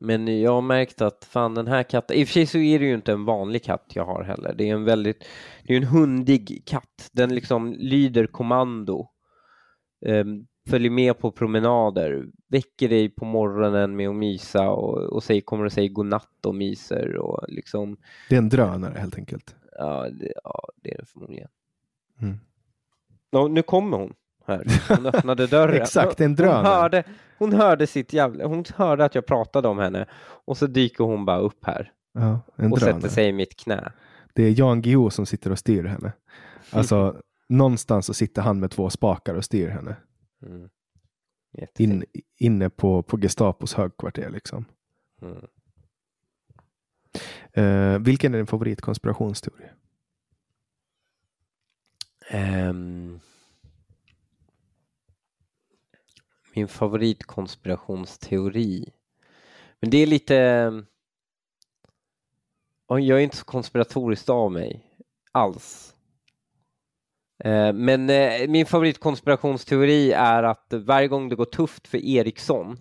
men jag har märkt att fan den här katten, i och för sig så är det ju inte en vanlig katt jag har heller. Det är en väldigt, det är en hundig katt. Den liksom lyder kommando. Ehm, följer med på promenader, väcker dig på morgonen med att mysa och, och säger, kommer och säger godnatt och myser och liksom, Det är en drönare helt enkelt. ja det, ja, det är det förmodligen. Mm. Ja, nu kommer hon här. Hon öppnade [laughs] dörren. Exakt, en hon drönare. hörde, hon hörde sitt jävla, hon hörde att jag pratade om henne och så dyker hon bara upp här Ja, en och drönare. sätter sig i mitt knä. Det är Jan Guillou som sitter och styr henne. Alltså, någonstans så sitter han med två spakar och styr henne. Mm. In, inne på, på Gestapos högkvarter liksom. Mm. Eh, vilken är din favoritkonspirationsteori? Ehm. min favoritkonspirationsteori. Men det är lite... Jag är inte så konspiratoriskt av mig alls. Eh, men eh, min favoritkonspirationsteori är att varje gång det går tufft för Ericsson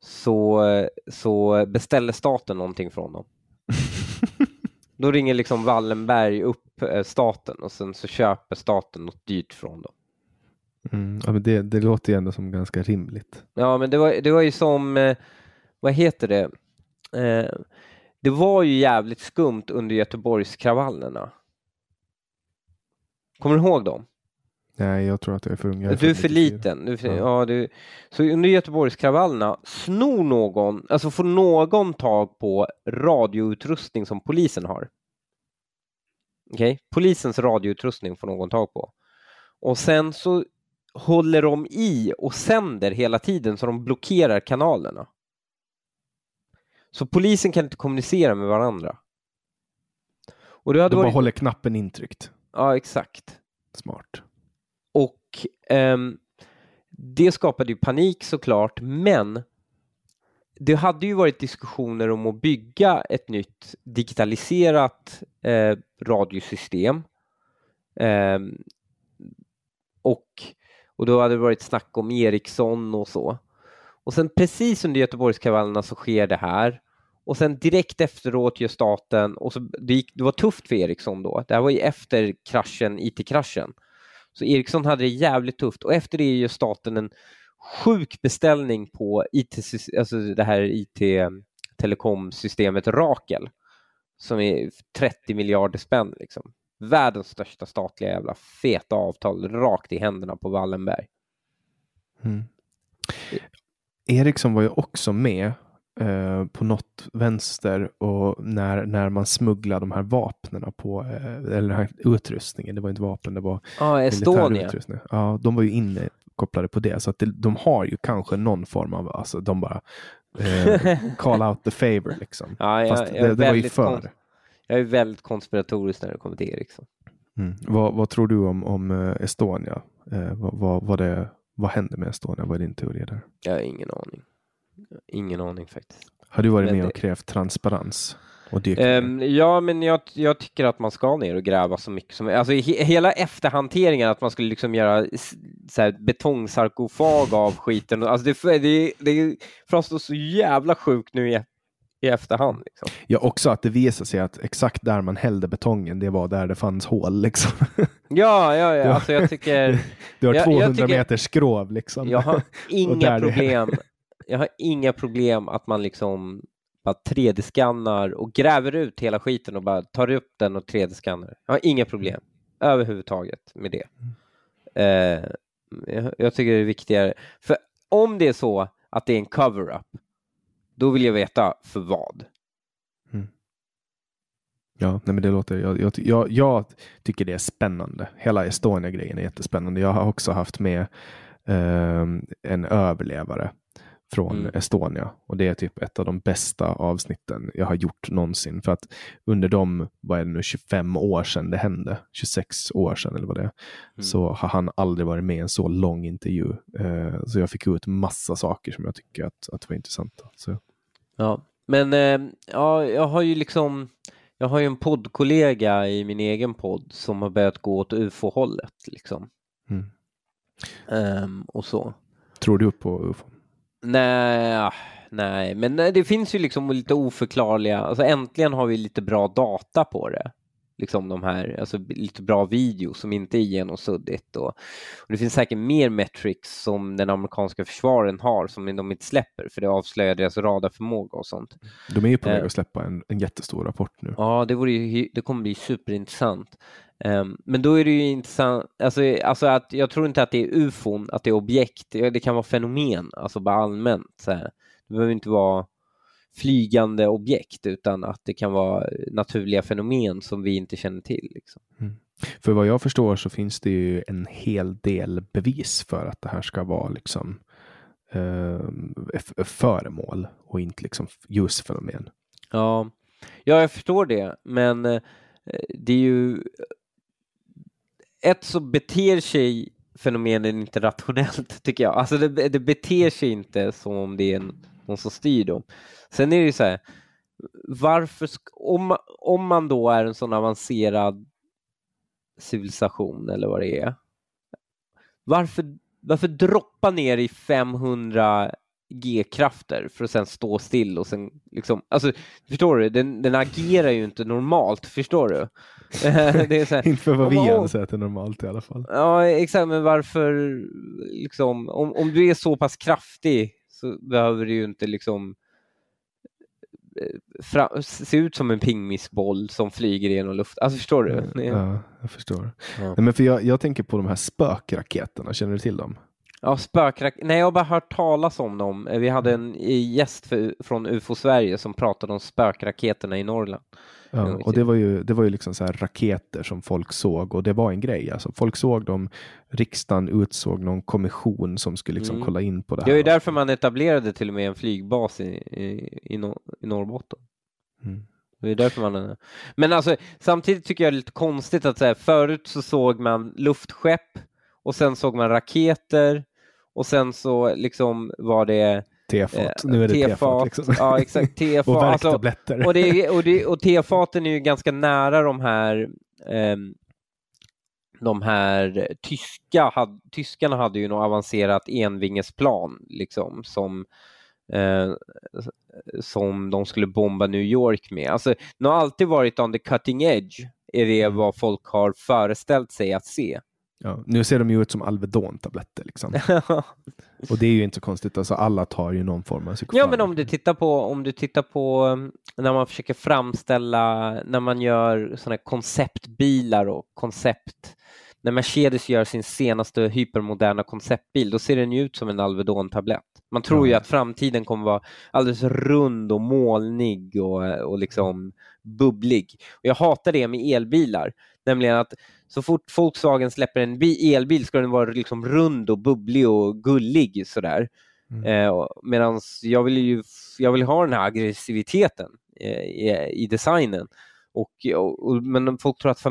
så, så beställer staten någonting från dem. [laughs] Då ringer liksom Wallenberg upp eh, staten och sen så köper staten något dyrt från dem. Mm, ja, men det, det låter ju ändå som ganska rimligt. Ja, men det var, det var ju som, vad heter det? det var ju jävligt skumt under Göteborgskravallerna. Kommer du ihåg dem? Nej, jag tror att jag är för ung. Är du är för liten. Du är för, ja. ja. du, så under Göteborgskravallerna, snor någon, alltså får någon tag på radioutrustning som polisen har. Okej, okay? polisens radioutrustning får någon tag på. Och sen så håller de i och sänder hela tiden så de blockerar kanalerna. Så polisen kan inte kommunicera med varandra. Och det hade de varit... bara håller knappen intryckt. Ja, exakt. Smart. Och um, det skapade ju panik såklart, men det hade ju varit diskussioner om att bygga ett nytt digitaliserat eh, radiosystem. Eh, och, och då hade det varit snack om Ericsson och så. Och sen precis under Göteborgskravallerna så sker det här och sen direkt efteråt gör staten, och så, det, gick, det var tufft för Ericsson då, det här var ju efter kraschen, IT-kraschen. Så Ericsson hade det jävligt tufft och efter det gör staten en sjuk beställning på IT, alltså det här IT-telekomsystemet Rakel som är 30 miljarder spänn. Liksom. Världens största statliga jävla feta avtal rakt i händerna på Wallenberg. Mm. Ericsson var ju också med eh, på något vänster och när, när man smugglade de här vapnen på, eh, eller den här utrustningen, det var inte vapen, det var ah, Estonia. utrustning. Ja, de var ju inne kopplade på det, så att det, de har ju kanske någon form av, alltså de bara eh, [laughs] call out the favor liksom. Ja, jag, Fast jag det, det var ju för. Jag är väldigt konspiratorisk när det kommer till Ericsson. Mm. Vad, vad, tror du om, om uh, Estonia? Uh, vad, vad, vad, det, vad hände med Estonia? Vad är din teori där? Jag har ingen aning. Ingen aning faktiskt. Har du varit men med och krävt transparens? Um, ja, men jag, jag, tycker att man ska ner och gräva så mycket som Alltså he, hela efterhanteringen, att man skulle liksom göra så här, betongsarkofag av skiten. Alltså det, det, det framstår så jävla sjukt nu i, i efterhand. Liksom. Ja, också att det visar sig att exakt där man hällde betongen, det var där det fanns hål. Liksom. [laughs] Ja, ja, ja. Alltså jag tycker... [laughs] Du har jag, 200 jag tycker, meter skrov. Liksom. Jag har [laughs] inga problem jag har inga problem att man liksom bara 3D-skannar och gräver ut hela skiten och bara tar upp den och 3D-skannar. Jag har inga problem överhuvudtaget med det. Eh, jag, jag tycker det är viktigare. För om det är så att det är en cover-up, då vill jag veta för vad. Mm. Ja, nej men det låter, jag, jag, jag, jag tycker det är spännande. Hela Estonia-grejen är jättespännande. Jag har också haft med eh, en överlevare från mm. Estonia och det är typ ett av de bästa avsnitten jag har gjort någonsin för att under de, vad är det nu, 25 år sedan det hände, 26 år sedan eller vad det är, mm. så har han aldrig varit med i en så lång intervju. Uh, så jag fick ut massa saker som jag tycker att, att var intressanta. Så. Ja, men uh, ja, jag har ju liksom jag har ju en poddkollega i min egen podd som har börjat gå åt ufo-hållet liksom. Mm. Um, och så. Tror du på ufo? Nej, nej, men det finns ju liksom lite oförklarliga, alltså äntligen har vi lite bra data på det. Liksom de här, alltså lite bra videos som inte är genomsuddigt och, och det finns säkert mer metrics som den amerikanska försvaren har som de inte släpper för det avslöjar deras radarförmåga och sånt. De är ju på väg eh. att släppa en, en jättestor rapport nu. Ja, det, vore ju, det kommer bli superintressant. Um, men då är det ju intressant, alltså, alltså att jag tror inte att det är ufon, att det är objekt, det kan vara fenomen, alltså bara allmänt. Så här. Det behöver inte vara flygande objekt utan att det kan vara naturliga fenomen som vi inte känner till. Liksom. Mm. För vad jag förstår så finns det ju en hel del bevis för att det här ska vara liksom eh, föremål och inte liksom ljusfenomen. Ja. ja, jag förstår det, men eh, det är ju ett så beter sig fenomenen inte rationellt [laughs] tycker jag. Alltså det, det beter sig inte som om det är en som styr dem. Sen är det ju så här, varför, om, om man då är en sån avancerad civilisation eller vad det är, varför, varför droppa ner i 500 G-krafter för att sen stå still och sen liksom, alltså förstår du, den, den agerar ju inte normalt, förstår du? [laughs] det är så här, inte för vad vi anser att det är normalt i alla fall. Ja, exakt, men varför liksom, om, om du är så pass kraftig så behöver du ju inte liksom eh, fra, se ut som en pingmissboll som flyger genom luften. Alltså förstår du? Ja, jag förstår. Ja. Nej, men för jag, jag tänker på de här spökraketerna, känner du till dem? Ja, spökraketer. Nej, jag har bara hört talas om dem. Vi hade en gäst för, från UFO Sverige som pratade om spökraketerna i Norrland. Ja, och det var ju, det var ju liksom så raketer som folk såg och det var en grej. Alltså, folk såg dem, riksdagen utsåg någon kommission som skulle liksom mm. kolla in på det här. Det är ju därför man etablerade till och med en flygbas i, i, i, Nor i Norrbotten. Mm. Det är därför man... Men alltså, samtidigt tycker jag det är lite konstigt att så här, förut så såg man luftskepp och sen såg man raketer och sen så liksom var det Tefat, eh, nu är det tefat. Liksom. Ja, exakt. [laughs] Tefat. och värktabletter. Alltså, och, det, och, det, och tefaten är ju ganska nära de här eh, de här tyska, had, tyskarna hade ju något avancerat envingesplan liksom som eh, som de skulle bomba New York med. Alltså, det har alltid varit on the cutting edge, är det mm. vad folk har föreställt sig att se. Ja, nu ser de ju ut som Alvedon-tabletter. Liksom. [laughs] och det är ju inte så konstigt, alltså, alla tar ju någon form av psykofarmaka. Ja, men om du tittar på, om du tittar på um, när man försöker framställa, när man gör sådana konceptbilar och koncept, när Mercedes gör sin senaste hypermoderna konceptbil, då ser den ju ut som en Alvedon-tablett. Man tror ja. ju att framtiden kommer vara alldeles rund och molnig och, och liksom bubblig. Och jag hatar det med elbilar, nämligen att så fort Volkswagen släpper en elbil ska den vara liksom rund och bubblig och gullig sådär. Mm. Eh, Medan jag vill ju jag vill ha den här aggressiviteten eh, i, i, designen. Och, och, men folk tror att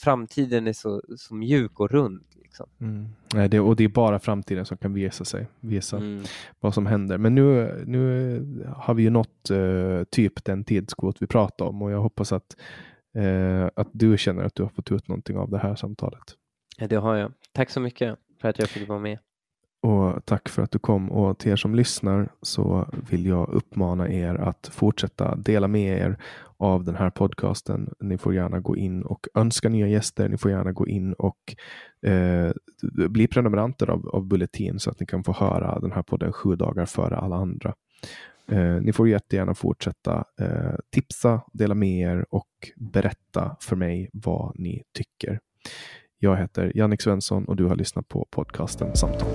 framtiden är så, så mjuk och rund. Liksom. Mm. Nej, det, och det är bara framtiden som kan visa sig, visa mm. vad som händer. Men nu, nu har vi ju nått uh, typ den tidskvot vi pratar om och jag hoppas att eh, att du känner att du har fått ut någonting av det här samtalet. Ja, det har jag. Tack så mycket för att jag fick vara med. Och tack för att du kom och till er som lyssnar så vill jag uppmana er att fortsätta dela med er av den här podcasten. Ni får gärna gå in och önska nya gäster. Ni får gärna gå in och eh, bli prenumeranter av, av Bulletin så att ni kan få höra den här podden sju dagar före alla andra. Eh, ni får jättegärna fortsätta eh, tipsa, dela med er och berätta för mig vad ni tycker. Jag heter Jannik Svensson och du har lyssnat på podcasten Samtal.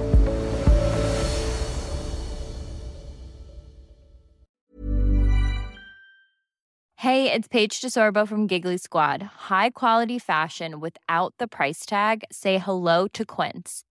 Hej, det är Paige DeSorbo från Giggly Squad. High quality fashion without the price tag. Say hello to Quince.